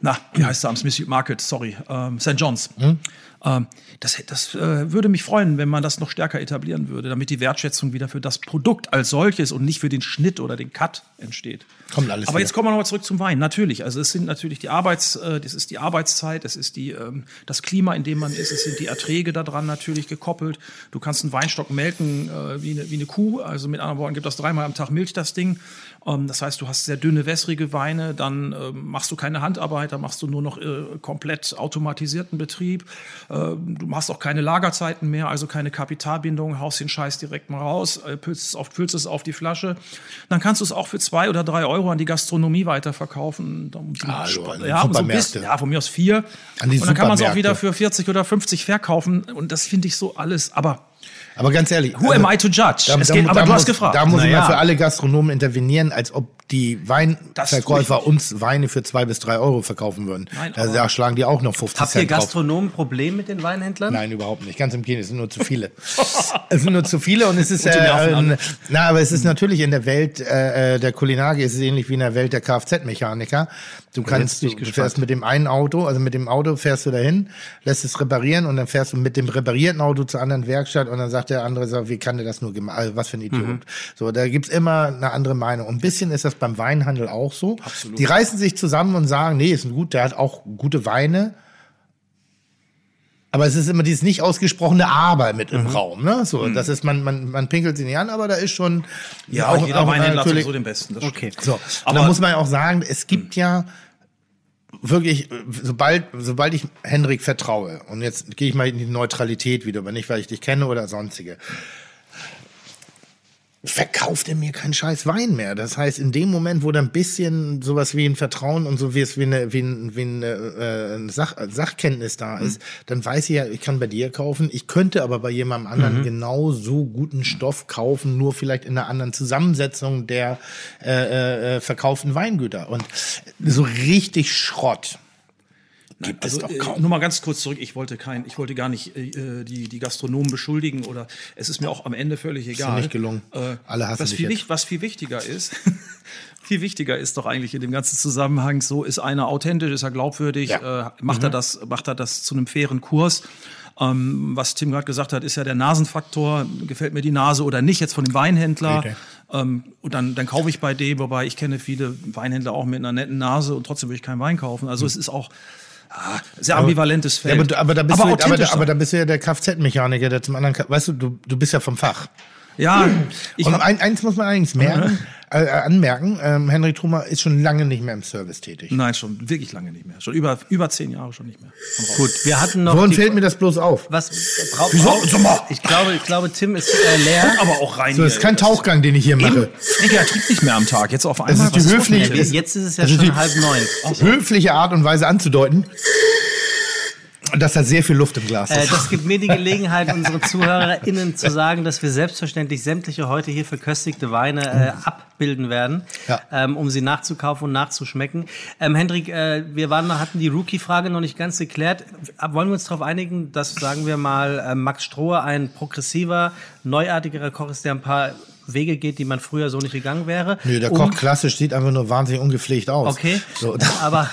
S4: na, wie heißt er am Smith Market, sorry, ähm, St. John's. Ähm, das das äh, würde mich freuen, wenn man das noch stärker etablieren würde, damit die Wertschätzung wieder für das Produkt als solches und nicht für den Schnitt oder den Cut entsteht.
S3: Kommt alles
S4: Aber
S3: wieder.
S4: jetzt kommen wir nochmal zurück zum Wein. Natürlich, also es sind natürlich die Arbeits, äh, das ist die Arbeitszeit, es ist die, ähm, das Klima, in dem man ist, es sind die Erträge daran natürlich gekoppelt. Du kannst einen Weinstock melken äh, wie, eine, wie eine Kuh, also mit anderen Worten gibt das dreimal am Tag Milch das Ding. Ähm, das heißt, du hast sehr dünne, wässrige Weine, dann ähm, machst du keine Handarbeit, dann machst du nur noch äh, komplett automatisierten Betrieb. Äh, du machst auch keine Lagerzeiten mehr, also keine Kapitalbindung, haust den Scheiß direkt mal raus, äh, füllst, es auf, füllst es auf die Flasche. Dann kannst du es auch für zwei oder drei Euro an die Gastronomie weiterverkaufen. Die
S3: Also
S4: ja, so bisschen, ja, von mir aus vier. Und dann kann man es auch wieder für 40 oder 50 verkaufen. Und das finde ich so alles. Aber
S3: Aber ganz ehrlich.
S4: who am I to judge?
S3: Da,
S4: es
S3: da,
S4: geht, aber du
S3: muss,
S4: hast gefragt.
S3: Da muss ich
S2: Naja.
S3: mal für alle Gastronomen intervenieren, als ob die Weinverkäufer uns Weine für zwei bis drei Euro verkaufen würden.
S4: Nein,
S3: also da schlagen die auch noch 50
S2: Habt ihr
S3: Cent drauf.
S2: Gastronomen ein Problem mit den Weinhändlern?
S3: Nein, überhaupt nicht. Ganz im Gegenteil, es sind nur zu viele. es sind nur zu viele und es ist
S4: Und
S3: äh, na, aber es ist natürlich in der Welt äh, äh, der Kulinarik ist es ähnlich wie in der Welt der Kfz-Mechaniker. Du kannst, du
S2: gespannt.
S3: fährst mit dem einen Auto, also mit dem Auto fährst du dahin, lässt es reparieren und dann fährst du mit dem reparierten Auto zur anderen Werkstatt und dann sagt der andere so, wie kann der das nur gemacht? Also was für ein Idiot.
S2: Mhm.
S3: So, da gibt's immer eine andere Meinung. Und ein bisschen ist das beim Weinhandel auch so. Absolut. Die reißen sich zusammen und sagen, nee, ist gut, der hat auch gute Weine. Aber es ist immer dieses nicht ausgesprochene Aber mit
S4: Mhm.
S3: im Raum, ne? So, das ist man, man, man pinkelt sie nicht an, aber da ist schon
S4: ja, jeder Weinhändler hat sowieso den besten.
S2: Okay.
S3: so, aber
S4: Aber-
S3: da muss man ja auch sagen, es gibt ja wirklich, sobald, sobald ich Henrik vertraue, und jetzt gehe ich mal in die Neutralität wieder, aber nicht, weil ich dich kenne oder sonstige, verkauft er mir keinen scheiß Wein mehr. Das heißt, in dem Moment, wo da ein bisschen sowas wie ein Vertrauen und so wie es wie eine, wie ein, wie eine äh, Sach, Sachkenntnis da ist, dann weiß ich ja, ich kann bei dir kaufen. Ich könnte aber bei jemandem anderen genau so guten Stoff kaufen, nur vielleicht in einer anderen Zusammensetzung der äh, äh, verkauften Weingüter. Und so richtig Schrott gibt es
S4: Also,
S3: doch
S4: äh,
S3: kaum.
S4: nur mal ganz kurz zurück. Ich wollte kein, ich wollte gar nicht äh, die, die Gastronomen beschuldigen oder es ist mir auch am Ende völlig egal.
S3: nicht gelungen.
S4: Äh,
S3: Alle hassen
S4: was viel,
S3: jetzt.
S4: was viel wichtiger ist, viel wichtiger ist doch eigentlich in dem ganzen Zusammenhang, so ist einer authentisch, ist er glaubwürdig,
S3: Ja.
S4: äh, macht er das, macht er das zu einem fairen Kurs. Ähm, was Tim gerade gesagt hat, ist ja der Nasenfaktor. Gefällt mir die Nase oder nicht jetzt von dem Weinhändler? Ähm, und dann, dann kaufe ich bei dem, wobei ich kenne viele Weinhändler auch mit einer netten Nase und trotzdem will ich keinen Wein kaufen. Also es ist auch ah, sehr ambivalentes Feld.
S3: Ja, aber, aber, da bist du, aber, da- aber da
S4: sein.
S3: bist du ja der Kfz-Mechaniker, der zum anderen, weißt du, du, du bist ja vom Fach.
S4: Ja, ich
S3: und ein, eins muss man allerdings merken, äh, äh, anmerken, ähm, Henry Trumer ist schon lange nicht mehr im Service tätig.
S4: nein, schon wirklich lange nicht mehr. Schon über, über zehn Jahre schon nicht mehr.
S2: Gut, wir hatten noch.
S3: Worin
S2: die-
S3: fällt mir das bloß auf?
S2: was braucht
S3: Wieso? Sag mal.
S2: Ich glaube, ich glaube, Tim ist äh, leer.
S4: Aber auch rein.
S3: So, das ist kein Tauchgang, den ich hier mache.
S4: Frankie, er trinkt nicht mehr am Tag. Jetzt auf einmal.
S3: ist die
S4: was los
S3: höflich-
S4: mit dir?
S3: ist-
S2: Jetzt ist es ja schon
S3: die-
S2: halb neun.
S3: Höfliche Art und Weise anzudeuten, dass da sehr viel Luft im Glas
S2: Äh,
S3: ist.
S2: das gibt mir die Gelegenheit, unsere ZuhörerInnen zu sagen, dass wir selbstverständlich sämtliche heute hier verköstigte Weine äh, abbilden werden,
S3: Ja.
S2: ähm, um sie nachzukaufen und nachzuschmecken. Ähm, Hendrik, äh, wir waren, hatten die Rookie-Frage noch nicht ganz geklärt. Wollen wir uns darauf einigen, dass, sagen wir mal, äh, Max Strohe ein progressiver, neuartigerer Koch ist, der ein paar Wege geht, die man früher so nicht gegangen wäre?
S3: Nö, der Koch klassisch sieht einfach nur wahnsinnig ungepflegt aus.
S2: Okay,
S3: So,
S2: aber-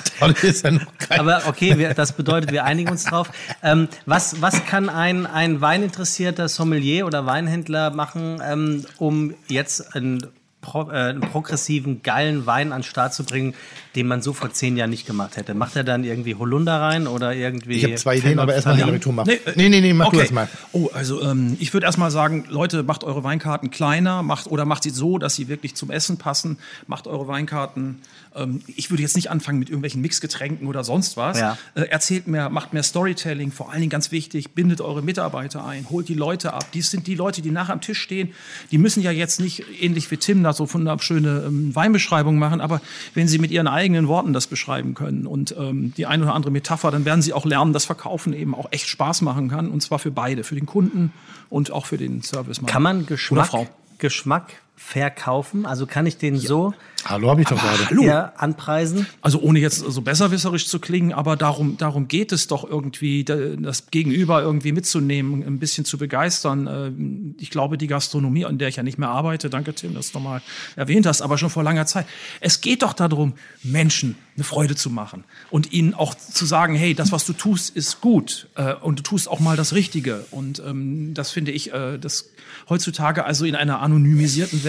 S2: Aber okay, wir, das bedeutet, wir einigen uns drauf. Ähm, was, was kann ein, ein weininteressierter Sommelier oder Weinhändler machen, ähm, um jetzt ein pro, äh, einen progressiven, geilen Wein an den Start zu bringen, den man so vor zehn Jahren nicht gemacht hätte? Macht er dann irgendwie Holunder rein oder irgendwie.
S3: Ich habe zwei Ideen, aber erstmal die Abitur machen.
S4: Nee,
S3: Nee,
S4: äh,
S3: nee, nee, mach du
S4: okay.
S3: das mal.
S4: Oh, also ähm, ich würde erstmal sagen, Leute, macht eure Weinkarten kleiner, macht oder macht sie so, dass sie wirklich zum Essen passen. Macht eure Weinkarten. Ähm, ich würde jetzt nicht anfangen mit irgendwelchen Mixgetränken oder sonst was.
S2: Ja.
S4: Äh, erzählt mehr, macht mehr Storytelling, vor allen Dingen ganz wichtig, bindet eure Mitarbeiter ein, holt die Leute ab. Dies sind die Leute, die nachher am Tisch stehen. Die müssen ja jetzt nicht ähnlich wie Tim da so von einer schöne ähm, Weinbeschreibung machen, aber wenn sie mit ihren eigenen Worten das beschreiben können und ähm, die eine oder andere Metapher, dann werden sie auch lernen, dass Verkaufen eben auch echt Spaß machen kann und zwar für beide, für den Kunden und auch für den Servicemann.
S2: Kann man Geschmack. Geschmack verkaufen? Also kann ich den so
S3: Hallo, habe ich doch gerade.
S4: Hallo.
S2: anpreisen?
S4: Also ohne jetzt so besserwisserisch zu klingen, aber darum, darum geht es doch irgendwie, da- das Gegenüber irgendwie mitzunehmen, ein bisschen zu begeistern. Ähm, Ich glaube, die Gastronomie, an der ich ja nicht mehr arbeite, danke Tim, dass du nochmal erwähnt hast, aber schon vor langer Zeit. Es geht doch darum, Menschen eine Freude zu machen und ihnen auch zu sagen, hey, das, was du tust, ist gut äh, und du tust auch mal das Richtige. Und ähm, das finde ich, äh, das heutzutage also in einer anonymisierten Welt,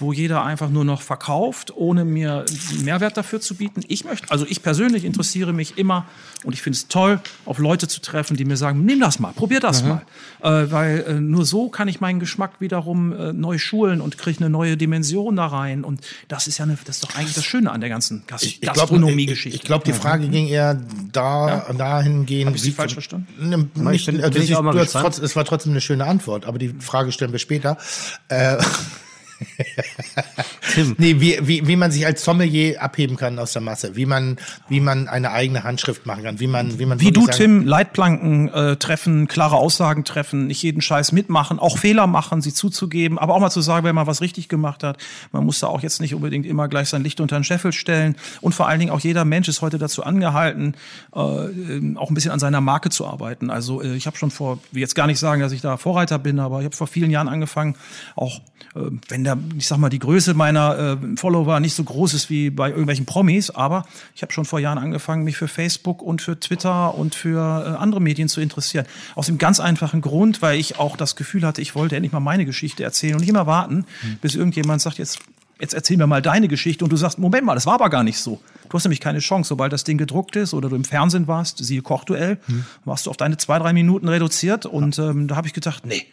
S4: wo jeder einfach nur noch verkauft, ohne mir Mehrwert dafür zu bieten. Ich möchte, also ich persönlich interessiere mich immer und ich finde es toll, auf Leute zu treffen, die mir sagen, nimm das mal, probier das mal. Äh, weil äh, nur so kann ich meinen Geschmack wiederum äh, neu schulen und kriege eine neue Dimension da rein. Und das ist ja eine, das ist doch eigentlich das Schöne an der ganzen Gas
S3: Ich glaube,
S4: Gastronomie-Geschichte.
S3: ich, ich glaub, die Frage ging eher da, dahingehend.
S4: Hab ich sie falsch verstanden?
S3: Ne, nicht,
S2: bin-
S3: also
S2: bin ich
S3: es-
S2: auch mal
S3: trotz, es war trotzdem eine schöne Antwort, aber die Frage stellen wir später. Äh,
S2: Tim.
S3: nee, wie, wie, wie man sich als Sommelier abheben kann aus der Masse, wie man, wie man eine eigene Handschrift machen kann, wie man, wie man
S4: Wie du,
S3: sagen-
S4: Tim, Leitplanken äh, treffen, klare Aussagen treffen, nicht jeden Scheiß mitmachen, auch Fehler machen, sie zuzugeben, aber auch mal zu sagen, wenn man was richtig gemacht hat. Man muss da auch jetzt nicht unbedingt immer gleich sein Licht unter den Scheffel stellen. Und vor allen Dingen auch jeder Mensch ist heute dazu angehalten, äh, ähm, auch ein bisschen an seiner Marke zu arbeiten. Also äh, ich habe schon vor, will jetzt gar nicht sagen, dass ich da Vorreiter bin, aber ich habe vor vielen Jahren angefangen, auch äh, wenn der, ich sag mal, die Größe meiner äh, Follower nicht so groß ist wie bei irgendwelchen Promis, aber ich habe schon vor Jahren angefangen, mich für Facebook und für Twitter und für äh, andere Medien zu interessieren. Aus dem ganz einfachen Grund, weil ich auch das Gefühl hatte, ich wollte endlich mal meine Geschichte erzählen und nicht immer warten, bis irgendjemand sagt, jetzt Jetzt erzähl mir mal deine Geschichte und du sagst, Moment mal, das war aber gar nicht so. Du hast nämlich keine Chance, sobald das Ding gedruckt ist oder du im Fernsehen warst, siehe Kochduell, warst du auf deine zwei, drei Minuten reduziert und ähm, da habe ich gedacht, nee,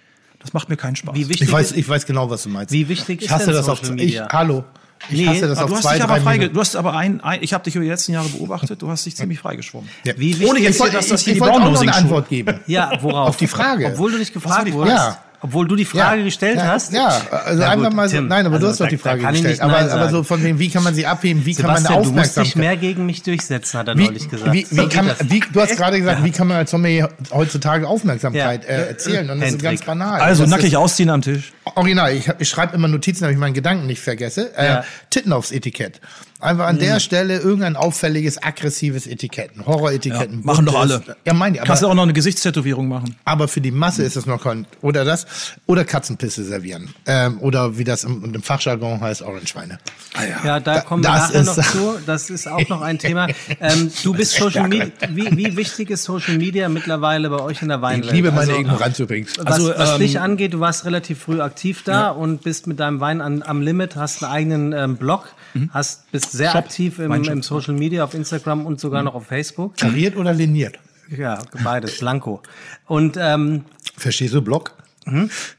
S4: das macht mir keinen Spaß.
S2: Wie wichtig
S3: Ich weiß,
S2: ist,
S3: ich weiß genau, was du meinst.
S2: Wie wichtig
S3: ich
S2: ist
S3: hasse
S2: denn
S3: das auf
S2: Social
S3: ich,
S2: Media?
S3: Hallo. Ich
S2: Nee,
S3: hasse das auf
S4: du hast
S3: zwei,
S4: dich aber
S3: drei
S4: frei,
S3: Minuten.
S4: du hast aber ein, ein ich habe dich über die letzten Jahre beobachtet, du hast dich ziemlich freigeschwommen.
S3: Ja.
S2: Wie wichtig
S4: Ohne jetzt
S3: Ich
S4: dass das
S3: ich,
S4: hier
S3: ich
S4: die
S3: wollte auch noch
S4: Brownnosing
S3: eine Antwort geben.
S2: Ja, worauf?
S3: Auf die Frage.
S2: Obwohl du nicht
S4: war
S2: gefragt wurdest.
S3: Ja.
S2: Obwohl du die Frage
S3: Ja.
S2: gestellt
S3: ja,
S2: hast.
S3: Ja, also
S2: Na
S3: einfach
S2: gut,
S3: mal so,
S2: Tim,
S3: nein, aber du
S2: also
S3: hast doch die Frage
S2: kann ich
S3: gestellt.
S2: nicht
S3: Aber,
S2: Nein
S3: aber so von wem, wie kann man sie abheben? Wie kann
S2: Sebastian,
S3: man
S2: du
S3: eine
S2: musst dich
S3: Aufmerksamkeit?
S2: mehr gegen mich durchsetzen, hat er
S3: Wie,
S2: neulich gesagt.
S3: wie,
S2: So
S3: wie
S2: geht
S3: kann, wie, du hast gerade gesagt, wie kann man als Sommelier heutzutage Aufmerksamkeit
S2: Ja.
S3: äh, erzielen? Und das ist
S2: Hendrik.
S3: ganz banal.
S4: Also nackig
S3: ist,
S4: ausziehen am Tisch.
S3: Original, ich, ich schreibe immer Notizen, damit ich meinen Gedanken nicht vergesse. Äh,
S2: Ja.
S3: Titten aufs Etikett. Einfach an der Stelle irgendein auffälliges, aggressives Etikett. Ein Horror-Etikett.
S4: Ja, machen doch alle.
S3: Ja, meine ich.
S4: Kannst du auch noch eine Gesichtstätowierung machen.
S3: aber für die Masse ist es noch kein, oder das, oder Katzenpisse servieren. Ähm, oder wie das im, im Fachjargon heißt, Orangeweine.
S2: Ja, da kommen wir
S3: das
S2: nachher noch zu. Das ist auch noch ein Thema. Ähm, du bist Social Media. Wie, wie wichtig ist Social Media mittlerweile bei euch in der Weinwelt?
S3: Ich liebe meine
S2: Also,
S3: Ignoranz übrigens.
S2: Was,
S4: Also,
S2: was
S4: ähm,
S2: dich angeht, du warst relativ früh aktiv da und bist mit deinem Wein an, am Limit, hast einen eigenen ähm, Blog, hast, bist sehr
S4: Shop,
S2: aktiv im, im Social Media, auf Instagram und sogar noch auf Facebook.
S3: Kariert oder liniert?
S2: Ja, beides, blanko. Und ähm,
S3: Verstehst du Block?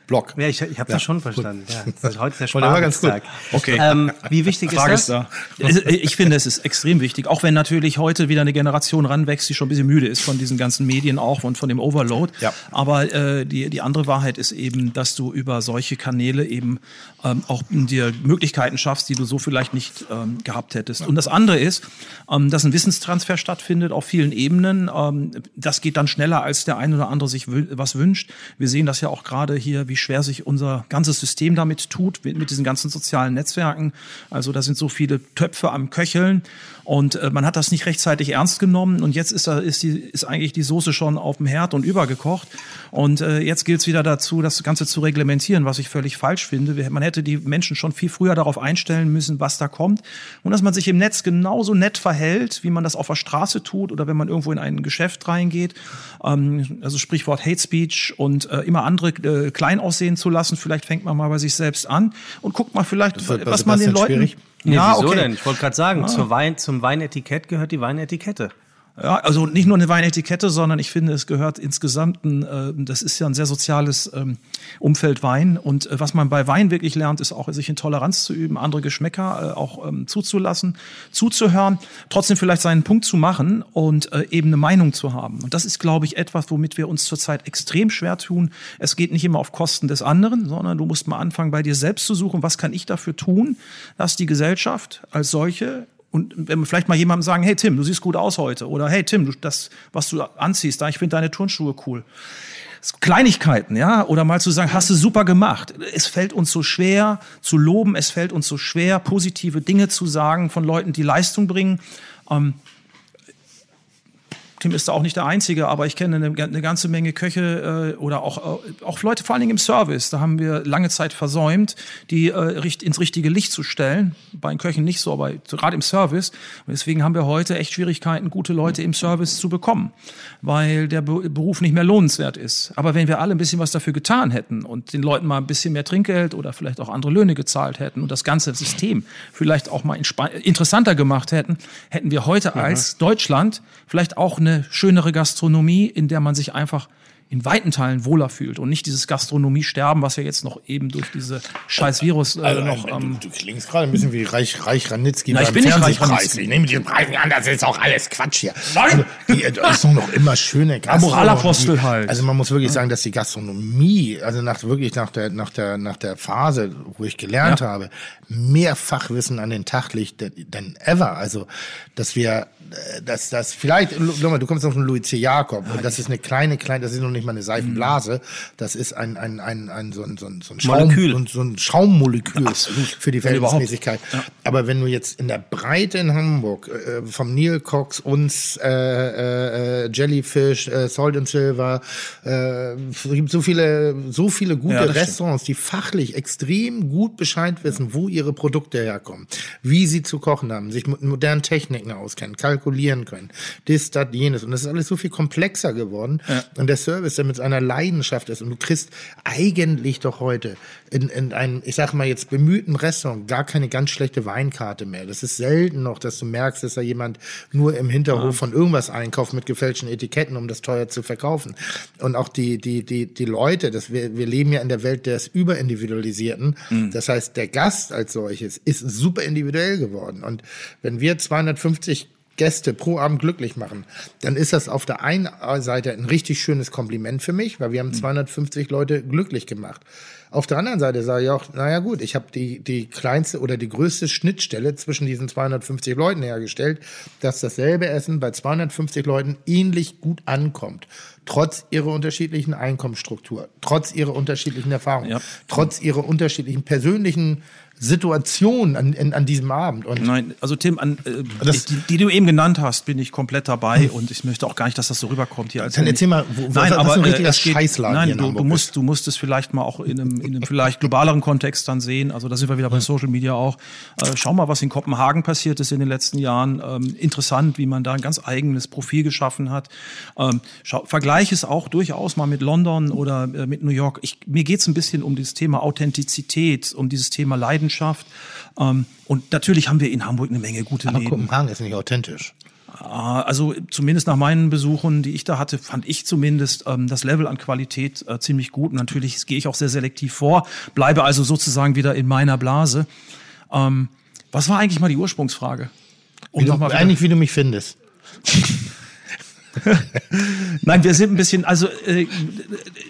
S3: Block.
S2: ja, ich, ich habe das schon verstanden. Ja, das ist heute ist der
S3: Und der war ganz gut.
S2: Spargelstag.
S4: Okay.
S2: Ähm, wie wichtig
S4: Frage
S2: ist
S4: ist
S2: das?
S4: da. Es- Ich finde, es ist extrem wichtig, auch wenn natürlich heute wieder eine Generation ranwächst, die schon ein bisschen müde ist von diesen ganzen Medien auch und von dem Overload.
S3: Ja.
S4: Aber äh, die, die andere Wahrheit ist eben, dass du über solche Kanäle eben ähm, auch dir Möglichkeiten schaffst, die du so vielleicht nicht ähm, gehabt hättest. Und das andere ist, ähm, dass ein Wissenstransfer stattfindet auf vielen Ebenen. Ähm, das geht dann schneller, als der ein oder andere sich was wünscht. Wir sehen das ja auch gerade hier, wie schwer sich unser ganzes System damit tut, mit, mit diesen ganzen sozialen Netzwerken. Also da sind so viele Töpfe am Köcheln und äh, man hat das nicht rechtzeitig ernst genommen und jetzt ist, da, ist, die, ist eigentlich die Soße schon auf dem Herd und übergekocht. Und äh, jetzt gilt es wieder dazu, das Ganze zu reglementieren, was ich völlig falsch finde. Man hätte die Menschen schon viel früher darauf einstellen müssen, was da kommt und dass man sich im Netz genauso nett verhält, wie man das auf der Straße tut oder wenn man irgendwo in ein Geschäft reingeht. Ähm, also Sprichwort Hate Speech und äh, immer andere äh, aussehen zu lassen. Vielleicht fängt man mal bei sich selbst an und guckt mal vielleicht,
S3: bei
S4: was man den Leuten.
S3: schwierig.
S2: Nee,
S4: ja,
S2: wieso
S4: okay.
S2: denn? Ich wollte gerade sagen, zur Wein, zum Weinetikett gehört die Weinetikette.
S4: Ja, also nicht nur eine Weinetikette, sondern ich finde, es gehört insgesamt, äh, das ist ja ein sehr soziales ähm, Umfeld Wein. Und äh, was man bei Wein wirklich lernt, ist auch, sich in Toleranz zu üben, andere Geschmäcker äh, auch ähm, zuzulassen, zuzuhören, trotzdem vielleicht seinen Punkt zu machen und äh, eben eine Meinung zu haben. Und das ist, glaube ich, etwas, womit wir uns zurzeit extrem schwer tun. Es geht nicht immer auf Kosten des anderen, sondern du musst mal anfangen, bei dir selbst zu suchen, was kann ich dafür tun, dass die Gesellschaft als solche und wenn wir vielleicht mal jemandem sagen, hey Tim, du siehst gut aus heute. Oder hey Tim, du, das, was du anziehst, ich finde deine Turnschuhe cool. Kleinigkeiten, ja, oder mal zu sagen, hast du super gemacht. Es fällt uns so schwer zu loben, es fällt uns so schwer, positive Dinge zu sagen von Leuten, die Leistung bringen. Ähm, Tim ist da auch nicht der Einzige, aber ich kenne eine, eine ganze Menge Köche äh, oder auch, äh, auch Leute, vor allen Dingen im Service. Da haben wir lange Zeit versäumt, die äh, richt, ins richtige Licht zu stellen. Bei den Köchen nicht so, aber gerade im Service. Und deswegen haben wir heute echt Schwierigkeiten, gute Leute im Service zu bekommen, weil der Be Beruf nicht mehr lohnenswert ist. Aber wenn wir alle ein bisschen was dafür getan hätten und den Leuten mal ein bisschen mehr Trinkgeld oder vielleicht auch andere Löhne gezahlt hätten und das ganze System vielleicht auch mal interessanter gemacht hätten, hätten wir heute als Deutschland vielleicht auch eine schönere Gastronomie, in der man sich einfach in weiten Teilen wohler fühlt und nicht dieses Gastronomiesterben, was ja jetzt noch eben durch diese scheiß Virus äh,
S3: Also,
S4: noch.
S3: du,
S4: Ähm,
S3: du klingst gerade ein bisschen wie Reich, Reich Ranitzky
S4: Na, ich
S3: beim
S4: bin nicht Reich. Ranitzky.
S3: Ich nehme die Preise an, das ist auch alles Quatsch hier.
S4: Nein!
S3: Also, die, das ist doch noch immer schöne Gastronomie.
S4: Moralapostel halt.
S3: Also man muss wirklich sagen, dass die Gastronomie, also nach wirklich nach der, nach der, nach der Phase, wo ich gelernt
S4: Ja.
S3: habe, mehr Fachwissen an den Tag legt denn ever. Also, dass wir, äh, dass das vielleicht, mal, du kommst noch von Louis C. Jakob und das ist eine kleine, kleine, das ist noch nicht mal eine Seifenblase, das ist ein, ein, ein, ein, so ein, so ein, so ein Schaum,
S2: Molekül.
S3: so ein, Schaummolekül für die. Verhältnismäßigkeit. Aber wenn du jetzt in der Breite in Hamburg äh, vom Neil Cox uns äh, äh, äh, Jellyfish, äh, Salt and Silver, äh, es gibt so viele, so viele gute
S4: Ja, das stimmt.
S3: Restaurants, die fachlich extrem gut Bescheid wissen, wo ihre Produkte herkommen, wie sie zu kochen haben, sich mit modernen Techniken auskennen, kalkulieren können, das, das, jenes. Und das ist alles so viel komplexer geworden. Und der Service, der mit seiner Leidenschaft ist. Und du kriegst eigentlich doch heute in, in einem, ich sag mal jetzt bemühten Restaurant gar keine ganz schlechte Weinkarte mehr. Das ist selten noch, dass du merkst, dass da jemand nur im Hinterhof von irgendwas einkauft mit gefälschten Etiketten, um das teuer zu verkaufen. Und auch die, die, die, die Leute, das, wir, wir leben ja in der Welt des Überindividualisierten. Das heißt, der Gast als solches ist super individuell geworden. Und wenn wir 250 Gäste pro Abend glücklich machen, dann ist das auf der einen Seite ein richtig schönes Kompliment für mich, weil wir haben 250 Leute glücklich gemacht. Auf der anderen Seite sage ich auch, naja gut, ich habe die, die kleinste oder die größte Schnittstelle zwischen diesen 250 Leuten hergestellt, dass dasselbe Essen bei 250 Leuten ähnlich gut ankommt. Trotz ihrer unterschiedlichen Einkommensstruktur, trotz ihrer unterschiedlichen Erfahrungen,
S4: Ja.
S3: trotz ihrer unterschiedlichen persönlichen Situation an, an, an diesem Abend. Und
S4: Nein, also Tim, an, äh, die, die du eben genannt hast, bin ich komplett dabei und ich möchte auch gar nicht, dass das so rüberkommt hier. Als
S3: Dann erzähl mal, wo-
S4: nein,
S3: was-
S4: aber
S3: ein
S4: äh,
S3: richtiger
S4: es geht,
S3: Scheißladen
S4: nein,
S3: in
S4: du, du musst,
S3: ist.
S4: du musst es vielleicht mal auch in einem, in einem vielleicht globaleren Kontext dann sehen. Also da sind wir wieder bei Social Media auch. Äh, schau mal, was in Kopenhagen passiert ist in den letzten Jahren. Ähm, interessant, wie man da ein ganz eigenes Profil geschaffen hat. Ähm, schau, vergleich es auch durchaus mal mit London oder äh, mit New York. Ich, mir geht es ein bisschen um dieses Thema Authentizität, um dieses Thema Leidenschaft. Ähm, und natürlich haben wir in Hamburg eine Menge gute
S3: aber
S4: Läden.
S3: Kopenhagen ist nicht authentisch.
S4: Ah, Also zumindest nach meinen Besuchen, die ich da hatte, fand ich zumindest ähm, das Level an Qualität äh, ziemlich gut. Und natürlich gehe ich auch sehr selektiv vor, bleibe also sozusagen wieder in meiner Blase. Ähm, was war eigentlich mal die Ursprungsfrage? Um
S3: Wie du, eigentlich, wie du mich findest.
S4: Nein, wir sind ein bisschen, also äh,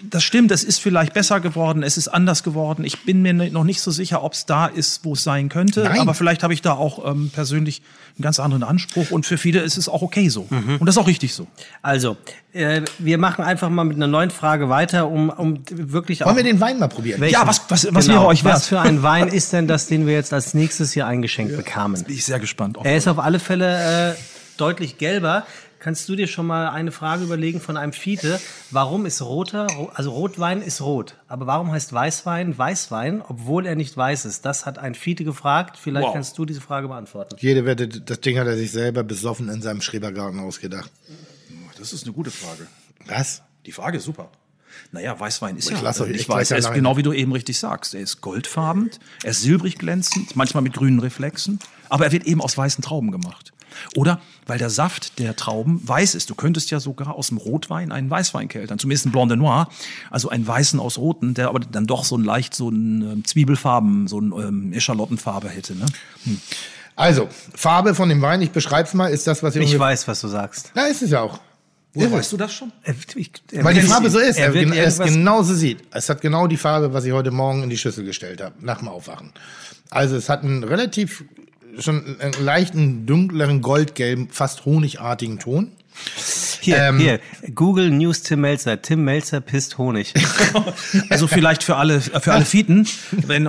S4: das stimmt, es ist vielleicht besser geworden, es ist anders geworden. Ich bin mir noch nicht so sicher, ob es da ist, wo es sein könnte.
S3: Nein.
S4: Aber vielleicht habe ich da auch ähm, persönlich einen ganz anderen Anspruch und für viele ist es auch okay so. Und das ist auch richtig so.
S2: Also, äh, wir machen einfach mal mit einer neuen Frage weiter, um, um wirklich auch.
S3: Wollen wir den Wein mal probieren?
S2: Welchen?
S4: Ja, was- was- was
S2: genau.
S4: wäre euch wert?
S2: Was für ein Wein ist denn das, den wir jetzt als nächstes hier eingeschenkt bekamen?
S4: Bin ich sehr gespannt.
S2: Er ist auf alle Fälle äh, deutlich gelber. Kannst du dir schon mal eine Frage überlegen von einem Fiete? Warum ist roter, ro- also Rotwein ist rot, aber warum heißt Weißwein Weißwein, obwohl er nicht weiß ist? Das hat ein Fiete gefragt. Vielleicht
S4: Wow.
S2: kannst du diese Frage beantworten.
S3: Jede Wette, das Ding hat er sich selber besoffen in seinem Schrebergarten ausgedacht.
S4: Das ist eine gute Frage.
S3: Was?
S4: Die Frage ist super. Naja, Weißwein ist
S3: Ich
S4: ja
S3: lass euch
S4: nicht
S3: echt
S4: weiß. Er ist genau wie du eben richtig sagst. Er ist goldfarben, er ist silbrig glänzend, manchmal mit grünen Reflexen, aber er wird eben aus weißen Trauben gemacht. Oder weil der Saft der Trauben weiß ist. Du könntest ja sogar aus dem Rotwein einen Weißwein keltern, zumindest einen Blanc de Noir, also einen weißen aus Roten, der aber dann doch so ein leicht so ein ähm, Zwiebelfarben, so ein ähm, Eschalottenfarbe hätte. Ne?
S3: Also, Farbe von dem Wein, ich beschreib's mal, ist das, was ihr
S2: Ich
S3: ungefähr-
S2: weiß, was du sagst.
S3: Da ist es ja auch.
S4: Woher
S3: es.
S4: weißt du das schon?
S2: Er, ich, er
S3: Weil die Farbe so ist.
S2: Er
S3: Er,
S2: wird
S3: er es genauso sieht. Es hat genau die Farbe, was ich heute Morgen in die Schüssel gestellt habe, nach dem Aufwachen. Also es hat einen relativ, schon einen leichten, dunkleren, goldgelben, fast honigartigen Ton.
S2: Hier,
S3: ähm,
S2: hier, Google News Tim Melzer. Tim Melzer pisst Honig.
S4: Also vielleicht für alle, für alle Fieten, wenn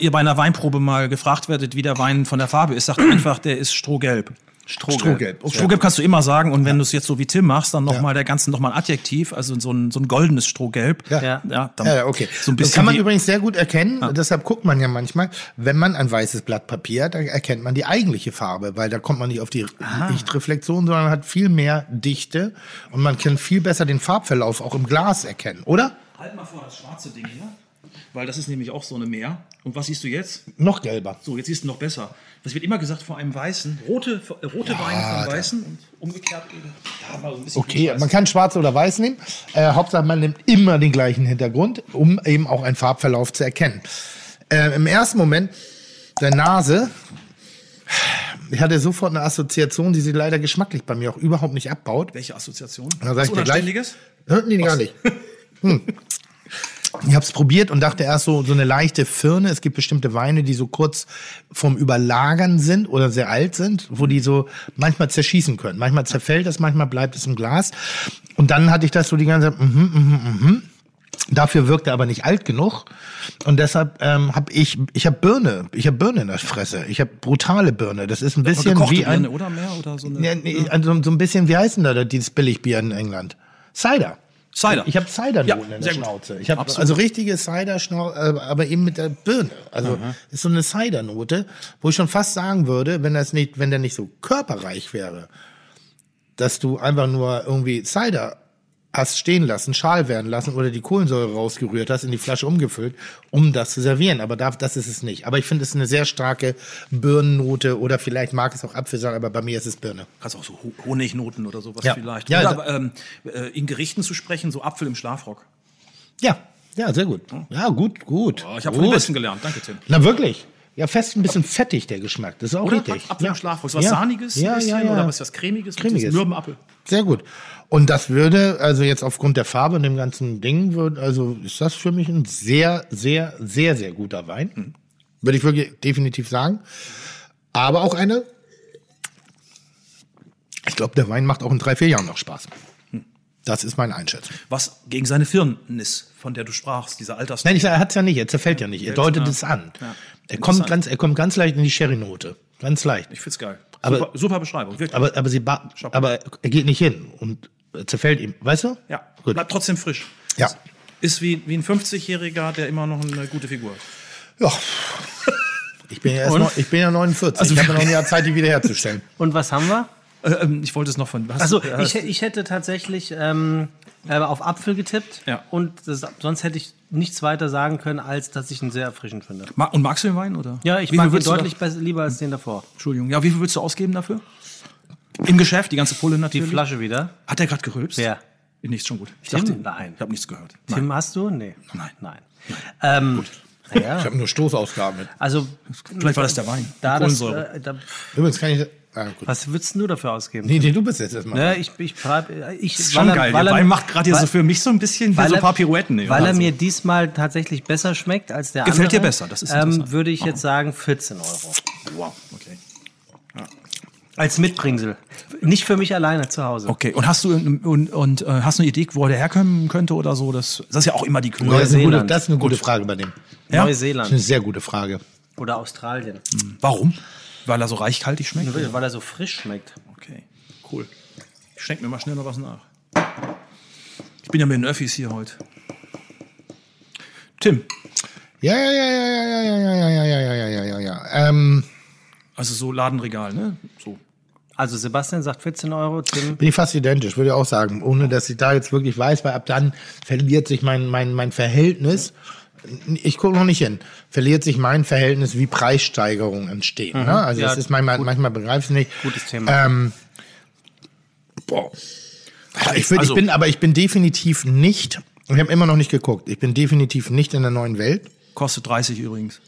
S4: ihr bei einer Weinprobe mal gefragt werdet, wie der Wein von der Farbe ist, sagt einfach, der ist strohgelb.
S3: Strohgelb. Okay.
S4: Strohgelb kannst du immer sagen und wenn du es jetzt so wie Tim machst, dann nochmal der ganzen nochmal ein Adjektiv, also so ein, so ein goldenes Strohgelb.
S3: Ja.
S4: ja, dann
S3: Ja, ja, okay.
S4: So ein
S3: das
S4: bisschen
S3: kann man übrigens sehr gut erkennen. Deshalb guckt man ja manchmal, wenn man ein weißes Blatt Papier hat, da erkennt man die eigentliche Farbe, weil da kommt man nicht auf die Lichtreflexion, sondern hat viel mehr Dichte und man kann viel besser den Farbverlauf auch im Glas erkennen, oder?
S4: Halt mal vor das schwarze Ding hier, weil das ist nämlich auch so eine Meer. Und was siehst du jetzt?
S3: Noch gelber.
S4: So, jetzt siehst du noch besser. Das wird immer gesagt vor einem Weißen. Rote, rote Weine von Weißen und umgekehrt eben. War so ein bisschen
S3: Okay, man kann schwarz oder weiß nehmen. Äh, Hauptsache, man nimmt immer den gleichen Hintergrund, um eben auch einen Farbverlauf zu erkennen. Äh, Im ersten Moment der Nase, ich hatte sofort eine Assoziation, die sie leider geschmacklich bei mir auch überhaupt nicht abbaut.
S4: Welche Assoziation?
S3: Da sag
S4: Was
S3: ich dir gleich. Die gar nicht. Hm. Ich habe es probiert und dachte erst so, so eine leichte Firne. Es gibt bestimmte Weine, die so kurz vom Überlagern sind oder sehr alt sind, wo die so manchmal zerschießen können. Manchmal zerfällt es, manchmal bleibt es im Glas. Und dann hatte ich das so die ganze Zeit, mhm, mhm, mhm. Dafür wirkt er aber nicht alt genug und deshalb ähm, habe ich ich habe Birne, ich habe Birne in der Fresse, ich habe brutale Birne. Das ist ein bisschen
S4: Gekochte
S3: wie ein
S4: Birne, oder mehr? Oder so eine,
S3: ja, nee, also so ein bisschen, wie heißen da dieses Billigbier in England? Cider.
S4: Cider.
S3: Ich habe Cider-Noten
S4: Ja,
S3: in der. Schnauze. Ich habe also richtige cider aber eben mit der Birne. Also ist so eine Cider-Note, wo ich schon fast sagen würde, wenn das nicht, wenn der nicht so körperreich wäre, dass du einfach nur irgendwie Cider hast stehen lassen, Schal werden lassen oder die Kohlensäure rausgerührt hast, in die Flasche umgefüllt, um das zu servieren. Aber da, das ist es nicht. Aber ich finde es eine sehr starke Birnennote oder vielleicht mag es auch Apfel sein, aber bei mir ist es Birne.
S4: Kannst auch so Ho- Honignoten oder sowas
S3: Ja.
S4: vielleicht.
S3: Ja,
S4: oder
S3: also-
S4: ähm, äh, in Gerichten zu sprechen, so Apfel im Schlafrock.
S3: Ja, ja, sehr gut. Ja, gut, gut.
S4: Oh, ich habe von dem Besten gelernt. Danke, Tim.
S3: Na wirklich. Ja, fest ein bisschen fettig der Geschmack. Das ist auch
S4: Oder
S3: richtig.
S4: Apfel
S3: ja.
S4: im Schlafrock. So was
S3: ja.
S4: Sahniges
S3: ja,
S4: ein bisschen,
S3: ja, ja.
S4: oder was was Cremiges,
S3: Cremiges.
S4: diesem mürben Apfel.
S3: Sehr gut. Und das würde, also jetzt aufgrund der Farbe und dem ganzen Ding, würde, also ist das für mich ein sehr, sehr, sehr, sehr guter Wein.
S4: Mhm.
S3: Würde ich wirklich definitiv sagen. Aber auch eine, ich glaube, der Wein macht auch in drei, vier Jahren noch Spaß.
S4: Hm.
S3: Das ist meine Einschätzung.
S4: Was gegen seine Firnis, von der du sprachst, dieser Alters.
S3: Nein, ich er hat's ja nicht, er zerfällt ja nicht. Er deutet
S4: ja.
S3: es an.
S4: Ja.
S3: Er kommt ganz, er kommt ganz leicht in die Sherry-Note. Ganz leicht.
S4: Ich find's geil.
S3: Aber-
S4: super, super Beschreibung, wirklich.
S3: Aber, aber, sie aber er geht nicht hin und zerfällt ihm. Weißt du?
S4: ja,
S3: Gut.
S4: bleibt trotzdem frisch.
S3: Ja.
S4: Ist wie, wie ein 50-Jähriger, der immer noch eine gute Figur hat.
S3: Ja. Ich bin ja, erst noch, ich bin ja 49.
S4: Also-
S3: ich habe noch ein Jahr Zeit, die wiederherzustellen.
S2: Und was haben wir?
S4: Äh, ähm, ich wollte es noch von.
S2: Also ich, ich hätte tatsächlich ähm, äh, auf Apfel getippt
S4: Ja.
S2: und das, sonst hätte ich nichts weiter sagen können, als dass ich ihn sehr erfrischend finde.
S4: Ma- Und magst du den Wein? Oder?
S2: Ja, ich
S4: Wie
S2: mag ihn deutlich besser, lieber als den davor.
S4: Da, Entschuldigung. Ja, wie viel würdest du ausgeben dafür? Im Geschäft, die ganze Pulle
S2: Die
S4: natürlich.
S2: Flasche wieder.
S4: Hat er gerade gerülpst?
S2: Wer?
S4: Nichts schon gut. Ich
S2: Tim?
S4: dachte,
S2: Nein.
S4: Ich habe nichts gehört.
S2: Tim, hast du? Nee.
S4: Nein.
S2: Nein. Ähm,
S3: Ich
S2: naja,
S3: habe nur Stoßausgaben mit.
S2: also
S4: Vielleicht war das der Wein.
S2: da das, äh, da,
S3: Übrigens kann ich. Ah, gut.
S2: was würdest du dafür ausgeben?
S3: Nee, nee, du bist jetzt erstmal.
S2: Ne, ich, ich, treib- ich,
S4: ist schon geil. Der Wein macht gerade hier so für mich so ein bisschen
S2: weil
S4: so
S2: er-
S4: ein paar Pirouetten. ne?
S2: Weil er
S4: Also.
S2: mir diesmal tatsächlich besser schmeckt als der
S4: Gefällt
S2: andere.
S4: dir besser, das ist
S2: ähm. Würde ich jetzt sagen 14 Euro.
S4: Wow, okay.
S2: Als Mitbringsel. Nicht für mich alleine zu Hause.
S4: Okay, und hast du und, und, äh, hast du eine Idee, wo der herkommen könnte oder so? Das, das ist ja auch immer die Kühe.
S3: das, ist eine gute,
S2: Neuseeland.
S3: das ist eine gute Frage bei dem.
S4: Ja?
S3: Das ist eine
S2: Neuseeland
S3: sehr gute Frage.
S2: oder Australien.
S4: Warum? Weil er so reichhaltig schmeckt?
S2: Weil er so frisch schmeckt.
S4: Okay, cool. Ich schenke mir mal schnell noch was nach. Ich bin ja mit den Öffis hier heute. Tim,
S3: Ja, ja, ja, ja, ja, ja, ja, ja, ja, ja, ja, ja, ja, ja. Ähm,
S4: also so Ladenregal, ne? So
S2: Also Sebastian sagt 14 Euro, Tim.
S3: Bin ich fast identisch, würde ich auch sagen. Ohne dass ich da jetzt wirklich weiß, weil ab dann verliert sich mein, mein, mein Verhältnis. Ich gucke noch nicht hin. Verliert sich mein Verhältnis, wie Preissteigerungen entstehen. Ne? Also
S2: Ja,
S3: das ist manchmal, manchmal begreife ich es nicht.
S2: Gutes Thema.
S3: Ähm, boah. Ich, würd,
S4: Also-
S3: ich bin, aber ich bin definitiv nicht, ich habe immer noch nicht geguckt, ich bin definitiv nicht in der neuen Welt.
S4: Kostet 30 übrigens.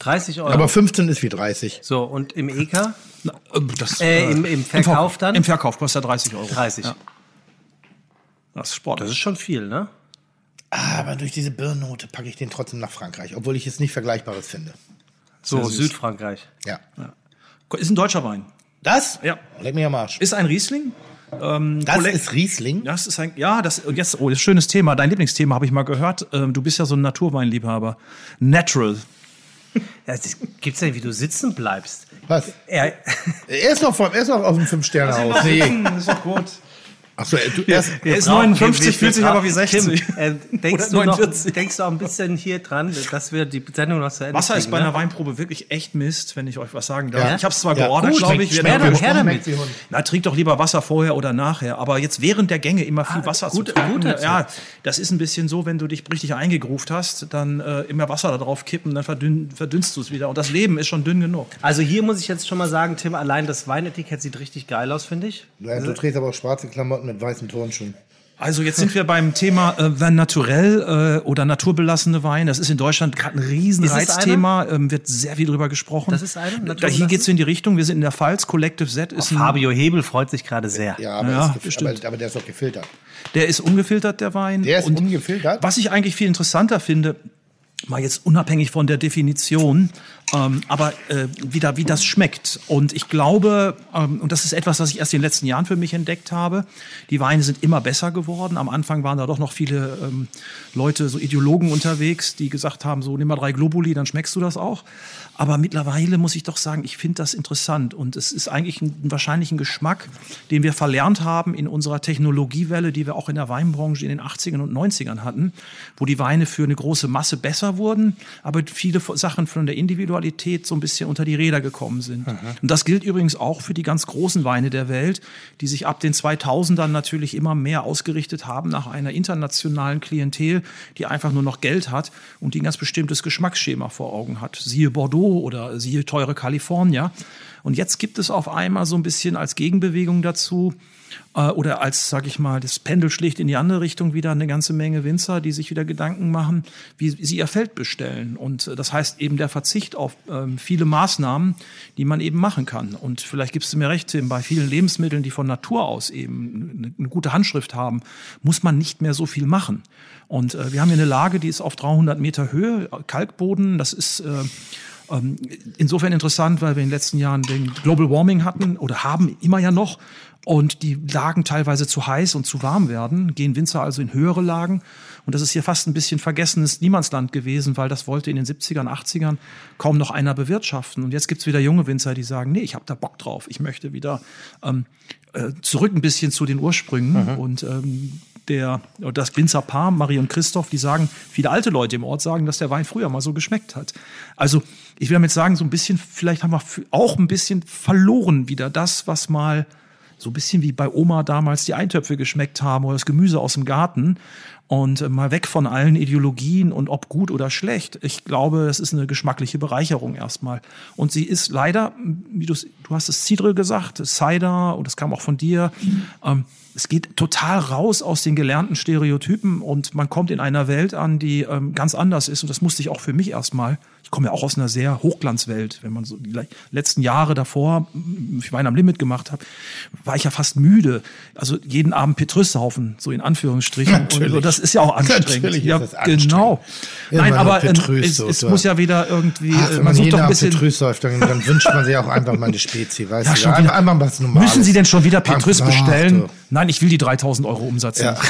S2: 30 Euro.
S3: Aber 15 ist wie 30.
S2: so, und im EK?
S4: Na, äh, das,
S2: Äh, im- im Verkauf dann?
S4: Im Verkauf kostet er 30 Euro.
S2: 30.
S4: Ja. Das ist Sport.
S2: Das ist schon viel, ne?
S3: Aber durch diese Birnnote packe ich den trotzdem nach Frankreich, obwohl ich es nicht Vergleichbares finde.
S2: So. Südfrankreich.
S3: Ja.
S4: Ist ein deutscher Wein.
S3: Das?
S4: Ja.
S3: Leck mich am Arsch.
S4: Ist ein Riesling. Ähm,
S3: Das
S4: Kolle-
S3: ist Riesling.
S4: Das ist ein, ja, das, und jetzt, oh, das ist ein schönes Thema. Dein Lieblingsthema habe ich mal gehört. Ähm, du bist ja so ein Naturweinliebhaber. Natural.
S2: Das gibt's ja nicht, wie du sitzen bleibst.
S3: Was?
S2: Er,
S3: Er ist noch, vom, er ist noch auf dem Fünf-Sterne-Haus. Nee.
S4: Das ist doch gut.
S3: Achso, erst,
S4: Er ist
S2: brauchen-
S4: 59,
S2: wir- wir
S4: fühlt sich aber wie 60.
S2: Tim, äh, denkst, du noch,
S4: 49.
S2: denkst du auch ein bisschen hier dran, dass wir die Sendung noch zu Ende
S4: Wasser ist
S2: kriegen,
S4: bei einer
S2: ne?
S4: Weinprobe wirklich echt Mist, wenn ich euch was sagen darf.
S3: Ja?
S4: Ich habe es zwar
S3: Ja,
S4: geordert, glaube ich.
S2: schmeckt
S4: Wenn-
S2: doch her damit.
S4: Na, trink doch lieber Wasser vorher oder nachher. Aber jetzt während der Gänge immer viel
S2: Ah,
S4: Wasser
S2: gut-
S4: zu trinken. ja, das ist ein bisschen so, wenn du dich richtig eingegruft hast, dann äh, immer Wasser da drauf kippen, dann verdünn, verdünnst du es wieder. Und das Leben ist schon dünn genug.
S2: Also hier muss ich jetzt schon mal sagen, Tim, allein das Weinetikett sieht richtig geil aus, finde ich.
S3: Ja, du trägst aber auch schwarze Klamotten mit weißen Turnschuhen.
S4: Also jetzt sind wir beim Thema äh, Wein naturell äh, oder naturbelassene Wein. Das ist in Deutschland gerade ein riesen
S2: Ist es
S4: Reizthema. Ähm, wird sehr viel drüber gesprochen.
S2: Das ist eine,
S4: Da, hier
S2: naturbelassen?
S4: geht's in die Richtung. Wir sind in der Pfalz. Collective Z ist ein,
S2: Fabio Hebel freut sich gerade sehr.
S3: Ja, aber,
S4: Ja,
S3: aber, aber der ist doch gefiltert.
S4: der ist ungefiltert, der Wein.
S3: Der ist
S4: Und
S3: ungefiltert?
S4: Was ich eigentlich viel interessanter finde, mal jetzt unabhängig von der Definition, ähm, aber äh, wie, da, wie das schmeckt. Und ich glaube, ähm, und das ist etwas, was ich erst in den letzten Jahren für mich entdeckt habe, die Weine sind immer besser geworden. Am Anfang waren da doch noch viele ähm, Leute, so Ideologen unterwegs, die gesagt haben, so nimm mal drei Globuli, dann schmeckst du das auch. Aber mittlerweile muss ich doch sagen, ich finde das interessant und es ist eigentlich ein, wahrscheinlich ein Geschmack, den wir verlernt haben in unserer Technologiewelle, die wir auch in der Weinbranche in den 80ern und 90ern hatten, wo die Weine für eine große Masse besser wurden, aber viele Sachen von der Individualität so ein bisschen unter die Räder gekommen sind. Und das gilt übrigens auch für die ganz großen Weine der Welt, die sich ab den 2000ern natürlich immer mehr ausgerichtet haben nach einer internationalen Klientel, die einfach nur noch Geld hat und die ein ganz bestimmtes Geschmacksschema vor Augen hat. Siehe Bordeaux oder siehe teure California. Und jetzt gibt es auf einmal so ein bisschen als Gegenbewegung dazu oder als, sag ich mal, das Pendel schlägt in die andere Richtung wieder eine ganze Menge Winzer, die sich wieder Gedanken machen, wie sie ihr Feld bestellen. Und äh, das heißt eben der Verzicht auf ähm, viele Maßnahmen, die man eben machen kann. Und vielleicht gibst du mir recht, Tim, bei vielen Lebensmitteln, die von Natur aus eben eine, gute Handschrift haben, muss man nicht mehr so viel machen. Und äh, wir haben hier eine Lage, die ist auf 300 Meter Höhe, Kalkboden. Das ist äh, ähm, insofern interessant, weil wir in den letzten Jahren den Global Warming hatten oder haben immer ja noch und die Lagen teilweise zu heiß und zu warm werden, gehen Winzer also in höhere Lagen. Und das ist hier fast ein bisschen vergessenes Niemandsland gewesen, weil das wollte in den 70ern, 80ern kaum noch einer bewirtschaften. Und jetzt gibt's wieder junge Winzer, die sagen, nee, ich habe da Bock drauf. Ich möchte wieder ähm, äh, zurück ein bisschen zu den Ursprüngen. Und ähm, der, oder das Winzerpaar, Marie und Christoph, die sagen, viele alte Leute im Ort sagen, dass der Wein früher mal so geschmeckt hat. Also ich will damit sagen, so ein bisschen, vielleicht haben wir auch ein bisschen verloren wieder das, was mal so ein bisschen wie bei Oma damals die Eintöpfe geschmeckt haben oder das Gemüse aus dem Garten und mal weg von allen Ideologien und ob gut oder schlecht. Ich glaube, es ist eine geschmackliche Bereicherung erstmal. Und sie ist leider, wie du du hast es Cidre gesagt, Cider und das kam auch von dir. Ähm, es geht total raus aus den gelernten Stereotypen und man kommt in einer Welt an, die ähm, ganz anders ist. Und das musste ich auch für mich erstmal. Ich komme ja auch aus einer sehr Hochglanzwelt. Wenn man so die le- letzten Jahre davor ich Wein am Limit gemacht habe, war ich ja fast müde. Also jeden Abend Petrus-Saufen, so in Anführungsstrichen. Und,
S3: Natürlich.
S4: und das ist ja auch anstrengend.
S3: Natürlich ist
S4: ja,
S3: das anstrengend.
S4: genau.
S3: Immer
S4: Nein, aber äh,
S3: Petrus,
S4: es,
S3: so,
S4: es muss ja wieder irgendwie,
S3: Ach,
S4: äh,
S3: wenn
S4: man
S3: man
S4: sucht
S3: jeden
S4: doch ein
S3: Abend
S4: bisschen.
S3: Petrus säuft, dann, dann wünscht man sich auch einfach mal eine Spezi, weißt
S4: Ja,
S3: du?
S4: schon
S3: Einfach,
S4: wieder.
S3: einfach was Normales.
S4: Müssen Sie denn schon wieder Petrus
S3: Ach,
S4: bestellen? Nein, ich will die 3000 Euro Umsatz.
S3: Ja.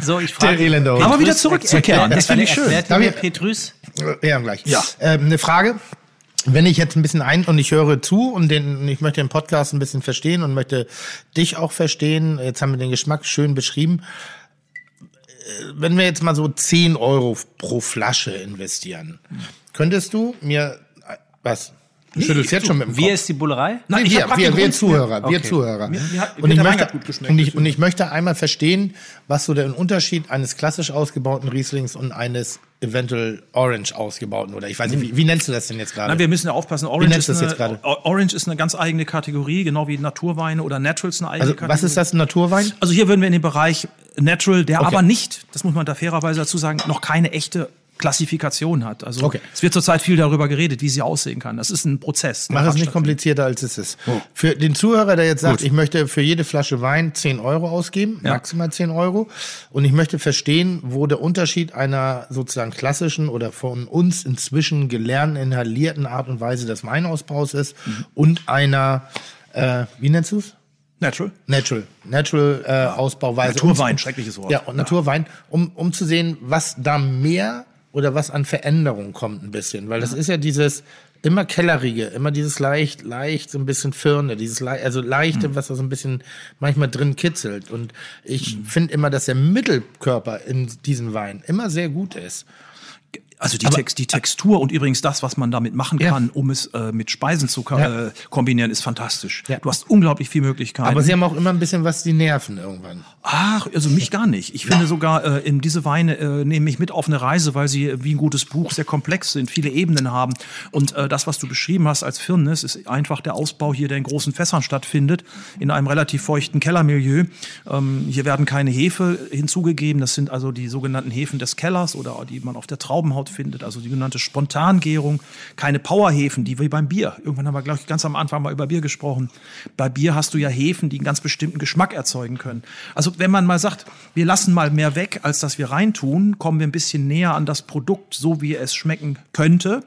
S2: So, ich
S3: Der
S2: frage.
S3: Hund.
S4: Aber wieder zurückzukehren, das finde ich schön.
S2: Petrus?
S3: Ja, gleich.
S4: Ja.
S3: Ähm, eine Frage. Wenn ich jetzt ein bisschen ein und ich höre zu und den, ich möchte den Podcast ein bisschen verstehen und möchte dich auch verstehen, jetzt haben wir den Geschmack schön beschrieben. Äh, Wenn wir jetzt mal so 10 Euro pro Flasche investieren, könntest du mir, äh, was? Du schüttelst jetzt schon mit dem Kopf.
S2: Wie ist die Bullerei?
S4: Nein,
S3: wir, wir, wir. Zuhörer, wir
S2: Okay.
S3: Zuhörer.
S4: Mir- mir hat-
S3: und, ich möchte, und, ich, und ich möchte einmal verstehen, was so der Unterschied eines klassisch ausgebauten Rieslings und eines eventuell orange ausgebauten oder ich weiß nicht, wie, wie nennst du das denn jetzt gerade?
S4: Nein, wir müssen ja aufpassen. Orange ist, eine, Orange ist eine ganz eigene Kategorie, genau wie Naturweine oder Naturals eine eigene
S3: also
S4: Kategorie.
S3: was ist das, ein Naturwein?
S4: Also hier würden wir in den Bereich Natural, der
S3: Okay.
S4: aber nicht, das muss man da fairerweise dazu sagen, noch keine echte Klassifikation hat. Also
S3: Okay.
S4: es wird zurzeit viel darüber geredet, wie sie aussehen kann. Das ist ein Prozess.
S3: Mach es nicht komplizierter, als es ist. Für den Zuhörer, der jetzt sagt, ich möchte für jede Flasche Wein 10 Euro ausgeben,
S4: Ja.
S3: maximal 10 Euro, und ich möchte verstehen, wo der Unterschied einer sozusagen klassischen oder von uns inzwischen gelernten, inhalierten Art und Weise des Weinausbaus ist und einer, äh, wie nennst du es?
S4: Natural.
S3: Natural, Natural äh, Ausbauweise.
S4: Naturwein,
S3: Um-
S4: schreckliches Wort.
S3: Ja, und Naturwein, um, um zu sehen, was da mehr oder was an Veränderung kommt ein bisschen. Weil das ist ja dieses immer kellerige, immer dieses leicht, leicht, so ein bisschen Firne, dieses leicht, also leichte,
S4: Mhm.
S3: was da so ein bisschen manchmal drin kitzelt. Und ich
S4: Mhm.
S3: finde immer, dass der Mittelkörper in diesem Wein immer sehr gut ist.
S4: Also die, Text, die Textur und übrigens das, was man damit machen
S3: Ja.
S4: kann, um es äh, mit Speisen zu
S3: Ja.
S4: äh, kombinieren, ist fantastisch.
S3: Ja.
S4: Du hast unglaublich viel Möglichkeiten.
S3: Aber sie haben auch immer ein bisschen was, die nerven irgendwann.
S4: Ach, also mich gar nicht. Ich finde sogar, äh, in diese Weine äh, nehme ich mit auf eine Reise, weil sie wie ein gutes Buch sehr komplex sind, viele Ebenen haben. Und äh, das, was du beschrieben hast als Firnis, ist einfach der Ausbau hier, der in großen Fässern stattfindet, in einem relativ feuchten Kellermilieu. Ähm, hier werden keine Hefe hinzugegeben. Das sind also die sogenannten Hefen des Kellers oder die man auf der Traubenhaut findet, also die genannte Spontangärung. Keine Powerhefen, die wie beim Bier. Irgendwann haben wir, glaube ich, ganz am Anfang mal über Bier gesprochen. Bei Bier hast du ja Hefen, die einen ganz bestimmten Geschmack erzeugen können. Also wenn man mal sagt, wir lassen mal mehr weg, als dass wir reintun, kommen wir ein bisschen näher an das Produkt, so wie es schmecken könnte.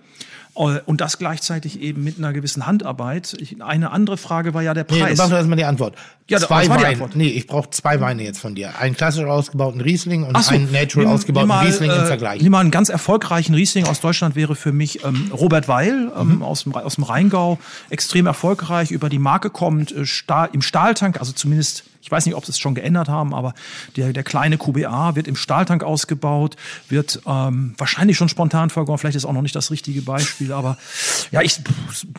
S4: Äh, Und das gleichzeitig eben mit einer gewissen Handarbeit. Ich, eine andere Frage war ja der
S3: Nee,
S4: Preis.
S3: mach doch erstmal die Antwort.
S4: Ja,
S3: zwei
S4: was war die
S3: Weine.
S4: Antwort?
S3: Nee, ich brauche zwei Weine jetzt von dir. Einen klassisch ausgebauten Riesling und
S4: so,
S3: einen natural
S4: nimm-
S3: ausgebauten
S4: nimm mal,
S3: Riesling im
S4: äh,
S3: Vergleich.
S4: Nimm mal einen ganz erfolgreichen Riesling aus Deutschland wäre für mich ähm, Robert Weil ähm, aus, dem, aus dem Rheingau. Extrem erfolgreich, über die Marke kommt, äh, Stahl, im Stahltank, also zumindest, ich weiß nicht, ob sie es schon geändert haben, aber der, der kleine QBA wird im Stahltank ausgebaut, wird ähm, wahrscheinlich schon spontan vergoren, vielleicht ist auch noch nicht das richtige Beispiel, aber ja, ich,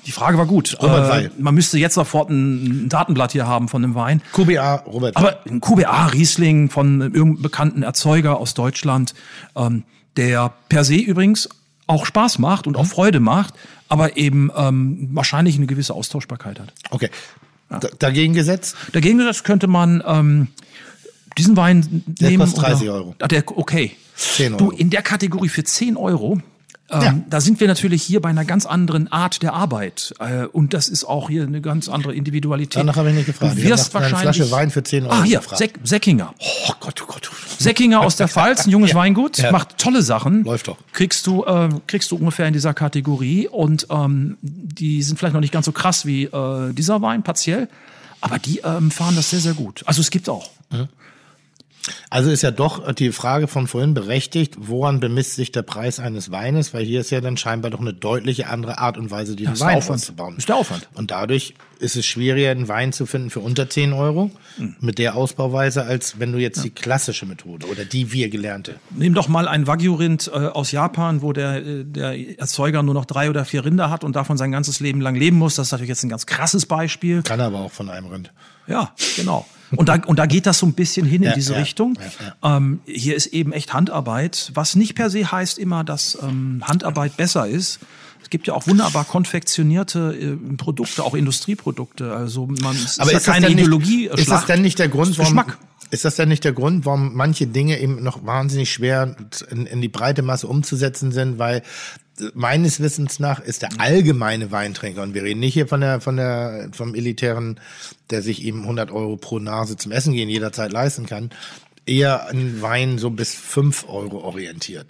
S4: die Frage war gut.
S3: Weil.
S4: man müsste jetzt sofort ein, ein Datenblatt hier haben von dem Wein.
S3: QBA, Robert.
S4: Aber ein QBA Riesling von irgendeinem bekannten Erzeuger aus Deutschland, ähm, der per se übrigens auch Spaß macht und auch Freude macht, aber eben ähm, wahrscheinlich eine gewisse Austauschbarkeit hat.
S3: okay. Da, dagegen gesetzt?
S4: Dagegen das könnte man ähm, diesen Wein
S3: Der
S4: nehmen.
S3: kostet 30
S4: oder-
S3: Euro.
S4: Ah, der, okay.
S3: 10
S4: Du,
S3: Euro.
S4: in der Kategorie für 10 Euro, ähm,
S3: Ja.
S4: da sind wir natürlich hier bei einer ganz anderen Art der Arbeit. Äh, und das ist auch hier eine ganz andere Individualität.
S3: Danach habe ich nicht gefragt.
S4: Du wirst wahrscheinlich
S3: Flasche Wein für 10 Euro
S4: Ah, hier,
S3: gefragt.
S4: Sek Säckinger.
S3: Oh Gott, oh Gott.
S4: Säckinger aus der Pfalz, ein junges Weingut,
S3: Ja.
S4: macht tolle Sachen.
S3: Läuft doch.
S4: Kriegst du, äh, kriegst du ungefähr in dieser Kategorie und ähm, die sind vielleicht noch nicht ganz so krass wie äh, dieser Wein, partiell, aber die ähm, fahren das sehr, sehr gut. Also es gibt auch.
S3: Also ist ja doch die Frage von vorhin berechtigt, woran bemisst sich der Preis eines Weines? Weil hier ist ja dann scheinbar doch eine deutliche andere Art und Weise,
S4: der
S3: Wein
S4: Aufwand.
S3: auszubauen.
S4: Ist der Aufwand.
S3: Und dadurch ist es schwieriger, einen Wein zu finden für unter 10 Euro mit der Ausbauweise, als wenn du jetzt die klassische Methode oder die wir gelernte.
S4: Nimm doch mal ein Wagyu-Rind äh, aus Japan, wo der, äh, der Erzeuger nur noch drei oder vier Rinder hat und davon sein ganzes Leben lang leben muss. Das ist natürlich jetzt ein ganz krasses Beispiel.
S3: Kann aber auch von einem Rind.
S4: Ja, genau. Und da, und da geht das so ein bisschen hin in
S3: Ja,
S4: diese
S3: ja,
S4: Richtung.
S3: ja,
S4: Ähm, hier ist eben echt Handarbeit, was nicht per se heißt immer, dass ähm, Handarbeit besser ist. Es gibt ja auch wunderbar konfektionierte äh, Produkte, auch Industrieprodukte. Also man es
S3: Aber
S4: ist,
S3: ist,
S4: ja keine Ideologie.
S3: nicht, ist das denn nicht der Grund, warum,
S4: Geschmack.
S3: ist das denn nicht der Grund, warum manche Dinge eben noch wahnsinnig schwer in, in die breite Masse umzusetzen sind, weil äh, meines Wissens nach ist der allgemeine Weintrinker, und wir reden nicht hier von der, von der, vom elitären, der sich eben 100 Euro pro Nase zum Essen gehen jederzeit leisten kann, eher an Wein so bis 5 Euro orientiert.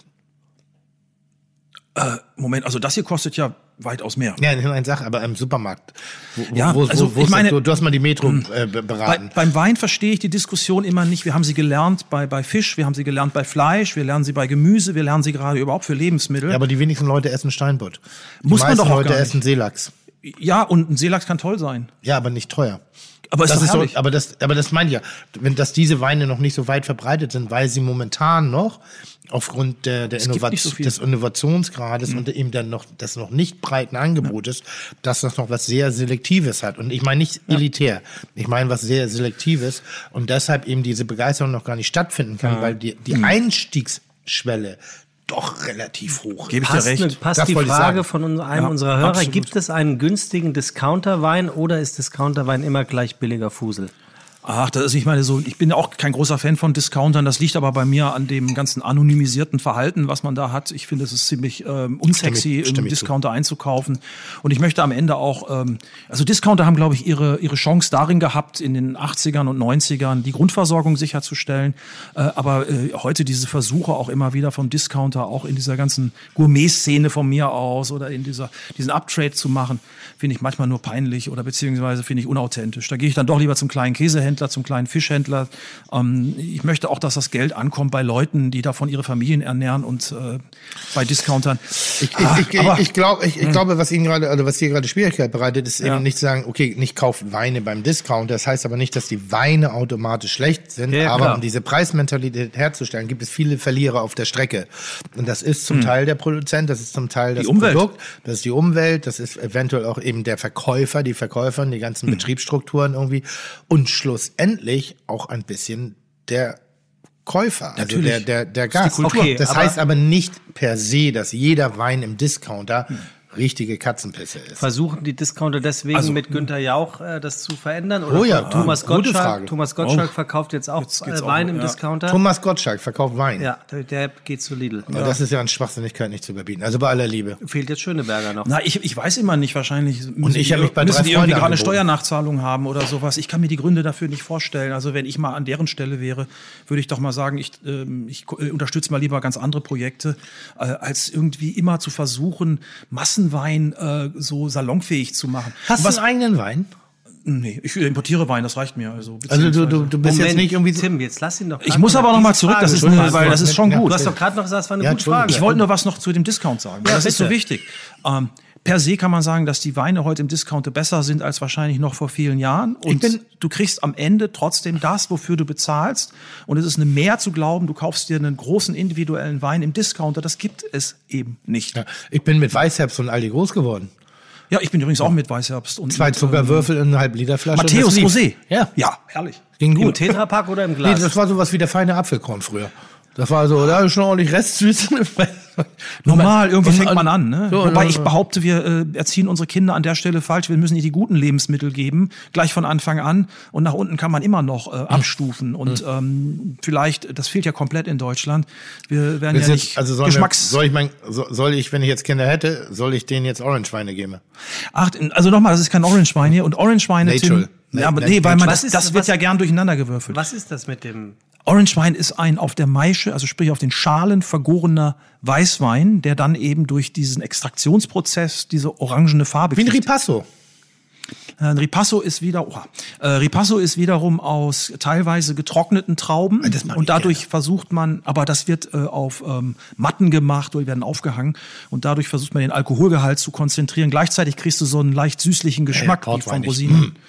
S4: Moment, also das hier kostet ja weitaus mehr.
S3: Ja, nein, sag, aber im Supermarkt. Wo,
S4: Ja,
S3: wo,
S4: also
S3: wo,
S4: ich
S3: ist
S4: meine-
S3: du, du hast mal die Metro äh, be-
S4: Bei,
S3: beraten.
S4: beim Wein verstehe ich die Diskussion immer nicht. Wir haben sie gelernt bei, bei Fisch, wir haben sie gelernt bei Fleisch, wir lernen sie bei Gemüse, wir lernen sie gerade überhaupt für Lebensmittel.
S3: Ja, aber die wenigsten Leute essen Steinbutt. Die
S4: Muss man doch auch
S3: Leute
S4: gar nicht.
S3: essen Seelachs.
S4: ja, und ein Seelachs kann toll sein.
S3: Ja, aber nicht teuer.
S4: Aber ist
S3: das
S4: doch
S3: ist so, aber das, aber das meine ich ja, wenn dass diese Weine noch nicht so weit verbreitet sind, weil sie momentan noch aufgrund der, der
S4: nicht so
S3: des Innovationsgrades und eben dann noch des noch nicht breiten Angebotes, dass das noch was sehr Selektives hat. Und ich meine nicht elitär, ich meine was sehr Selektives und deshalb eben diese Begeisterung noch gar nicht stattfinden kann, weil die, die Einstiegsschwelle doch relativ hoch
S4: Gebe ich dir
S2: Passt,
S4: recht.
S2: ne- passt
S3: Das
S2: die Frage von einem
S4: Ja,
S2: unserer Hörer,
S4: absolut.
S2: gibt es einen günstigen Discounterwein oder ist Discounterwein immer gleich billiger Fusel?
S4: Ach, das ist, ich meine, so, ich bin auch kein großer Fan von Discountern. Das liegt aber bei mir an dem ganzen anonymisierten Verhalten, was man da hat. Ich finde, es ist ziemlich ähm, unsexy,
S3: Stimme
S4: im
S3: ich zu.
S4: Discounter einzukaufen. Und ich möchte am Ende auch, ähm, also Discounter haben, glaube ich, ihre, ihre Chance darin gehabt, in den 80ern und 90ern die Grundversorgung sicherzustellen. Äh, aber äh, heute diese Versuche auch immer wieder vom Discounter, auch in dieser ganzen Gourmet-Szene von mir aus oder in dieser, diesen Uptrade zu machen, finde ich manchmal nur peinlich oder beziehungsweise finde ich unauthentisch. Da gehe ich dann doch lieber zum kleinen Käsehändler, zum kleinen Fischhändler. Ähm, ich möchte auch, dass das Geld ankommt bei Leuten, die davon ihre Familien ernähren und äh, bei Discountern.
S3: Ich,
S4: Ah,
S3: ich, ich,
S4: aber-
S3: ich, glaub, ich, ich glaube, was Ihnen gerade, also was hier gerade Schwierigkeit bereitet, ist
S4: Ja.
S3: eben nicht zu sagen, okay, nicht kauft Weine beim Discount. Das heißt aber nicht, dass die Weine automatisch schlecht sind.
S2: Ja,
S3: aber
S2: klar.
S3: um diese Preismentalität herzustellen, gibt es viele Verlierer auf der Strecke. Und das ist
S4: Hm.
S3: zum Teil der Produzent, das ist zum Teil das. Produkt, das ist die Umwelt, das ist eventuell auch eben der Verkäufer, die Verkäufer, die ganzen
S4: Hm.
S3: Betriebsstrukturen irgendwie. Und schlussendlich auch ein bisschen der Käufer, also
S4: Natürlich.
S3: der, der, der Gast.
S2: Kultur. Okay,
S3: das heißt aber nicht per se, dass jeder Wein im Discounter richtige Katzenpisse ist.
S2: Versuchen die Discounter deswegen
S4: Also-
S2: mit Günther Jauch äh, das zu verändern? Oder
S3: Oh ja,
S2: Thomas
S3: gute
S2: Gottschalk,
S3: Frage.
S2: Thomas Gottschalk
S4: Oh.
S2: verkauft jetzt auch
S4: Jetzt
S2: äh,
S4: geht's auch,
S2: Wein im
S4: ja.
S2: Discounter.
S3: Thomas Gottschalk verkauft Wein.
S2: ja, der, der geht zu Lidl.
S3: Aber Das ist ja an Schwachsinnigkeit nicht zu überbieten. Also bei aller Liebe.
S2: Fehlt jetzt Schöneberger noch.
S4: Na, ich, ich weiß immer nicht, wahrscheinlich müssen
S3: ich
S4: die,
S3: mich bei
S4: müssen
S3: drei
S4: die irgendwie gerade. Steuernachzahlung haben oder sowas. Ich kann mir die Gründe dafür nicht vorstellen. Also wenn ich mal an deren Stelle wäre, würde ich doch mal sagen, ich, ähm, ich äh, unterstütze mal lieber ganz andere Projekte, äh, als irgendwie immer zu versuchen, Massenwein äh, so salonfähig zu machen.
S3: Hast
S4: Was?
S3: du einen eigenen Wein?
S4: Nee, ich importiere Wein, das reicht mir. Also,
S3: Also du, du, du bist jetzt nicht irgendwie.
S2: Tim, jetzt lass ihn doch.
S4: Ich muss aber noch mal
S2: diese
S4: zurück, das ist eine- weil das ist schon
S3: Ja,
S4: gut.
S2: Du hast doch gerade noch gesagt, es war eine
S3: Ja,
S2: gute Frage.
S4: Ich wollte nur was noch zu dem Discount sagen. weil
S2: Ja,
S4: das ist so
S2: bitte.
S4: wichtig. Ähm, per se kann man sagen, dass die Weine heute im Discounter besser sind als wahrscheinlich noch vor vielen Jahren. Und
S3: bin-
S4: du kriegst am Ende trotzdem das, wofür du bezahlst. Und es ist eine mehr zu glauben, du kaufst dir einen großen individuellen Wein im Discounter. Das gibt es eben nicht. Ja,
S3: Ja, ich bin mit Weißherbst und Aldi groß geworden.
S4: ich bin übrigens auch mit Weißherbst. Und
S3: Zwei Zuckerwürfel in einer halb Liter Flasche.
S4: Matthäus. Rosé.
S3: Ja,
S4: Ja, herrlich.
S3: ging
S2: Im
S3: gut.
S2: Tetrapack oder im
S3: Nee,
S2: Glas?
S3: das war sowas wie der feine Apfelkorn früher. Das war so, da ist schon ordentlich Restsüße.
S4: Normal, irgendwie fängt man an. Ne?
S3: So,
S4: Wobei ich behaupte, wir äh, erziehen unsere Kinder an der Stelle falsch. Wir müssen ihnen die guten Lebensmittel geben, gleich von Anfang an. Und nach unten kann man immer noch
S3: Hm.
S4: äh, abstufen. Und ähm, vielleicht, das fehlt ja komplett in Deutschland. Wir werden
S3: Ist
S4: ja
S3: jetzt-
S4: nicht
S3: also sollen wir,
S4: Geschmacks...
S3: soll ich mein, so- soll ich, wenn ich jetzt Kinder hätte, soll ich denen jetzt Orange-Weine geben?
S4: Ach, also nochmal, das ist kein Orange-Wein hier. Und Orange-Weine,
S3: Natural.
S4: Tim, ja, aber nee, weil man, das,
S2: ist-
S4: das wird
S2: was-
S4: ja gern durcheinander gewürfelt.
S2: Was ist das mit dem?
S4: Orange-Wein ist ein auf der Maische, also sprich auf den Schalen vergorener Weißwein, der dann eben durch diesen Extraktionsprozess diese orangene Farbe
S3: Wie ein
S4: kriegt.
S3: Ripasso.
S4: Äh, Ripasso ist wieder, oh, äh, Ripasso ist wiederum aus teilweise getrockneten Trauben
S3: das
S4: und dadurch versucht man, aber das wird äh, auf ähm, Matten gemacht oder die werden aufgehangen und dadurch versucht man den Alkoholgehalt zu konzentrieren. Gleichzeitig kriegst du so einen leicht süßlichen Geschmack wie von. Rosinen.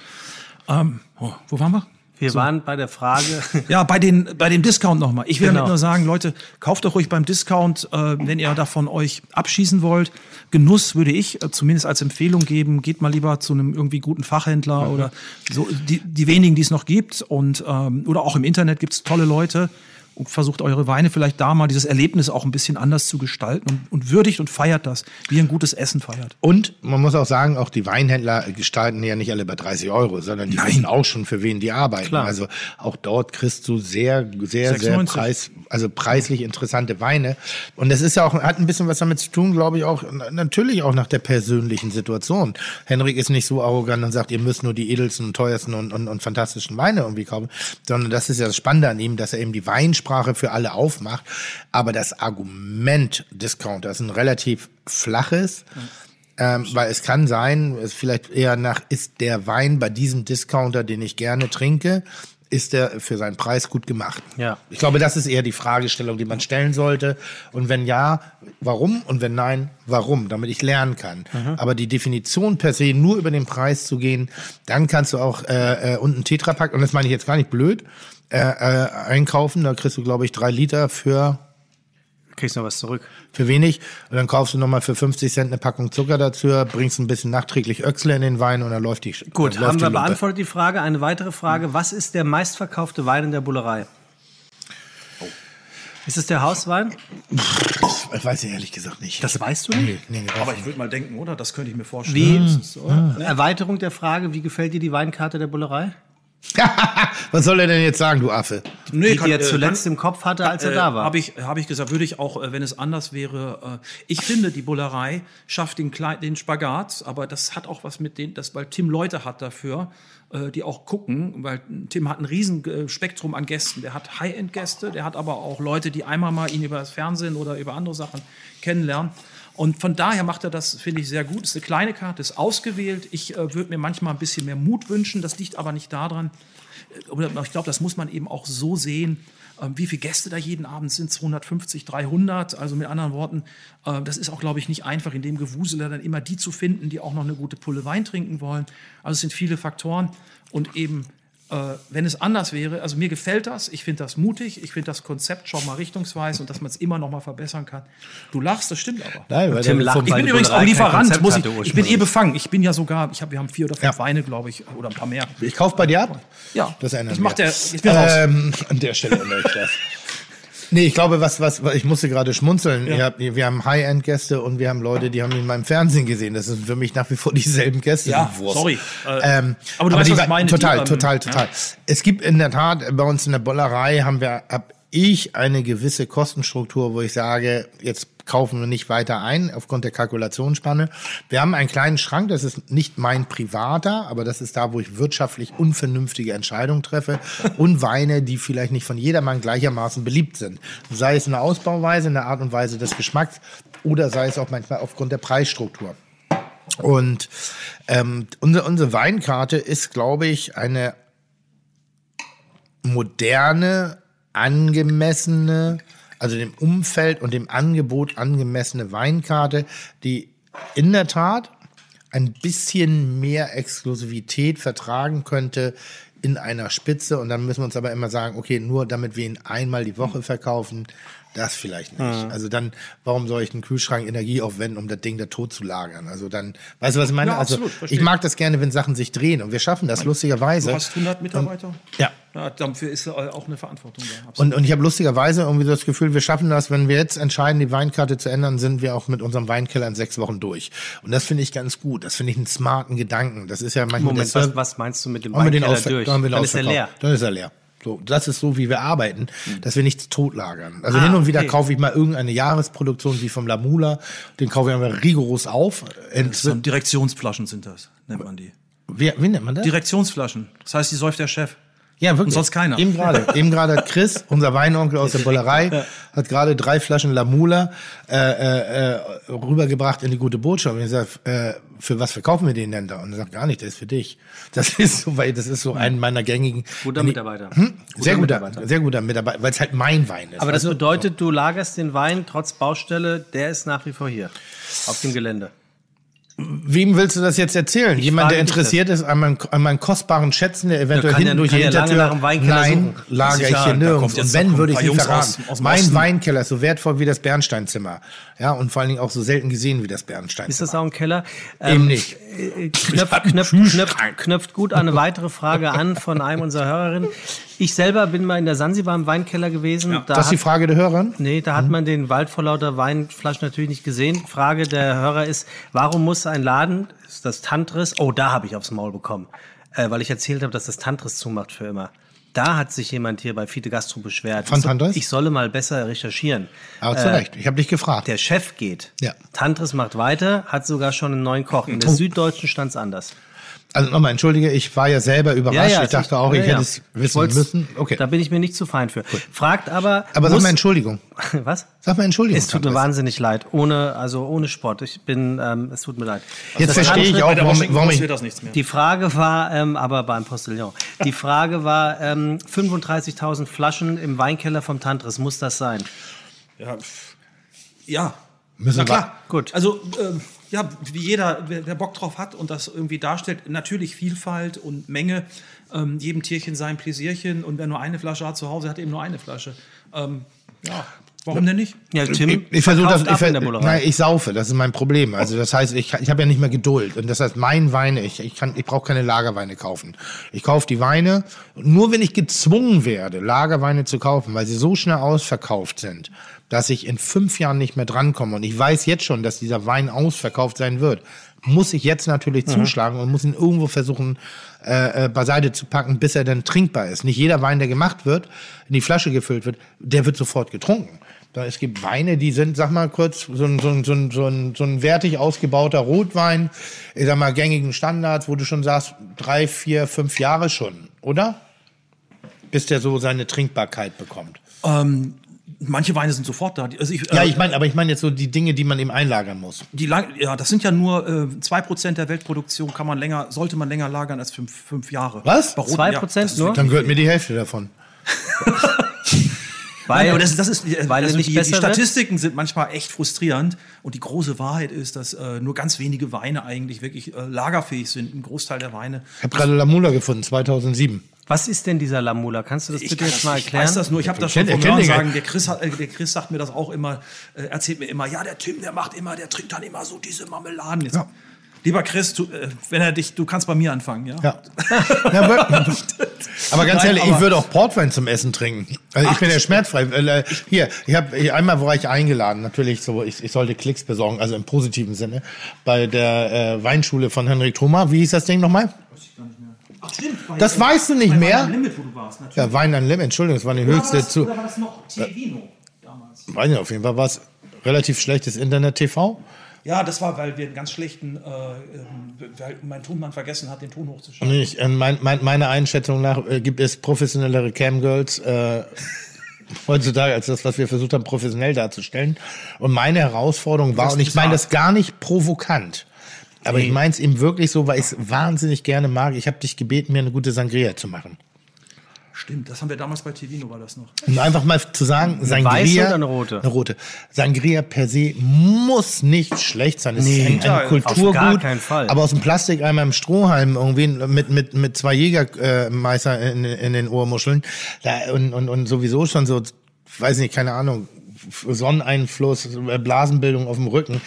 S4: Ähm, oh, wo waren wir?
S2: Wir waren bei der Frage.
S4: Ja, bei, den, bei dem Discount nochmal. Ich will
S2: Genau.
S4: damit nur sagen, Leute, kauft doch ruhig beim Discount, äh, wenn ihr davon euch abschießen wollt. Genuss würde ich äh, zumindest als Empfehlung geben. Geht mal lieber zu einem irgendwie guten Fachhändler
S2: Mhm.
S4: oder so die, die wenigen, die es noch gibt. Und, ähm, oder auch im Internet gibt's tolle Leute. Und versucht eure Weine vielleicht da mal dieses Erlebnis auch ein bisschen anders zu gestalten und, und würdigt und feiert das, wie ein gutes Essen feiert.
S3: Und man muss auch sagen, auch die Weinhändler gestalten ja nicht alle bei 30 Euro, sondern die
S4: Nein.
S3: wissen auch schon, für wen die arbeiten.
S2: Klar.
S3: Also auch dort kriegst du sehr, sehr, sehr
S4: 6,90.
S3: preis, also preislich interessante Weine. Und das ist ja auch, hat ein bisschen was damit zu tun, glaube ich, auch na- natürlich auch nach der persönlichen Situation. Henrik ist nicht so arrogant und sagt, ihr müsst nur die edelsten und teuersten und, und, und fantastischen Weine irgendwie kaufen, sondern das ist ja das Spannende an ihm, dass er eben die Weinsprache für alle aufmacht. Aber das Argument Discounter ist ein relativ flaches. Ähm, weil es kann sein, es vielleicht eher nach, ist der Wein bei diesem Discounter, den ich gerne trinke, ist der für seinen Preis gut gemacht?
S2: Ja.
S3: Ich glaube, das ist eher die Fragestellung, die man stellen sollte. Und wenn ja, warum? Und wenn nein, warum? Damit ich lernen kann. Aber die Definition per se, nur über den Preis zu gehen, dann kannst du auch äh, äh, unten Tetrapack, und das meine ich jetzt gar nicht blöd, äh, äh, einkaufen. Da kriegst du, glaube ich, drei Liter für
S2: Kriegst noch was zurück.
S3: für wenig. Und dann kaufst du nochmal für 50 Cent eine Packung Zucker dazu, bringst ein bisschen nachträglich Öchsle in den Wein und dann läuft die
S2: Gut,
S3: läuft
S2: haben
S3: die
S2: wir
S3: Lumpe.
S2: beantwortet die Frage. Eine weitere Frage. Was ist der meistverkaufte Wein in der Bullerei? Ist es der Hauswein?
S3: Ich weiß ich ehrlich gesagt nicht.
S2: Das weißt du nicht.
S3: Nee, nee,
S4: Aber ich würde mal denken, oder? Das könnte ich mir vorstellen.
S2: Wie?
S4: Das ist so.
S2: Erweiterung der Frage, wie gefällt dir die Weinkarte der Bullerei?
S3: Was soll er denn jetzt sagen, du Affe?
S4: Nee,
S2: die,
S4: kann-
S2: die er
S4: äh,
S2: zuletzt
S4: kann-
S2: im Kopf hatte, als er da war.
S4: Habe ich, hab ich gesagt, würde ich auch, äh, wenn es anders wäre. Äh, ich finde, die Bullerei schafft den, Klei- den Spagat, aber das hat auch was mit den, das, weil Tim Leute hat dafür, äh, die auch gucken, weil Tim hat ein riesen äh, Spektrum an Gästen. Der hat High-End-Gäste, der hat aber auch Leute, die einmal mal ihn über das Fernsehen oder über andere Sachen kennenlernen. Und von daher macht er das, finde ich, sehr gut. Ist eine kleine Karte, ist ausgewählt. Ich äh, würde mir manchmal ein bisschen mehr Mut wünschen. Das liegt aber nicht daran, oder ich glaube, das muss man eben auch so sehen, ähm, wie viele Gäste da jeden Abend sind, 250, 300, also mit anderen Worten, äh, das ist auch, glaube ich, nicht einfach, in dem Gewusel dann immer die zu finden, die auch noch eine gute Pulle Wein trinken wollen. Also es sind viele Faktoren und eben, äh, wenn es anders wäre, also mir gefällt das, ich finde das mutig, ich finde das Konzept schon mal richtungsweis und dass man es immer noch mal verbessern kann. Du lachst, das stimmt aber.
S3: Nein, weil
S2: Tim lacht,
S4: Ich bin übrigens auch Lieferant, muss ich, ich bin eh befangen. Ich bin ja sogar, ich hab, wir haben vier oder fünf
S3: Ja.
S4: Weine, glaube ich, oder ein paar mehr.
S3: Ich kauf bei dir ab?
S4: Ja,
S3: Das ändern
S4: das macht der, ich bin raus.
S3: Ähm, an der Stelle ändere ich das. Nee, ich glaube, was, was, was ich musste gerade schmunzeln. Ihr habt, wir haben High-End-Gäste und wir haben Leute, die haben ihn in meinem Fernsehen gesehen. Das sind für mich nach wie vor dieselben Gäste.
S4: Ja,
S3: die Wurst.
S4: sorry. Äh,
S3: Ähm,
S4: aber du weißt,
S3: die
S4: was ich meine,
S3: Total,
S4: die,
S3: total, total. Es gibt in der Tat bei uns in der Bollerei haben wir, hab ich eine gewisse Kostenstruktur, wo ich sage, jetzt kaufen wir nicht weiter ein aufgrund der Kalkulationsspanne. Wir haben einen kleinen Schrank, das ist nicht mein privater, aber das ist da, wo ich wirtschaftlich unvernünftige Entscheidungen treffe und Weine, die vielleicht nicht von jedermann gleichermaßen beliebt sind. Sei es in der Ausbauweise, in der Art und Weise des Geschmacks oder sei es auch manchmal aufgrund der Preisstruktur. Und ähm, unsere, unsere Weinkarte ist, glaube ich, eine moderne, angemessene, also dem Umfeld und dem Angebot angemessene Weinkarte, die in der Tat ein bisschen mehr Exklusivität vertragen könnte in einer Spitze. Und dann müssen wir uns aber immer sagen, okay, nur damit wir ihn einmal die Woche verkaufen, das vielleicht nicht. Also dann, warum soll ich den Kühlschrank Energie aufwenden, um das Ding da tot zu lagern? Also dann, weißt du, was ich meine?
S4: Ja,
S3: also
S4: absolut,
S3: ich mag das gerne, wenn Sachen sich drehen und wir schaffen das lustigerweise.
S4: Du hast 100 Mitarbeiter?
S3: Ja.
S4: ja. Dafür ist auch eine Verantwortung da. Absolut.
S3: Und, und ich habe lustigerweise irgendwie das Gefühl, wir schaffen das, wenn wir jetzt entscheiden, die Weinkarte zu ändern, sind wir auch mit unserem Weinkeller in sechs Wochen durch. Und das finde ich ganz gut. Das finde ich einen smarten Gedanken. Das ist ja manchmal
S2: Moment, was, was meinst du mit dem Weinkeller durch?
S3: Dann,
S2: ist er leer.
S3: Dann ist er leer. So, das ist so, wie wir arbeiten, dass wir nichts totlagern. Also
S2: Ah,
S3: hin und wieder
S2: okay.
S3: kaufe ich mal irgendeine Jahresproduktion wie vom Lamula, den kaufe ich einfach rigoros auf. Ent-
S4: So Direktionsflaschen sind das, nennt man die.
S3: wie, wie nennt man das?
S4: Direktionsflaschen. Das heißt, die säuft der Chef.
S3: Ja, wirklich.
S4: Und sonst keiner.
S3: Eben gerade. Eben gerade hat Chris, unser Weinonkel aus der Bollerei, hat gerade drei Flaschen Lamula äh, äh, äh, rübergebracht in die gute Botschaft. Und ich sag, äh, für was verkaufen wir den denn da? Und er sagt, gar nicht, der ist für dich. Das ist so, weil das ist so ein meiner gängigen.
S2: Guter Mitarbeiter.
S3: Hm? Sehr guter,
S2: Mitarbeiter.
S3: sehr guter Mitarbeiter, weil es halt mein Wein ist.
S2: Aber das
S3: du?
S2: bedeutet, du lagerst den Wein trotz Baustelle, der ist nach wie vor hier. Auf dem Gelände.
S3: Wem willst du das jetzt erzählen? Jemand,
S2: frage
S3: der interessiert ist an meinen, an meinen kostbaren Schätzen, der eventuell
S2: kann ja-
S3: hinten durch die Hintertür.
S2: Weinkeller
S3: Nein,
S2: suchen.
S3: lager ich hier nirgends. Und wenn, würde ich
S4: Jungs
S3: verraten.
S4: aus- aus
S3: mein
S4: Osten.
S3: Weinkeller ist so wertvoll wie das Bernsteinzimmer. Ja, und vor allen Dingen auch so selten gesehen wie das Bernsteinzimmer.
S2: Ist das auch ein Keller?
S3: Eben nicht.
S2: äh, Knöpft, knöpft, knöpft, knöpft gut eine weitere Frage an von einem unserer Hörerinnen. Ich selber bin mal in der Sansibar im Weinkeller gewesen. Da
S3: Das ist die
S2: hat,
S3: Frage der Hörerin?
S2: nee, da hat man den Wald vor lauter Weinflaschen natürlich nicht gesehen. Frage der Hörer ist, warum muss ein Laden, ist das Tantris, oh, da habe ich aufs Maul bekommen, äh, weil ich erzählt habe, dass das Tantris zumacht für immer. Da hat sich jemand hier bei Fide Gastro beschwert.
S3: Von Tantris?
S2: Ich solle mal besser recherchieren.
S3: Aber zu Recht. Ich habe dich gefragt.
S2: Der Chef geht.
S3: Ja.
S2: Tantris macht weiter, hat sogar schon einen neuen Koch. In der
S3: Oh.
S2: Süddeutschen stand's anders.
S3: Also nochmal, entschuldige, ich war ja selber überrascht. ich dachte auch, ich
S2: ja,
S3: hätte
S2: ja.
S3: es wissen müssen. Okay.
S2: Da bin ich mir nicht zu fein für. Fragt aber.
S3: Aber sag mal Entschuldigung.
S2: Was?
S3: Sag mal Entschuldigung.
S2: Es tut mir wahnsinnig leid. Ohne, also ohne Sport. Ich bin, ähm, es tut mir leid.
S3: Jetzt
S2: Das
S3: verstehe ich auch, warum, warum ich...
S4: das nichts mehr.
S2: Die Frage war, ähm, aber beim Postillon. Die Frage war, ähm, 35.000 Flaschen im Weinkeller vom Tantris, muss das sein?
S4: Ja, ja.
S3: Müssen
S4: Na
S3: wir-
S4: klar.
S2: Gut.
S4: Also, ähm, ja, wie jeder, wer Bock drauf hat und das irgendwie darstellt, natürlich Vielfalt und Menge, ähm, jedem Tierchen sein Pläsierchen und wer nur eine Flasche hat zu Hause, hat eben nur eine Flasche. Ähm, ja, warum denn nicht?
S2: Ja, Tim,
S3: ich, ich versuche das. Ich,
S2: der
S3: nein, ich saufe, das ist mein Problem. Also das heißt, ich, ich habe ja nicht mehr Geduld und das heißt, mein Weine, ich, ich kann, ich brauche keine Lagerweine kaufen. Ich kaufe die Weine nur, wenn ich gezwungen werde, Lagerweine zu kaufen, weil sie so schnell ausverkauft sind, dass ich in fünf Jahren nicht mehr drankomme und ich weiß jetzt schon, dass dieser Wein ausverkauft sein wird. Muss ich jetzt natürlich
S2: Mhm.
S3: zuschlagen und muss ihn irgendwo versuchen, äh, äh, beiseite zu packen, bis er dann trinkbar ist. Nicht jeder Wein, der gemacht wird, in die Flasche gefüllt wird, der wird sofort getrunken. Es gibt Weine, die sind, sag mal kurz, so ein, so ein, so ein, so ein, so ein wertig ausgebauter Rotwein, ich sag mal, gängigen Standards, wo du schon sagst, drei, vier, fünf Jahre schon, oder? Bis der so seine Trinkbarkeit bekommt.
S4: Ähm, manche Weine sind sofort da. Also ich,
S3: Ja,
S4: äh,
S3: ich meine, aber ich meine jetzt so die Dinge, die man eben einlagern muss.
S4: die lang, ja, das sind ja nur äh, 2% der Weltproduktion, kann man länger, sollte man länger lagern als fünf, fünf Jahre.
S3: Was?
S4: Bei Roten-
S2: 2%
S4: das ist
S2: nur?
S3: Dann gehört mir die Hälfte davon.
S2: Weil,
S4: Nein, das, das ist,
S2: weil
S4: also
S2: nicht
S4: die, die
S2: besser wird?
S4: Statistiken sind manchmal echt frustrierend und die große Wahrheit ist, dass äh, nur ganz wenige Weine eigentlich wirklich äh, lagerfähig sind. Ein Großteil der Weine.
S3: Ich habe gerade Lamula gefunden, 2007.
S2: was ist denn dieser Lamula? Kannst du das bitte jetzt
S4: das-
S2: mal
S4: ich
S2: erklären?
S4: weiß das nur, ich habe das schon Hören
S3: den
S4: sagen.
S3: gar-
S4: Der Chris, hat, äh, der Chris sagt mir das auch immer, äh, erzählt mir immer, ja, der Tim, der macht immer, der trinkt dann immer so diese Marmeladen. Jetzt,
S3: Ja.
S4: Lieber Chris, du, äh, wenn er dich, du kannst bei mir anfangen, ja?
S3: Ja. ja wirklich. aber ganz
S4: Nein,
S3: ehrlich, ich
S4: aber-
S3: würde auch Portwein zum Essen trinken. Also ich bin ja schmerzfrei. Äh, Hier, ich habe einmal war ich eingeladen, natürlich so, ich, ich sollte Klicks besorgen, also im positiven Sinne, bei der äh, Weinschule von Henrik Thoma. Wie hieß das Ding nochmal?
S4: Ach, stimmt. bei-
S3: Das weißt du nicht mehr?
S4: Wein am Limit, wo du warst, natürlich.
S3: Ja, Wein an Lim, Entschuldigung, das war die
S4: Oder war
S3: höchste
S4: das,
S3: zu.
S4: oder war das noch Tevino damals?
S3: Weiß nicht, auf jeden Fall war es relativ schlechtes Internet-TV.
S4: Ja, das war, weil wir einen ganz schlechten, äh, ähm, weil mein Tonmann vergessen hat, den Ton hochzuschalten.
S3: Ich, äh, mein, mein, meiner Einschätzung nach äh, gibt es professionellere Camgirls äh, heutzutage als das, was wir versucht haben, professionell darzustellen. Und meine Herausforderung war, und ich meine das gar nicht provokant, aber ich meine es eben wirklich so, weil ich es wahnsinnig gerne mag. Ich habe dich gebeten, mir eine gute Sangria zu machen.
S4: Stimmt, das haben wir damals bei Tevino, war das noch.
S3: Um einfach mal zu sagen, Sangria.
S2: weiße oder eine rote?
S3: Eine rote. Sangria per se muss nicht schlecht sein. Es ist ein,
S4: Ja,
S3: ein
S4: auf
S3: Kulturgut.
S2: gar keinen Fall.
S3: Aber aus dem Plastikeimer im Strohhalm irgendwie mit, mit, mit zwei Jägermeister in, in den Ohrmuscheln. Da, und, und, und sowieso schon so, weiß nicht, keine Ahnung, Sonneneinfluss, Blasenbildung auf dem Rücken.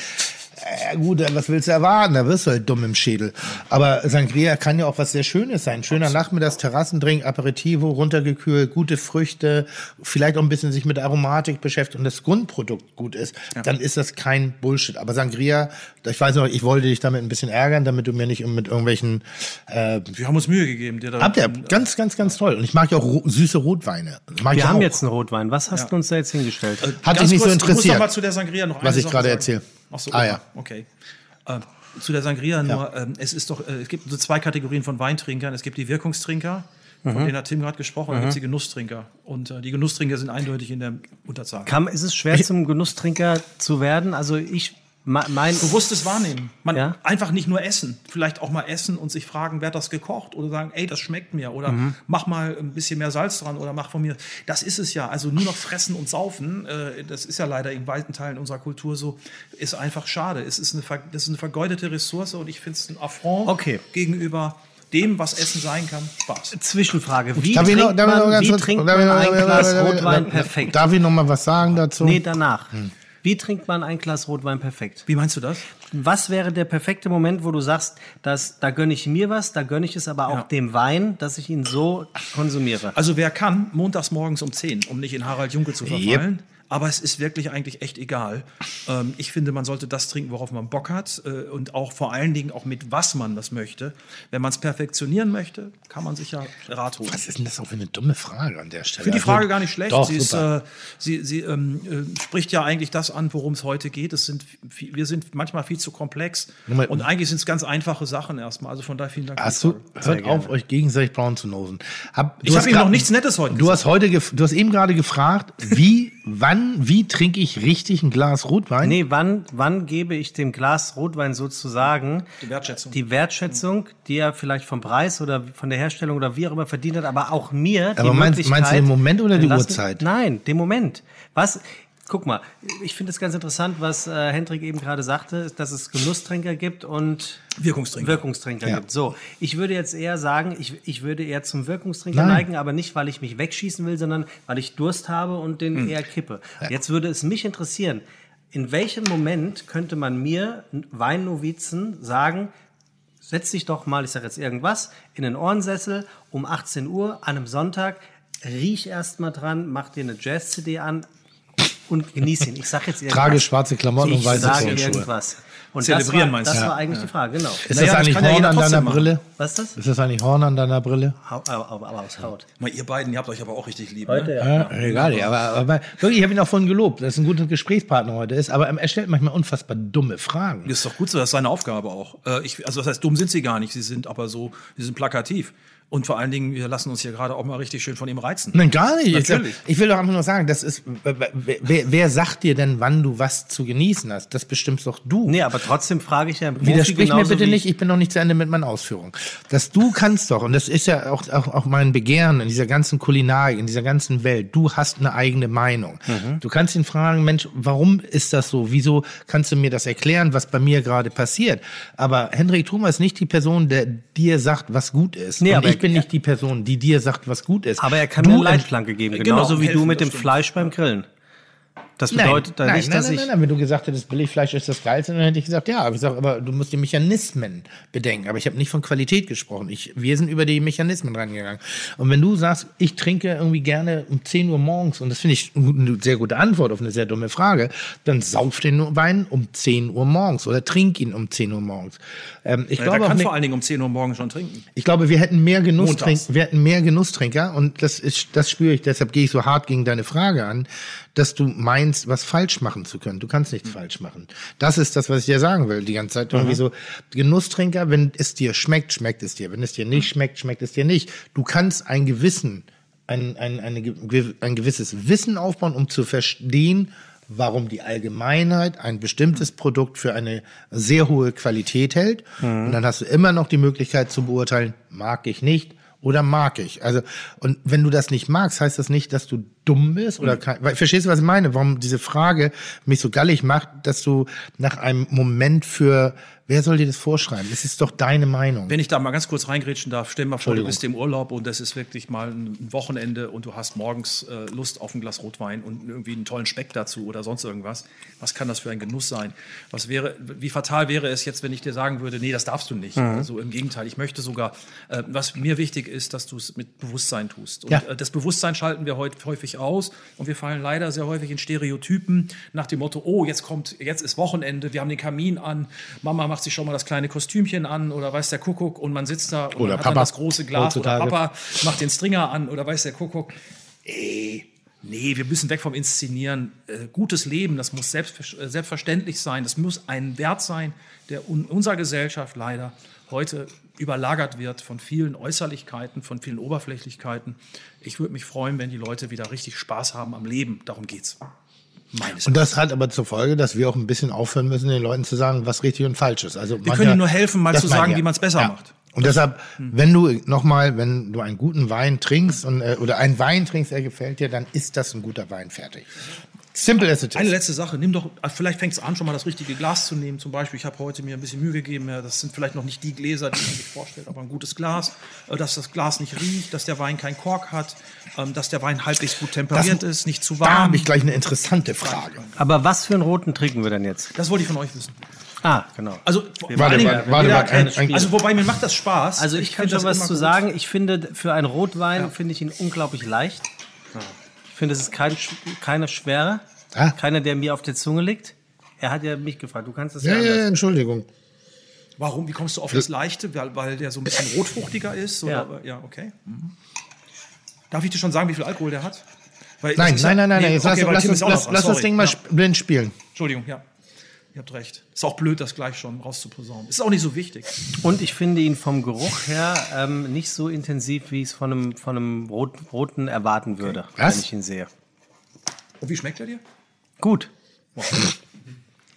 S3: Ja gut, äh, was willst du erwarten? Da wirst du halt dumm im Schädel. Aber Sangria kann ja auch was sehr Schönes sein. Schöner Nachmittags, Terrassendrink, Aperitivo, runtergekühlt, gute Früchte, vielleicht auch ein bisschen sich mit Aromatik beschäftigt und das Grundprodukt gut ist, dann ist das kein Bullshit. Aber Sangria, ich weiß noch, ich wollte dich damit ein bisschen ärgern, damit du mir nicht mit irgendwelchen äh,
S4: Wir haben uns Mühe gegeben. Der da,
S3: Habt ihr, ganz, ganz, ganz toll. Und ich mag ja auch ro süße Rotweine. Mag ich
S2: Wir haben
S3: auch.
S2: jetzt einen Rotwein. Was hast du uns da jetzt hingestellt?
S3: Hat
S4: Ganz
S3: dich nicht so
S4: kurz, Ich muss
S3: interessiert.
S4: noch mal zu der Sangria noch
S3: Was ich gerade erzähle.
S4: Ach so,
S3: Ah,
S4: okay.
S3: ja.
S4: okay. Äh, zu der Sangria nur, ähm, es ist doch, äh, es gibt so zwei Kategorien von Weintrinkern. Es gibt die Wirkungstrinker,
S3: Mhm.
S4: von denen hat Tim gerade gesprochen, und dann gibt es die Genusstrinker. Und äh, die Genusstrinker sind eindeutig in der Unterzahl.
S2: Kam, ist es schwer, zum Genusstrinker zu werden? Also ich, mein,
S4: Bewusstes Wahrnehmen. Man
S2: Ja.
S4: einfach nicht nur essen. Vielleicht auch mal essen und sich fragen, wer hat das gekocht? Oder sagen, ey, das schmeckt mir. Oder
S2: Mhm.
S4: mach mal ein bisschen mehr Salz dran oder mach von mir. Das ist es ja. Also nur noch fressen und saufen, äh, das ist ja leider in weiten Teilen unserer Kultur so, ist einfach schade. Es ist eine, das ist eine vergeudete Ressource und ich finde es ein Affront
S2: Okay.
S4: gegenüber dem, was Essen sein kann. Spaß.
S2: Zwischenfrage. Wie
S3: Darf ich noch-
S2: trinkt
S3: noch
S2: man, wie trinkt man ein Glas Rotwein perfekt?
S3: Darf ich noch mal was sagen dazu?
S2: Nee, danach. Wie trinkt man ein Glas Rotwein perfekt?
S4: Wie meinst du das?
S2: Was wäre der perfekte Moment, wo du sagst, dass, da gönne ich mir was, da gönne ich es aber auch
S4: Ja.
S2: dem Wein, dass ich ihn so konsumiere?
S4: Also wer kann, montags morgens um 10, um nicht in Harald Junke zu verfallen. Aber es ist wirklich eigentlich echt egal. Ähm, ich finde, man sollte das trinken, worauf man Bock hat äh, und auch vor allen Dingen auch mit was man das möchte. Wenn man es perfektionieren möchte, kann man sich ja Rat holen.
S3: Was ist denn das auch für eine dumme Frage an der Stelle?
S4: Ich finde die
S3: Also,
S4: Frage gar nicht schlecht.
S3: Doch,
S4: sie ist, äh, sie, sie ähm, äh, spricht ja eigentlich das an, worum es heute geht. Es sind, wir sind manchmal viel zu komplex.
S3: Moment.
S4: Und eigentlich sind es ganz einfache Sachen erstmal. Also von daher vielen Dank.
S3: Hast du, hört auf, euch gegenseitig braun zu nosen. Hab,
S4: Ich habe ihm
S3: grad-
S4: noch nichts Nettes heute
S3: Du hast heute, du hast eben gerade gefragt, wie wann, wie trinke ich richtig ein Glas Rotwein?
S2: Nee, wann, wann gebe ich dem Glas Rotwein sozusagen
S4: Die Wertschätzung.
S2: die Wertschätzung, die er vielleicht vom Preis oder von der Herstellung oder wie auch immer verdient hat, aber auch mir die
S3: Aber meinst-
S2: Möglichkeit...
S3: meinst du den Moment oder die
S2: Lass-
S3: Uhrzeit?
S2: Nein, den Moment. Was... Guck mal, ich finde es ganz interessant, was äh, Hendrik eben gerade sagte, dass es Genusstrinker gibt und
S4: Wirkungstrinker.
S2: Wirkungstrinker
S3: Ja.
S2: gibt. So, ich würde jetzt eher sagen, ich, ich würde eher zum Wirkungstrinker
S3: Nein.
S2: neigen, aber nicht, weil ich mich wegschießen will, sondern weil ich Durst habe und den eher kippe. Jetzt würde es mich interessieren, in welchem Moment könnte man mir, Weinnovizen, sagen, setz dich doch mal, ich sage jetzt irgendwas, in den Ohrensessel um 18 Uhr an einem Sonntag, riech erst mal dran, mach dir eine Jazz-CD an und genieß ihn. Ich sage jetzt irgendwas.
S3: Trage schwarze Klamotten und
S2: ich
S3: weiße
S2: sage
S3: Turnschuhe.
S2: irgendwas. Und
S4: Zelebrieren
S2: das war,
S4: meinst du?
S2: Das
S4: Ja.
S2: war eigentlich die Frage, genau.
S3: Ist
S4: Naja,
S3: das eigentlich
S4: ja
S3: Horn
S4: jeder
S3: an deiner
S4: machen.
S3: Brille?
S2: Was ist das?
S3: Ist das eigentlich Horn an deiner Brille?
S2: Aber, aber, aber aus Haut.
S4: Mal, ihr beiden, ihr habt euch aber auch richtig lieb.
S2: Heute,
S4: ne?
S2: ja.
S3: Ja, egal, ja, aber, aber wirklich, ich habe ihn auch vorhin gelobt, dass er ein guter Gesprächspartner heute ist, aber er stellt manchmal unfassbar dumme Fragen.
S4: Das ist doch gut so, das ist seine Aufgabe auch. Äh, ich, also das heißt, dumm sind sie gar nicht, sie sind aber so, sie sind plakativ. Und vor allen Dingen, wir lassen uns hier gerade auch mal richtig schön von ihm reizen.
S3: Nein, gar nicht. Ich,
S4: Natürlich.
S3: ich will doch einfach nur sagen, das ist, wer, wer, wer sagt dir denn, wann du was zu genießen hast? Das bestimmst doch du.
S2: Nee, aber trotzdem frage ich ja
S3: Widersprich mir bitte nicht, ich bin noch nicht zu Ende mit meinen Ausführungen. Dass du kannst doch, und das ist ja auch, auch, auch mein Begehren in dieser ganzen Kulinarik, in dieser ganzen Welt, du hast eine eigene Meinung.
S2: Mhm.
S3: Du kannst ihn fragen, Mensch, warum ist das so? Wieso kannst du mir das erklären, was bei mir gerade passiert? Aber Hendrik Thoma ist nicht die Person, der dir sagt, was gut ist.
S2: Nee,
S3: und
S2: aber
S3: ich bin nicht die Person, die dir sagt, was gut ist.
S2: Aber er kann
S3: du
S2: mir eine Leitplanke geben,
S4: Genau,
S2: genauso wie du mit dem
S4: stimmt.
S2: Fleisch beim Grillen. Das bedeutet dann
S3: nein,
S2: nicht,
S3: nein,
S2: dass
S3: nein,
S2: ich.
S3: nein, nein, wenn du gesagt hättest, Billigfleisch ist das Geilste, dann hätte ich gesagt, ja, aber ich sag, aber du musst die Mechanismen bedenken. Aber ich habe nicht von Qualität gesprochen. Ich, wir sind über die Mechanismen rangegangen. Und wenn du sagst, ich trinke irgendwie gerne um 10 Uhr morgens, und das finde ich eine sehr gute Antwort auf eine sehr dumme Frage, dann sauf den Wein um 10 Uhr morgens oder trink ihn um 10 Uhr morgens. Ähm, ich,
S4: Ja,
S3: glaube
S4: kann vor allen Dingen um 10 Uhr morgens schon trinken.
S3: ich glaube, wir hätten mehr Genusstrinker, wir hätten mehr Genusstrinker und das ist, das spüre ich, deshalb gehe ich so hart gegen deine Frage an, dass du meinst, was falsch machen zu können. Du kannst nichts falsch machen. Das ist das, was ich dir sagen will, die ganze Zeit. Irgendwie so, Genusstrinker, wenn es dir schmeckt, schmeckt es dir. Wenn es dir nicht schmeckt, schmeckt es dir nicht. Du kannst ein Gewissen, ein, ein, eine, ein gewisses Wissen aufbauen, um zu verstehen, warum die Allgemeinheit ein bestimmtes Produkt für eine sehr hohe Qualität hält. Und dann hast du immer noch die Möglichkeit zu beurteilen, mag ich nicht oder mag ich. Also, und wenn du das nicht magst, heißt das nicht, dass du dumm bist oder kein, weil, verstehst du, was ich meine? Warum diese Frage mich so gallig macht, dass du nach einem Moment für, wer soll dir das vorschreiben? Es ist doch deine Meinung.
S4: Wenn ich da mal ganz kurz reingrätschen darf, stell dir mal vor, du bist im Urlaub und das ist wirklich mal ein Wochenende und du hast morgens äh, Lust auf ein Glas Rotwein und irgendwie einen tollen Speck dazu oder sonst irgendwas. Was kann das für ein Genuss sein? Was wäre, wie fatal wäre es jetzt, wenn ich dir sagen würde, nee, das darfst du nicht. Also im Gegenteil, ich möchte sogar, äh, was mir wichtig ist, dass du es mit Bewusstsein tust. Und
S3: Ja.
S4: äh, das Bewusstsein schalten wir heute häufig aus und wir fallen leider sehr häufig in Stereotypen nach dem Motto, oh, jetzt kommt, jetzt ist Wochenende, wir haben den Kamin an, Mama macht sich schon mal das kleine Kostümchen an oder weiß der Kuckuck und man sitzt da und
S3: Oder
S4: hat
S3: Papa.
S4: dann das große Glas
S3: Heutzutage.
S4: oder Papa macht den Stringer an oder weiß der Kuckuck. Ey, nee, wir müssen weg vom Inszenieren. Äh, gutes Leben, das muss selbst, äh, selbstverständlich sein, das muss ein Wert sein, der in unserer Gesellschaft leider heute überlagert wird von vielen Äußerlichkeiten, von vielen Oberflächlichkeiten. Ich würde mich freuen, wenn die Leute wieder richtig Spaß haben am Leben. Darum geht's. Meines
S3: Und das hat aber zur Folge, dass wir auch ein bisschen aufhören müssen, den Leuten zu sagen, was richtig und falsch ist. Also
S4: Wir können ihnen nur helfen, mal
S3: das
S4: zu sagen,
S3: ich,
S4: wie man's besser macht.
S3: Und deshalb, wenn du nochmal, wenn du einen guten Wein trinkst und, äh, oder einen Wein trinkst, der gefällt dir, dann ist das ein guter Wein fertig. Simple as it
S4: Eine
S3: is.
S4: letzte Sache, nimm doch, äh, vielleicht fängst du an, schon mal das richtige Glas zu nehmen. Zum Beispiel, ich habe heute mir ein bisschen Mühe gegeben, ja, das sind vielleicht noch nicht die Gläser, die man sich vorstellt, aber ein gutes Glas, äh, dass das Glas nicht riecht, dass der Wein keinen Kork hat, ähm, dass der Wein halbwegs gut temperiert ist, nicht zu
S3: Da
S4: warm.
S3: habe ich gleich eine interessante Frage.
S2: Aber was für einen roten trinken wir denn jetzt?
S4: Das wollte ich von euch wissen.
S2: Ah, genau.
S4: Also,
S3: Warte, warte, warte, warte.
S2: kein
S3: Ein,
S4: also wobei mir macht das Spaß.
S2: Also ich, kann
S4: find
S2: schon
S4: das
S2: was zu
S4: gut.
S2: sagen. Ich finde, für einen Rotwein finde ich ihn unglaublich leicht. Ich finde, es ist kein, Sch- keine Schwere.
S3: Ah.
S2: Keiner, der mir auf der Zunge liegt. Er hat ja mich gefragt. Du kannst das ja,
S3: ja, ja. Entschuldigung.
S4: Warum? Wie kommst du auf das Leichte? Weil, weil der so ein bisschen rotfruchtiger ist? Oder?
S2: Ja.
S4: ja, okay. Mhm. Darf ich dir schon sagen, wie viel Alkohol der hat? Weil
S3: Nein, nein,
S4: ja-
S3: nein, nein, jetzt
S4: okay,
S3: lass, lass, lass, lass das. Ding mal blind spielen.
S4: Entschuldigung, ja. Ihr habt recht. Ist auch blöd, das gleich schon rauszuposaunen. Ist auch nicht so wichtig.
S2: Und ich finde ihn vom Geruch her ähm, nicht so intensiv, wie ich es von einem, von einem Rot, Roten erwarten würde,
S3: Was?
S2: wenn ich ihn sehe.
S4: Und wie schmeckt er dir?
S2: Gut.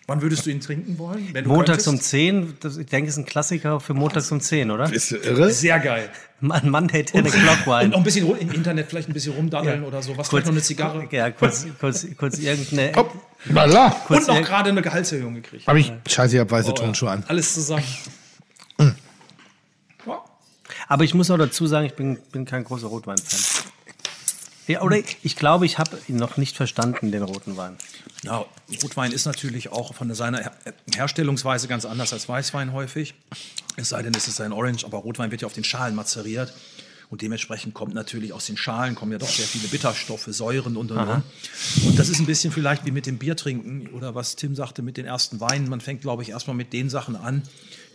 S4: Wann würdest du ihn trinken wollen? Wenn du
S2: Montags um
S4: könntest?
S2: 10, das, ich denke, es ist ein Klassiker für montags um 10, oder?
S3: Bist du irre?
S4: Sehr geil.
S2: Mann, Mann hätte eine
S4: Und noch
S2: Clockwine.
S4: ein bisschen im Internet vielleicht ein bisschen rumdaddeln oder so. Was vielleicht noch eine Zigarre.
S2: Ja, kurz, kurz, kurz irgendeine.
S3: Hopp, lala.
S4: Und noch
S2: irg-
S4: gerade eine Gehaltserhöhung gekriegt.
S3: Hab ich, scheiße, ich hab weiße
S4: Oh, ja.
S3: Turnschuhe an.
S4: Alles zusammen. Ja.
S2: Aber ich muss auch dazu sagen, ich bin, bin kein großer Rotwein-Fan. Ja, oder ich glaube, ich habe ihn noch nicht verstanden, den roten Wein.
S4: Ja, Rotwein ist natürlich auch von seiner Her Herstellungsweise ganz anders als Weißwein häufig. Es sei denn, es ist ein Orange, aber Rotwein wird ja auf den Schalen mazeriert. Und dementsprechend kommt natürlich aus den Schalen kommen ja doch sehr viele Bitterstoffe, Säuren und und und. Und das ist ein bisschen vielleicht wie mit dem Bier trinken oder was Tim sagte mit den ersten Weinen. Man fängt, glaube ich, erstmal mit den Sachen an,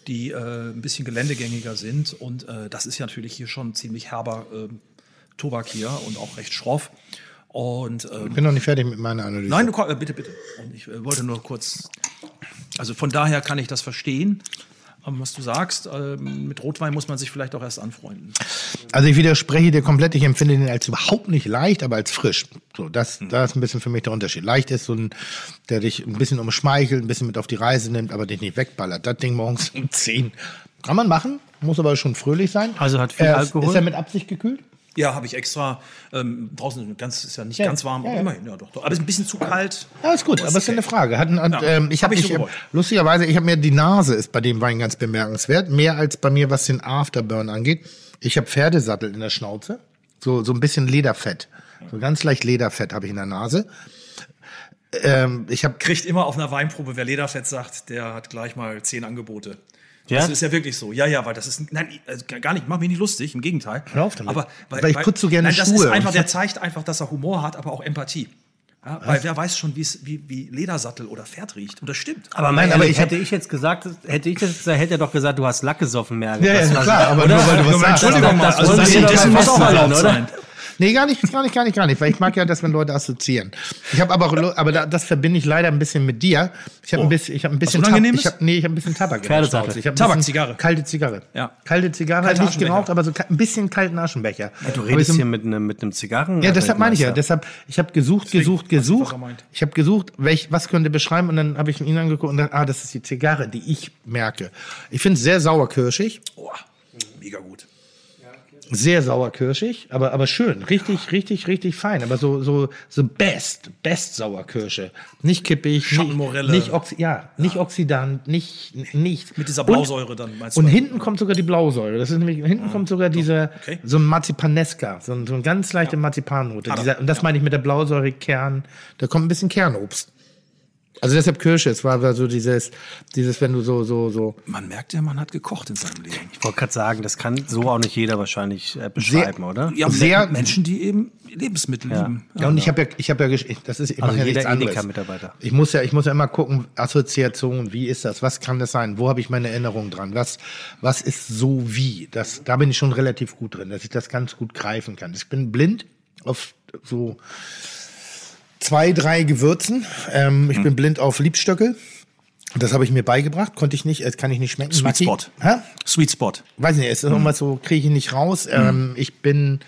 S4: die äh, ein bisschen geländegängiger sind. Und äh, das ist ja natürlich hier schon ziemlich herber äh, Tobak hier und auch recht schroff. Und ähm,
S3: Ich bin noch nicht fertig mit meiner Analyse.
S4: Nein, du äh, bitte, bitte. Und ich äh, wollte nur kurz. Also von daher kann ich das verstehen, ähm, was du sagst. Ähm, mit Rotwein muss man sich vielleicht auch erst anfreunden.
S3: Also ich widerspreche dir komplett, ich empfinde den als überhaupt nicht leicht, aber als frisch. So, das,
S4: Hm.
S3: da ist ein bisschen für mich der Unterschied. Leicht ist so ein, der dich ein bisschen umschmeichelt, ein bisschen mit auf die Reise nimmt, aber dich nicht wegballert. Das Ding morgens um 10. Kann man machen, muss aber schon fröhlich sein.
S2: Also hat viel
S3: Äh,
S2: Alkohol?
S3: Ist er mit Absicht gekühlt?
S4: Ja, habe ich extra. Ähm, draußen ganz, ist ja nicht
S3: Ja,
S4: ganz warm,
S3: ja,
S4: aber
S3: ja.
S4: immerhin, ja doch, doch. Aber ist ein bisschen zu kalt.
S3: Ja, ist gut, aber es ist eine Frage. Hat, hat,
S4: Ja,
S3: ähm, ich
S4: hab
S3: habe
S4: ich
S3: mich,
S4: so
S3: lustigerweise, ich habe mir die Nase ist bei dem Wein ganz bemerkenswert, mehr als bei mir, was den Afterburn angeht. Ich habe Pferdesattel in der Schnauze, so so ein bisschen Lederfett, so ganz leicht Lederfett habe ich in der Nase. Ähm, ich habe
S4: Kriegt immer auf einer Weinprobe, wer Lederfett sagt, der hat gleich mal zehn Angebote.
S2: Ja?
S4: Das ist ja wirklich so. Ja, ja, weil das ist. Nein, also gar nicht, mach mich nicht lustig, im Gegenteil.
S3: Hör auf damit.
S4: Aber, weil,
S3: Weil ich putze so gerne
S4: nein, das
S3: Schuhe
S4: Ist einfach, der zeigt einfach, dass er Humor hat, aber auch Empathie. Ja, weil wer weiß schon, wie, wie Ledersattel oder Pferd riecht. Und das stimmt.
S2: Aber,
S3: nein, aber ich
S2: hätte ich jetzt gesagt, hätte ich jetzt gesagt, hätte er doch gesagt, du hast Lack gesoffen mehr.
S3: Ja, ja,
S2: Das
S3: klar, aber
S2: oder?
S3: nur weil du was sagst.
S4: Entschuldigung mal,
S2: das
S4: also das
S2: wir doch
S4: dessen
S2: mal
S4: muss auch erlaubt
S2: oder?
S3: Nee, gar nicht, gar nicht, gar nicht, gar nicht, weil ich mag ja das, wenn Leute assoziieren. Ich habe aber, auch aber da, das verbinde ich leider ein bisschen mit dir. Ich habe ein bisschen, ich habe ein bisschen,
S4: Unangenehmes?
S3: ich habe, nee, ich habe ein bisschen Tabak. Schnauze. Ich hab ein
S4: Tabak, Zigarre.
S3: Kalte Zigarre.
S4: Ja.
S3: Kalte Zigarre,
S4: Kalte
S3: nicht geraucht, aber so ein bisschen kalten Aschenbecher.
S2: Du
S3: Aber
S2: redest
S3: so-
S2: hier mit einem mit einem Zigarren.
S3: ja, deshalb meine ich ja. Deshalb, ich habe gesucht, gesucht,
S4: ich, was
S3: gesucht.
S4: meint.
S3: Ich habe gesucht, welch, was könnte beschreiben und dann habe ich ihn angeguckt und dachte, ah, das ist die Zigarre, die ich merke. Ich finde es sehr sauerkirschig,
S4: Oh.
S3: Sehr sauerkirschig, aber aber schön, richtig, richtig, richtig fein, aber so so so best, best Sauerkirsche, nicht kippig,
S4: Schattenmorelle.
S3: nicht, nicht Oxi ja, nicht Oxidant, nicht nicht
S4: Mit dieser
S3: Und-
S4: Blausäure dann, meinst du?
S3: Und hinten kommt sogar die Blausäure. Das ist nämlich, hinten kommt sogar diese,
S4: Okay.
S3: so ein Marzipaneska, so, ein, so eine ganz leichte Marzipannote.
S4: Hat er.
S3: Dieser, und das meine ich mit der Blausäure-Kern, da kommt ein bisschen Kernobst. Also deshalb Kirsche, es war so dieses, dieses, wenn du so, so, so,
S4: Man merkt ja, man hat gekocht in seinem Leben.
S2: Ich wollte gerade sagen, das kann so auch nicht jeder wahrscheinlich äh, beschreiben, oder?
S4: Ja,
S3: Sehr-
S4: sehr Menschen, die eben Lebensmittel
S2: Ja.
S4: lieben.
S3: ja, und ich habe ja, ich habe ja, ich- das ist, ich
S2: Also
S3: mache ja
S2: jeder
S3: nichts anderes.
S2: Edeka-Mitarbeiter.
S3: Ich muss ja, ich muss ja immer gucken, Assoziation, wie ist das, was kann das sein, wo habe ich meine Erinnerung dran, was, was ist so wie, das, da bin ich schon relativ gut drin, dass ich das ganz gut greifen kann. Ich bin blind auf so zwei, drei Gewürzen. Ähm, ich
S4: Hm.
S3: bin blind auf Liebstöckel. Das habe ich mir beigebracht, konnte ich nicht, äh, kann ich nicht schmecken.
S4: Sweet
S3: Maki-
S4: Spot.
S3: Hä?
S4: Sweet Spot.
S3: Weiß nicht, es ist irgendwas so, kriege ich nicht raus. Ähm, ich bin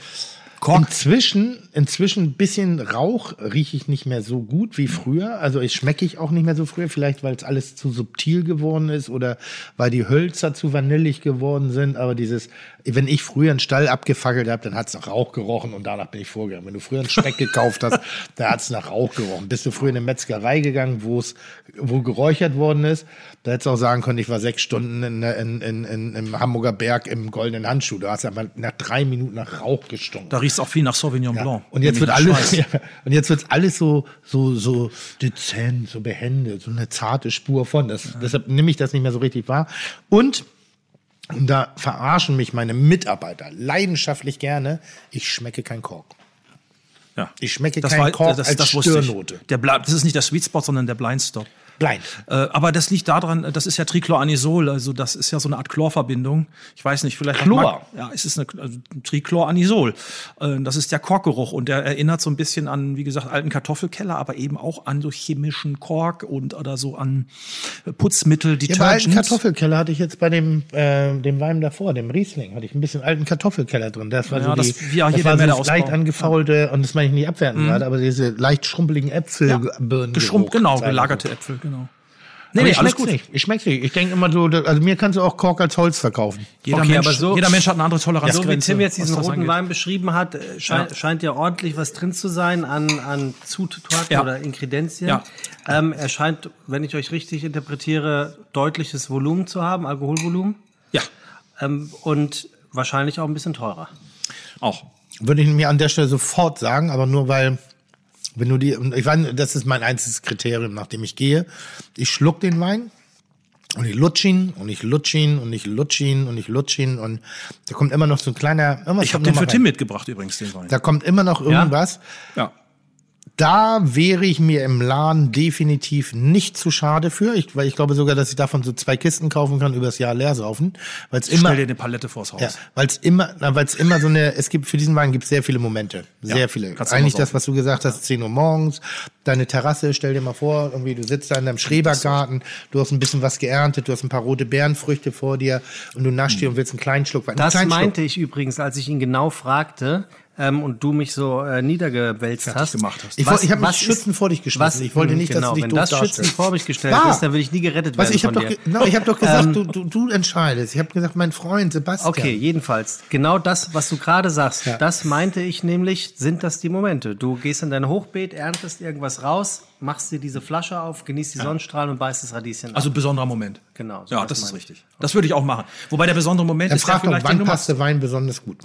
S3: inzwischen, inzwischen ein bisschen Rauch rieche ich nicht mehr so gut wie früher. Also ich schmecke ich auch nicht mehr so früher, vielleicht weil es alles zu subtil geworden ist oder weil die Hölzer zu vanillig geworden sind. Aber dieses, wenn ich früher einen Stall abgefackelt habe, dann hat es nach Rauch gerochen und danach bin ich vorgegangen. Wenn du früher einen Speck gekauft hast, da hat es nach Rauch gerochen. Bist du früher in eine Metzgerei gegangen, wo es wo geräuchert worden ist, da hättest du auch sagen können, ich war sechs Stunden in, in, in, in, im Hamburger Berg im goldenen Handschuh. Da hast du aber nach drei Minuten nach Rauch gestunken.
S4: Da riecht es auch viel nach Sauvignon Blanc.
S3: Und jetzt wird alles, ja, und jetzt wird alles so, so, so dezent, so behändet, so eine zarte Spur von. Das, Deshalb nehme ich das nicht mehr so richtig wahr. Und, und da verarschen mich meine Mitarbeiter leidenschaftlich gerne. Ich schmecke kein Kork.
S4: Ja.
S3: Ich schmecke
S4: Das
S3: keinen
S4: war-
S3: Kork
S4: das-
S3: als
S4: das.
S3: Stirnnote.
S4: Der das ist nicht der Sweet Spot, sondern der Blind Stop.
S3: Blind.
S4: Äh, aber das liegt daran, das ist ja Trichloranisol, also das ist ja so eine Art Chlorverbindung. Ich weiß nicht, vielleicht.
S3: Chlor?
S4: Marc- Ja, es ist eine also Trichloranisol. Äh, das ist der Korkgeruch und der erinnert so ein bisschen an, wie gesagt, alten Kartoffelkeller, aber eben auch an so chemischen Kork und oder so an Putzmittel,
S3: Ja, bei alten
S4: Detergents.
S3: Kartoffelkeller hatte ich jetzt bei dem, äh, dem Wein davor, dem Riesling, hatte ich ein bisschen alten Kartoffelkeller drin. Das war
S4: Ja,
S3: so
S4: das-
S3: die,
S4: ja, hier
S3: das
S4: der
S3: war so
S4: Melleausbau.
S3: leicht angefaulte, und das meine ich nicht abwertend gerade, aber diese leicht schrumpeligen Äpfelbirnen.
S4: Geschrumpft, genau, gelagerte Äpfel, genau. Nee,
S3: Nee,
S4: nee,
S3: ich
S4: alles
S3: schmeck's
S4: gut.
S3: nicht. Ich schmeck's nicht. Ich denke immer so, also mir kannst du auch Kork als Holz verkaufen.
S4: Jeder,
S2: Okay,
S4: Mensch,
S2: aber so-
S4: jeder Mensch hat eine andere Toleranzgrenze.
S2: So wie Tim jetzt diesen roten
S4: angeht.
S2: Wein beschrieben hat, äh, scheint, scheint ja ordentlich was drin zu sein an, an Zutaten
S4: Ja.
S2: oder Inkredenzien.
S4: Ja.
S2: Ähm, er scheint, wenn ich euch richtig interpretiere, deutliches Volumen zu haben, Alkoholvolumen.
S4: Ja,
S2: Ähm, und wahrscheinlich auch ein bisschen teurer.
S4: auch.
S3: Würde ich mir an der Stelle sofort sagen, aber nur weil, wenn du die, und ich weiß, das ist mein einziges Kriterium, nach dem ich gehe. Ich schluck den Wein und ich lutsch ihn und ich lutsch ihn und ich lutsch ihn und ich lutsch ihn und da kommt immer noch so ein kleiner,
S4: Ich habe den für
S3: mal
S4: Tim
S3: rein.
S4: mitgebracht übrigens, den Wein.
S3: Da kommt immer noch irgendwas.
S4: Ja.
S3: Da wäre ich mir im Laden definitiv nicht zu schade für, ich, weil ich glaube sogar, dass ich davon so zwei Kisten kaufen kann, übers Jahr leer saufen, weil es immer
S4: Stell dir eine Palette vors Haus.
S3: ja, weil es immer, weil es immer so eine, es gibt für diesen Wein gibt es sehr viele Momente, sehr
S4: Ja,
S3: viele. Eigentlich das, was du gesagt hast, 10 Uhr morgens, deine Terrasse, stell dir mal vor, irgendwie du sitzt da in deinem Schrebergarten, du hast ein bisschen was geerntet, du hast ein paar rote Beerenfrüchte vor dir und du naschst dir und willst einen kleinen Schluck Wein.
S2: Das
S3: einen kleinen
S2: meinte ich übrigens, als ich ihn genau fragte ähm, und du mich so äh, niedergewälzt hast.
S4: gemacht hast.
S3: Ich,
S2: Was-
S3: ich habe mich
S2: was
S3: Schützen vor dich geschmissen. Ich wollte nicht,
S2: genau,
S3: dass du dich
S2: wenn das Schützen vor mich gestellt
S3: Wahr.
S2: ist, dann will ich nie gerettet
S3: Was,
S2: werden
S3: ich habe
S2: von
S3: doch,
S2: dir.
S3: ge- no, ich hab doch gesagt,
S2: Ähm,
S3: du, du, du entscheidest. Ich habe gesagt, mein Freund Sebastian.
S2: Okay, jedenfalls. Genau das, was du gerade sagst,
S3: Ja.
S2: das meinte ich nämlich, sind das die Momente. Du gehst in dein Hochbeet, erntest irgendwas raus, machst dir diese Flasche auf, genießt die Sonnenstrahlen und beißt das Radieschen
S4: Also
S2: ab.
S4: besonderer Moment.
S2: Genau, so
S4: Ja,
S2: was
S4: das ist richtig. Das würde ich auch machen. Wobei der besondere Moment
S3: Dann
S4: ist
S3: frag doch,
S4: vielleicht,
S3: wann passt der Wein besonders gut?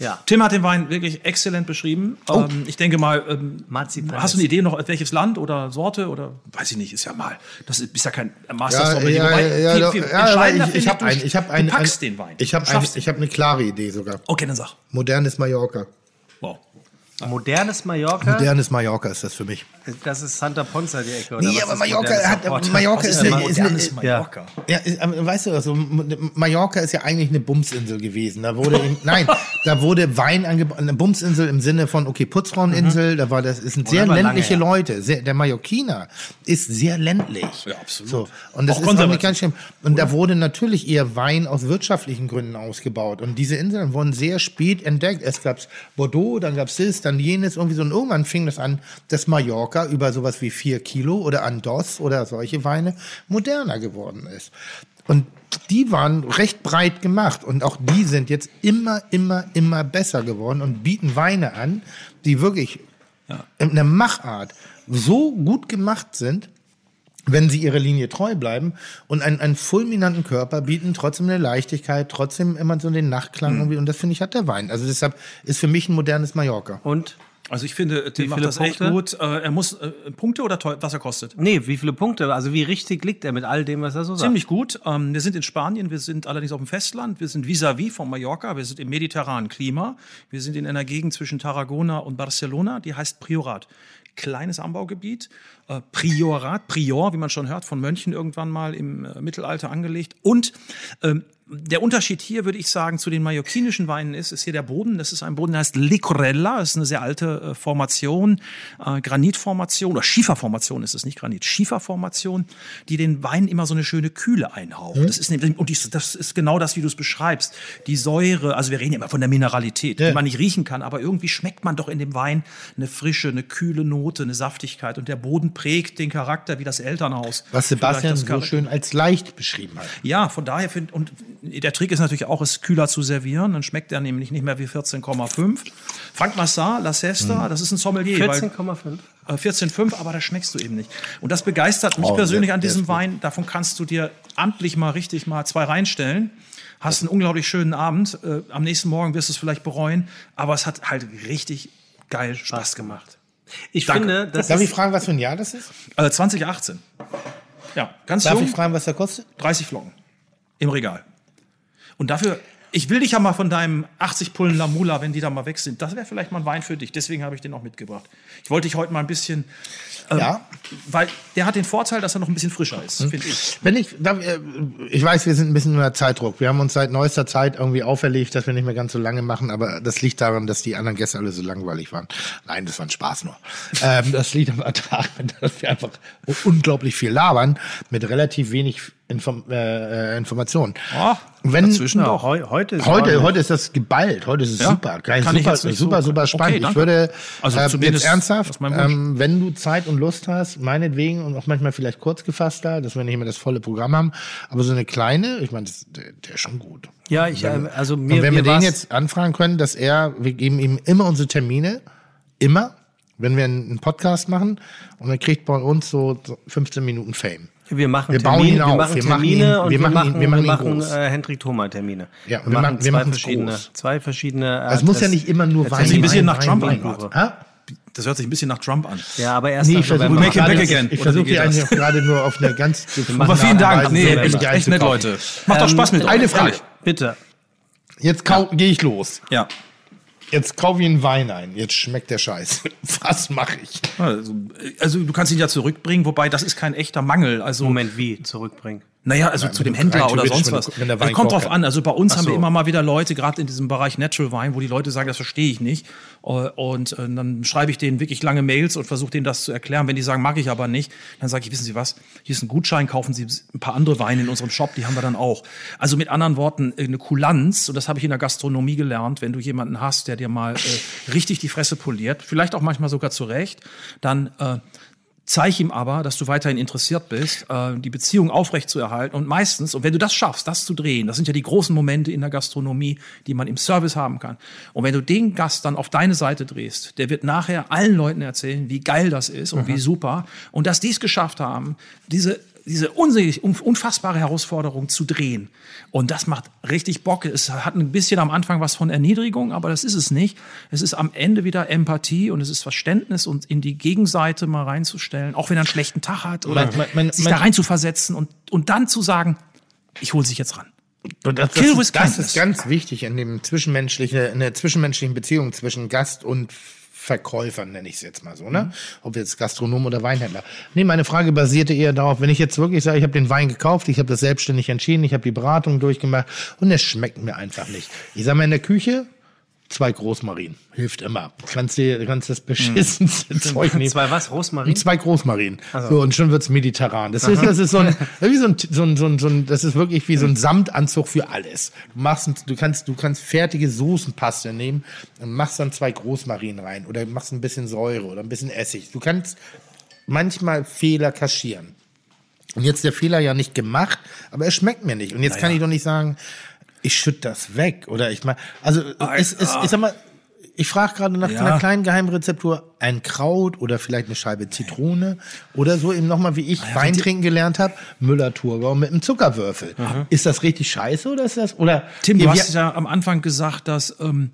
S2: Ja.
S4: Tim hat den Wein wirklich exzellent beschrieben. Ähm, ich denke mal, ähm, hast du eine
S2: ist-
S4: Idee noch, welches Land oder Sorte oder weiß ich nicht, ist ja mal. Das ist, bist ja kein Master
S3: Ja, ja,
S4: Wobei,
S3: ja,
S4: viel,
S3: doch,
S4: viel
S3: ja, ich, ich habe
S4: du-
S3: ein, ich habe
S4: packst
S3: ein,
S4: den Wein.
S3: Ich habe ein, ich habe eine klare Idee sogar.
S4: Okay, dann sag.
S3: Modernes Mallorca.
S4: Wow.
S2: Modernes Mallorca,
S3: Modernes Mallorca ist das für mich.
S2: das ist Santa Ponza die Ecke. Oder
S3: Nee,
S2: was
S3: aber
S2: ist
S3: Mallorca
S2: modernes
S3: hat? Mallorca
S4: Was
S3: ist,
S4: ist
S3: eine, ist
S4: modernes Mallorca?
S3: Ja, ist, aber weißt du, also Mallorca ist ja eigentlich eine Bumsinsel gewesen. Da wurde, in, nein, da wurde Wein angeboten, eine Bumsinsel im Sinne von, okay, Putzfraueninsel, da war das, ist ein sehr
S2: lange
S3: ländliche
S2: her.
S3: Leute. Sehr, der Mallorquiner ist sehr ländlich.
S4: Ja, absolut.
S3: So. Und das
S4: Auch
S3: ist auch nicht ganz schlimm. Und da wurde natürlich eher Wein aus wirtschaftlichen Gründen ausgebaut. Und diese Inseln wurden sehr spät entdeckt. Es gab Bordeaux, dann gab es das, dann jenes, irgendwie so. Und irgendwann fing das an, dass Mallorca über sowas wie vier Kilo oder Andos oder solche Weine moderner geworden ist. Und die waren recht breit gemacht. Und auch die sind jetzt immer, immer, immer besser geworden und bieten Weine an, die wirklich in der Machart so gut gemacht sind, wenn sie ihrer Linie treu bleiben und einen, einen fulminanten Körper bieten, trotzdem eine Leichtigkeit, trotzdem immer so den Nachklang irgendwie. Und das finde ich hat der Wein. Also deshalb ist für mich ein modernes Mallorca.
S2: Und?
S4: Also ich finde, Tim macht das echt
S2: Punkte?
S4: gut. Äh, er muss äh, Punkte oder teuer, was er kostet?
S2: Nee, wie viele Punkte? Also wie richtig liegt er mit all dem, was er so sagt?
S4: Ziemlich gut. Ähm, wir sind in Spanien, wir sind allerdings auf dem Festland, wir sind vis-à-vis von Mallorca, wir sind im mediterranen Klima, wir sind in einer Gegend zwischen Tarragona und Barcelona, die heißt Priorat. Kleines Anbaugebiet, äh, Priorat, Prior, wie man schon hört, von Mönchen irgendwann mal im äh, Mittelalter angelegt. Und ähm, der Unterschied hier, würde ich sagen, zu den mallorquinischen Weinen ist, ist hier der Boden. Das ist ein Boden, der heißt Licorella. Das ist eine sehr alte äh, Formation, äh, Granitformation oder Schieferformation ist es nicht Granit, Schieferformation, die den Wein immer so eine schöne Kühle einhaucht. Das ist nämlich, und dies- das ist genau das, wie du es beschreibst. Die Säure, also wir reden ja immer von der Mineralität,
S3: Ja.
S4: die man nicht riechen kann, aber irgendwie schmeckt man doch in dem Wein eine frische, eine kühle Note, eine Saftigkeit und der Boden prägt den Charakter wie das Elternhaus.
S3: Was Sebastian so schön als leicht beschrieben hat.
S4: ja, von daher finde und der Trick ist natürlich auch, es kühler zu servieren. Dann schmeckt er nämlich nicht mehr wie 14,5. Frank Massard, La Sesta, das ist ein Sommelier. weil-
S2: 14,5.
S4: äh, 14,5, aber das schmeckst du eben nicht. Und das begeistert mich
S3: Oh,
S4: persönlich
S3: der-
S4: an diesem. Wein. Davon kannst du dir amtlich mal richtig mal zwei reinstellen. Hast einen unglaublich schönen Abend. Äh, am nächsten Morgen wirst du es vielleicht bereuen. Aber es hat halt richtig geil Spaß gemacht.
S2: Ich
S4: Danke.
S2: finde, das
S3: Darf ich fragen, was für ein Jahr das ist?
S4: Äh, 2018. Ja, ganz
S3: Darf
S4: jung.
S3: ich fragen, was der kostet?
S4: 30 Flocken. Im Regal. Und dafür ich will dich ja mal von deinem 80 Pullen Lamula, wenn die da mal weg sind. Das wäre vielleicht mal ein Wein für dich. Deswegen habe ich den auch mitgebracht. Ich wollte dich heute mal ein bisschen, ähm,
S3: Ja.
S4: weil der hat den Vorteil, dass er noch ein bisschen frischer ist, finde ich.
S3: Wenn ich, äh, ich weiß, wir sind ein bisschen unter Zeitdruck. Wir haben uns seit neuester Zeit irgendwie auferlegt, dass wir nicht mehr ganz so lange machen, aber das liegt daran, dass die anderen Gäste alle so langweilig waren. Nein, das war ein Spaß nur. ähm, das liegt aber daran, dass wir einfach unglaublich viel labern mit relativ wenig Inform äh, äh, Informationen.
S4: Oh,
S3: Wenn,
S4: dazwischen doch.
S2: heu, heute ist
S3: Heute, heute ist das geballt. Heute ist es
S4: Ja?
S3: super. Geil,
S4: Kann ich
S3: super,
S4: jetzt nicht
S3: super, super
S4: Okay,
S3: spannend. ich
S4: danke.
S3: würde
S4: Also
S3: äh,
S4: zumindest
S3: jetzt ernsthaft, ähm, wenn du Zeit und Lust hast, meinetwegen und auch manchmal vielleicht kurz gefasst da, dass wir nicht immer das volle Programm haben, aber so eine kleine, ich meine, das- der, der ist schon gut.
S2: Ja, ich, äh, also mir,
S3: und wenn wir
S2: mir
S3: den
S2: war's-
S3: jetzt anfragen können, dass er, wir geben ihm immer unsere Termine, immer, wenn wir einen Podcast machen und er kriegt bei uns so so 15 Minuten Fame.
S2: Wir machen
S3: Wir bauen
S2: Termine,
S3: ihn auf.
S2: wir machen
S3: Wir machen
S2: Termine
S3: ihn-
S2: und
S3: wir
S2: wir
S3: machen wir machen
S2: äh, Hendrik Thoma Termine.
S3: Ja,
S2: wir,
S3: wir
S2: machen
S3: wir
S2: zwei verschiedene,
S3: groß.
S2: zwei verschiedene.
S3: Es muss ja nicht immer nur Wein
S4: sich ein bisschen
S3: Wein,
S4: nach Trump
S3: Wein,
S4: an? Das hört sich ein bisschen nach Trump an.
S2: Ja, aber erst
S3: Nee, ich versuche.
S4: Make him back
S3: gerade,
S4: again.
S3: ich versuche hier
S4: das?
S3: eigentlich gerade nur auf eine ganz
S4: Aber vielen Dank. Nee, echt, echt nett. Leute. Macht doch Spaß mit euch.
S3: Eine Frage.
S4: Ehrlich.
S2: Bitte.
S3: Jetzt gehe ich los.
S4: Ja.
S3: Jetzt kaufe ich einen Wein ein. Jetzt schmeckt der Scheiß. Was mache ich?
S4: Also, also du kannst ihn ja zurückbringen, wobei das ist kein echter Mangel. Also
S2: Moment, wie zurückbringen?
S4: Naja, also zu dem Händler oder sonst was. Das
S3: Wein
S4: kommt drauf
S3: ja.
S4: an. Also bei uns haben
S2: so.
S4: wir immer mal wieder Leute, gerade in diesem Bereich Natural Wine, wo die Leute sagen, das verstehe ich nicht. Äh, Und äh, dann schreibe ich denen wirklich lange Mails und versuche denen das zu erklären. Wenn die sagen, mag ich aber nicht, dann sage ich, wissen Sie was, hier ist ein Gutschein, kaufen Sie ein paar andere Weine in unserem Shop, die haben wir dann auch. Also mit anderen Worten, äh, eine Kulanz, und das habe ich in der Gastronomie gelernt, wenn du jemanden hast, der dir mal äh, richtig die Fresse poliert, vielleicht auch manchmal sogar zurecht, dann äh, Zeig ihm aber, dass du weiterhin interessiert bist, äh, die Beziehung aufrechtzuerhalten. Und meistens, und wenn du das schaffst, das zu drehen, das sind ja die großen Momente in der Gastronomie, die man im Service haben kann. Und wenn du den Gast dann auf deine Seite drehst, der wird nachher allen Leuten erzählen, wie geil das ist und wie super. Und dass die es geschafft haben, diese diese unfassbare Herausforderung zu drehen. Und das macht richtig Bock. Es hat ein bisschen am Anfang was von Erniedrigung, aber das ist es nicht. Es ist am Ende wieder Empathie und es ist Verständnis und in die Gegenseite mal reinzustellen, auch wenn er einen schlechten Tag hat oder
S3: mein- mein-
S4: sich
S3: mein-
S4: da reinzuversetzen und, und dann zu sagen, ich hole sich jetzt ran.
S3: Das, das,
S4: with
S3: ist, das ist ganz wichtig in dem zwischenmenschlichen, in der zwischenmenschlichen Beziehung zwischen Gast und Verkäufer, nenne ich es jetzt mal so, ne?
S4: Mhm.
S3: Ob jetzt Gastronom oder Weinhändler. Nee, meine Frage basierte eher darauf, wenn ich jetzt wirklich sage, ich habe den Wein gekauft, ich habe das selbstständig entschieden, ich habe die Beratung durchgemacht und es schmeckt mir einfach nicht. Ich sag mal in der Küche, zwei Großmarien. Hilft immer. Du kannst, dir, du kannst das beschissenste Zeug nehmen.
S2: Zwei was? Rosmarin?
S3: Zwei Großmarien. So, und schon wird's mediterran. Das ist, das ist so ein, wie so ein, so ein, so ein, so ein, das ist wirklich wie so ein Samtanzug für alles. Du machst, du kannst, du kannst fertige Soßenpaste nehmen und machst dann zwei Großmarien rein oder machst ein bisschen Säure oder ein bisschen Essig. Du kannst manchmal Fehler kaschieren. Und jetzt der Fehler ja nicht gemacht, aber es schmeckt mir nicht. Und jetzt kann ich doch nicht sagen, ich schütte das weg oder? Ich meine, also es, es, ich sag mal, ich frage gerade nach
S4: Ja.
S3: einer kleinen Geheimrezeptur, ein Kraut oder vielleicht eine Scheibe Zitrone oder so eben nochmal, wie ich Wein trinken gelernt habe, Müller-Thurgau mit einem Zuckerwürfel. Ist das richtig scheiße oder ist das, oder?
S4: Tim, du
S3: Ja,
S4: hast ja am Anfang gesagt, dass ähm,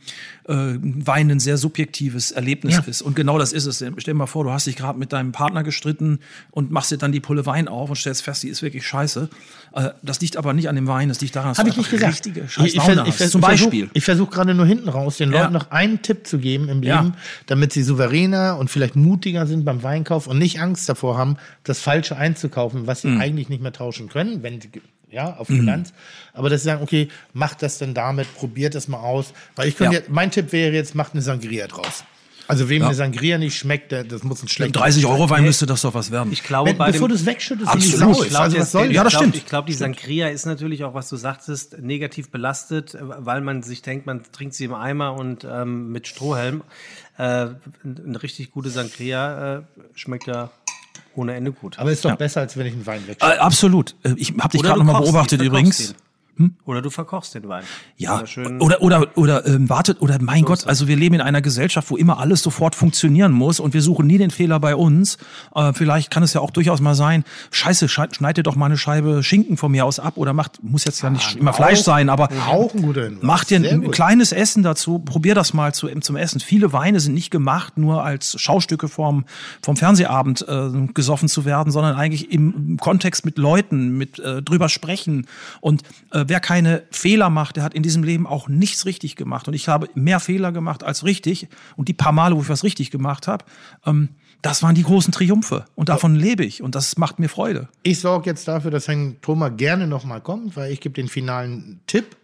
S4: äh, Wein ein sehr subjektives Erlebnis
S3: Ja.
S4: ist. Und genau das ist es. Stell dir mal vor, du hast dich gerade mit deinem Partner gestritten und machst dir dann die Pulle Wein auf und stellst fest, die ist wirklich scheiße. Äh, das liegt aber nicht an dem Wein, das liegt daran, dass du
S3: ich nicht
S4: einfach
S3: gesagt.
S4: richtige scheiß
S3: ich,
S4: Laune
S3: vers- ich,
S4: hast. Zum Beispiel.
S3: Versuch, ich versuche gerade nur hinten raus, den
S4: Ja.
S3: Leuten noch einen Tipp zu geben im
S4: Ja.
S3: Leben, damit sie souveräner und vielleicht mutiger sind beim Weinkauf und nicht Angst davor haben, das Falsche einzukaufen, was sie
S4: Mhm.
S3: eigentlich nicht mehr tauschen können, wenn sie, ja, auf Bilanz. Aber dass sie sagen, okay, macht das denn damit, probiert das mal aus. Weil ich könnte
S4: Ja.
S3: jetzt, mein Tipp wäre jetzt, macht eine Sangria draus. Also wem eine Sangria nicht schmeckt, der, das muss ein schlechter
S4: 30 Euro Wein müsste das doch was werden.
S2: Ich glaube,
S3: Wenn,
S2: bei
S3: bevor du es wegschüttest,
S4: Absolut.
S2: Ich
S3: ist.
S2: glaube,
S3: Also was
S2: das-
S3: soll
S2: ich
S4: Ja, das
S2: glaub,
S4: stimmt.
S2: Ich glaube, die Sangria ist natürlich auch, was du sagtest, negativ belastet, weil man sich denkt, man trinkt sie im Eimer und ähm, mit Strohhelm. Äh, eine richtig gute Sangria äh, schmeckt ja ohne Ende gut.
S3: Aber ist doch besser, als wenn ich einen Wein wegschütte.
S4: Äh, absolut. Äh, Ich habe dich gerade
S2: du
S4: noch mal
S2: kochst ihn,
S4: beobachtet übrigens.
S2: Ihn. Oder du verkochst den Wein.
S4: Ja,
S2: Oder schön-
S4: oder oder oder ähm, wartet oder mein Gott, also wir leben in einer Gesellschaft, wo immer alles sofort funktionieren muss und wir suchen nie den Fehler bei uns. Äh, vielleicht kann es ja auch durchaus mal sein, Scheiße, schei- schneid dir doch mal eine Scheibe Schinken von mir aus ab oder macht muss jetzt ja nicht immer Fleisch sein, aber
S3: Auch ein guter Hinweis.
S4: Mach dir ein, ein kleines Essen dazu, probier das mal zu, zum Essen. Viele Weine sind nicht gemacht, nur als Schaustücke vom, vom Fernsehabend äh, gesoffen zu werden, sondern eigentlich im Kontext mit Leuten, mit äh, drüber sprechen. Und äh, wer keine Fehler macht, der hat in diesem Leben auch nichts richtig gemacht. Und ich habe mehr Fehler gemacht als richtig. Und die paar Male, wo ich was richtig gemacht habe, ähm, das waren die großen Triumphe. Und davon lebe ich. Und das macht mir Freude.
S3: Ich sorge jetzt dafür, dass Herrn Thoma gerne nochmal kommt, weil ich gebe den finalen Tipp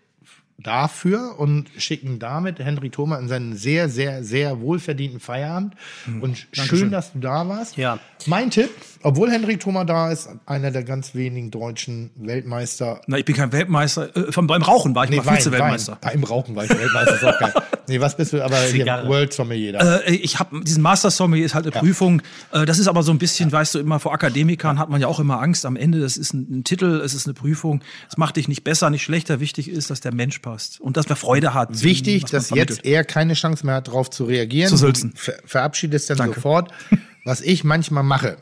S3: dafür und schicken damit Henry Thoma in seinen sehr, sehr, sehr wohlverdienten Feierabend. Und schön, dass du da warst.
S2: Ja.
S3: Mein Tipp, obwohl Henry Thoma da ist, einer der ganz wenigen deutschen Weltmeister.
S4: Na, ich bin kein Weltmeister. Äh, vom, beim Rauchen war ich mal Vize-Weltmeister.
S3: Beim Rauchen war ich Weltmeister, ist auch geil. Nee, was bist du? Aber hier. World Sommelier.
S4: Äh, ich habe diesen Master Sommelier ist halt eine Prüfung. Äh, das ist aber so ein bisschen, weißt du, immer vor Akademikern hat man ja auch immer Angst. Am Ende, das ist ein, ein Titel, es ist eine Prüfung. Es macht dich nicht besser, nicht schlechter. Wichtig ist, dass der Mensch passt und dass man Freude hat.
S3: Wichtig, dass jetzt er keine Chance mehr hat, darauf zu reagieren.
S4: Zu sülzen.
S3: Ver verabschiedest dann
S4: Danke.
S3: sofort. Was ich manchmal mache,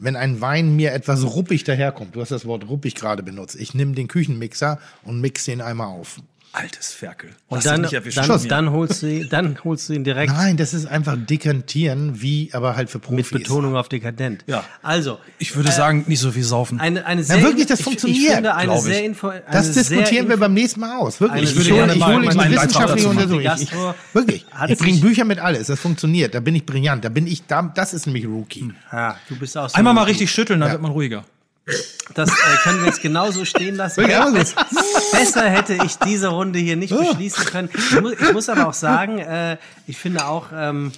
S3: wenn ein Wein mir etwas ruppig daherkommt, du hast das Wort ruppig gerade benutzt, ich nehme den Küchenmixer und mix den einmal auf.
S4: Altes Ferkel.
S2: Und dann, dann, dann, holst du, ihn- dann holst du ihn direkt
S3: Nein, das ist einfach dekantieren, wie aber halt für Profis.
S2: mit Betonung auf dekadent.
S4: Ja.
S2: Also,
S4: Ich würde sagen, nicht so viel saufen.
S2: eine, eine sehr,
S3: wirklich, das
S2: ich,
S3: funktioniert,
S2: Ich finde eine
S4: ich.
S2: sehr info, eine
S3: Das diskutieren
S2: sehr
S3: wir beim nächsten Mal aus. Wirklich. Ich,
S2: sehr-
S3: hole- ich
S4: mal-
S3: hole
S4: mal
S3: eine wissenschaftliche. Untersuchung. Ich,
S2: Gastro
S3: wirklich. Ich bringe Bücher mit alles. Das funktioniert. Da bin ich brillant. Da bin ich, da, das ist nämlich Rookie.
S2: Ah, du bist auch so
S4: Einmal mal richtig schütteln, dann wird man ruhiger.
S2: Das äh, können wir jetzt genauso stehen lassen. Besser hätte ich diese Runde hier nicht beschließen können. Ich muss, ich muss aber auch sagen, äh, ich finde auch, ähm,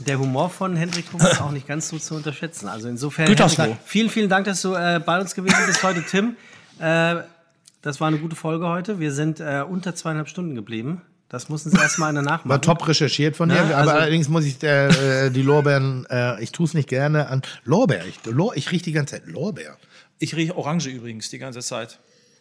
S2: der Humor von Hendrik Thomas ist auch nicht ganz so zu unterschätzen. Also insofern. Hendrik, vielen, vielen Dank, dass du äh, bei uns gewesen bist heute, Tim. Äh, das war eine gute Folge heute. Wir sind äh, unter zweieinhalb Stunden geblieben. Das muss uns erstmal einer nachmachen.
S3: War top recherchiert von dir,
S2: Na,
S3: aber
S2: also-
S3: allerdings muss ich äh, äh, die Lorbeeren, äh, ich tue es nicht gerne an Lorbeer. Ich, Lor, ich rieche die ganze Zeit Lorbeer.
S4: Ich rieche Orange übrigens die ganze Zeit.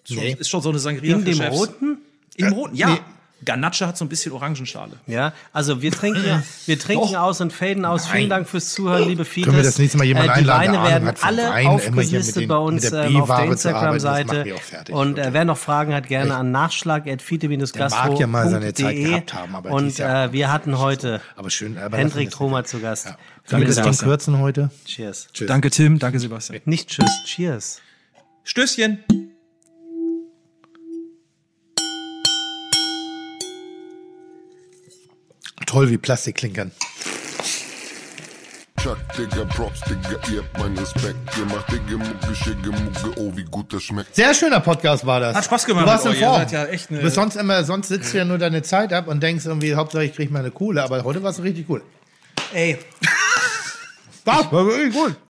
S3: Nee.
S4: Ist schon so eine Sangria
S2: In
S4: für
S2: dem
S4: Chefs.
S2: roten?
S4: Im roten, ja.
S3: nee.
S4: Ganache hat so ein bisschen Orangenschale.
S2: Ja, also wir trinken, ja- wir trinken aus und faden aus. Vielen Dank fürs Zuhören, liebe Fides.
S3: Können wir das nächste Mal jemanden
S2: äh, Die
S3: einladen,
S2: Weine werden alle
S3: Wein,
S2: aufgelistet
S3: den-
S2: bei uns
S3: mit der
S2: ähm, auf der Instagram-Seite. Und äh, wer noch Fragen hat, gerne an nachschlag.fite-gastro.de.
S3: mag ja mal seine Zeit gehabt haben, aber
S2: Und
S3: ja
S2: äh, wir hatten heute
S3: Aber schön. Aber
S2: Hendrik Thoma zu Gast.
S3: wir das
S2: Dank.
S3: Kürzen heute?
S2: Cheers.
S3: Tschüss.
S4: Danke Tim, danke Sebastian.
S2: Nicht tschüss, cheers.
S4: Stößchen.
S3: Toll, wie Plastik klinkern.
S5: Chuck, Digga, Props, Digga, ihr habt meinen Respekt. Ihr macht Digga, Mucke, Schicke, Mucke, oh, wie gut das schmeckt.
S3: Sehr schöner Podcast war das.
S4: Hat Spaß gemacht
S3: Du warst in.
S4: Ihr
S3: Form.
S4: ja echt eine-
S3: du bist sonst immer, sonst sitzt du ja nur deine Zeit ab und denkst irgendwie, Hauptsache ich krieg mal eine Kohle, aber heute warst du richtig cool.
S2: Ey,
S3: Das war wirklich gut.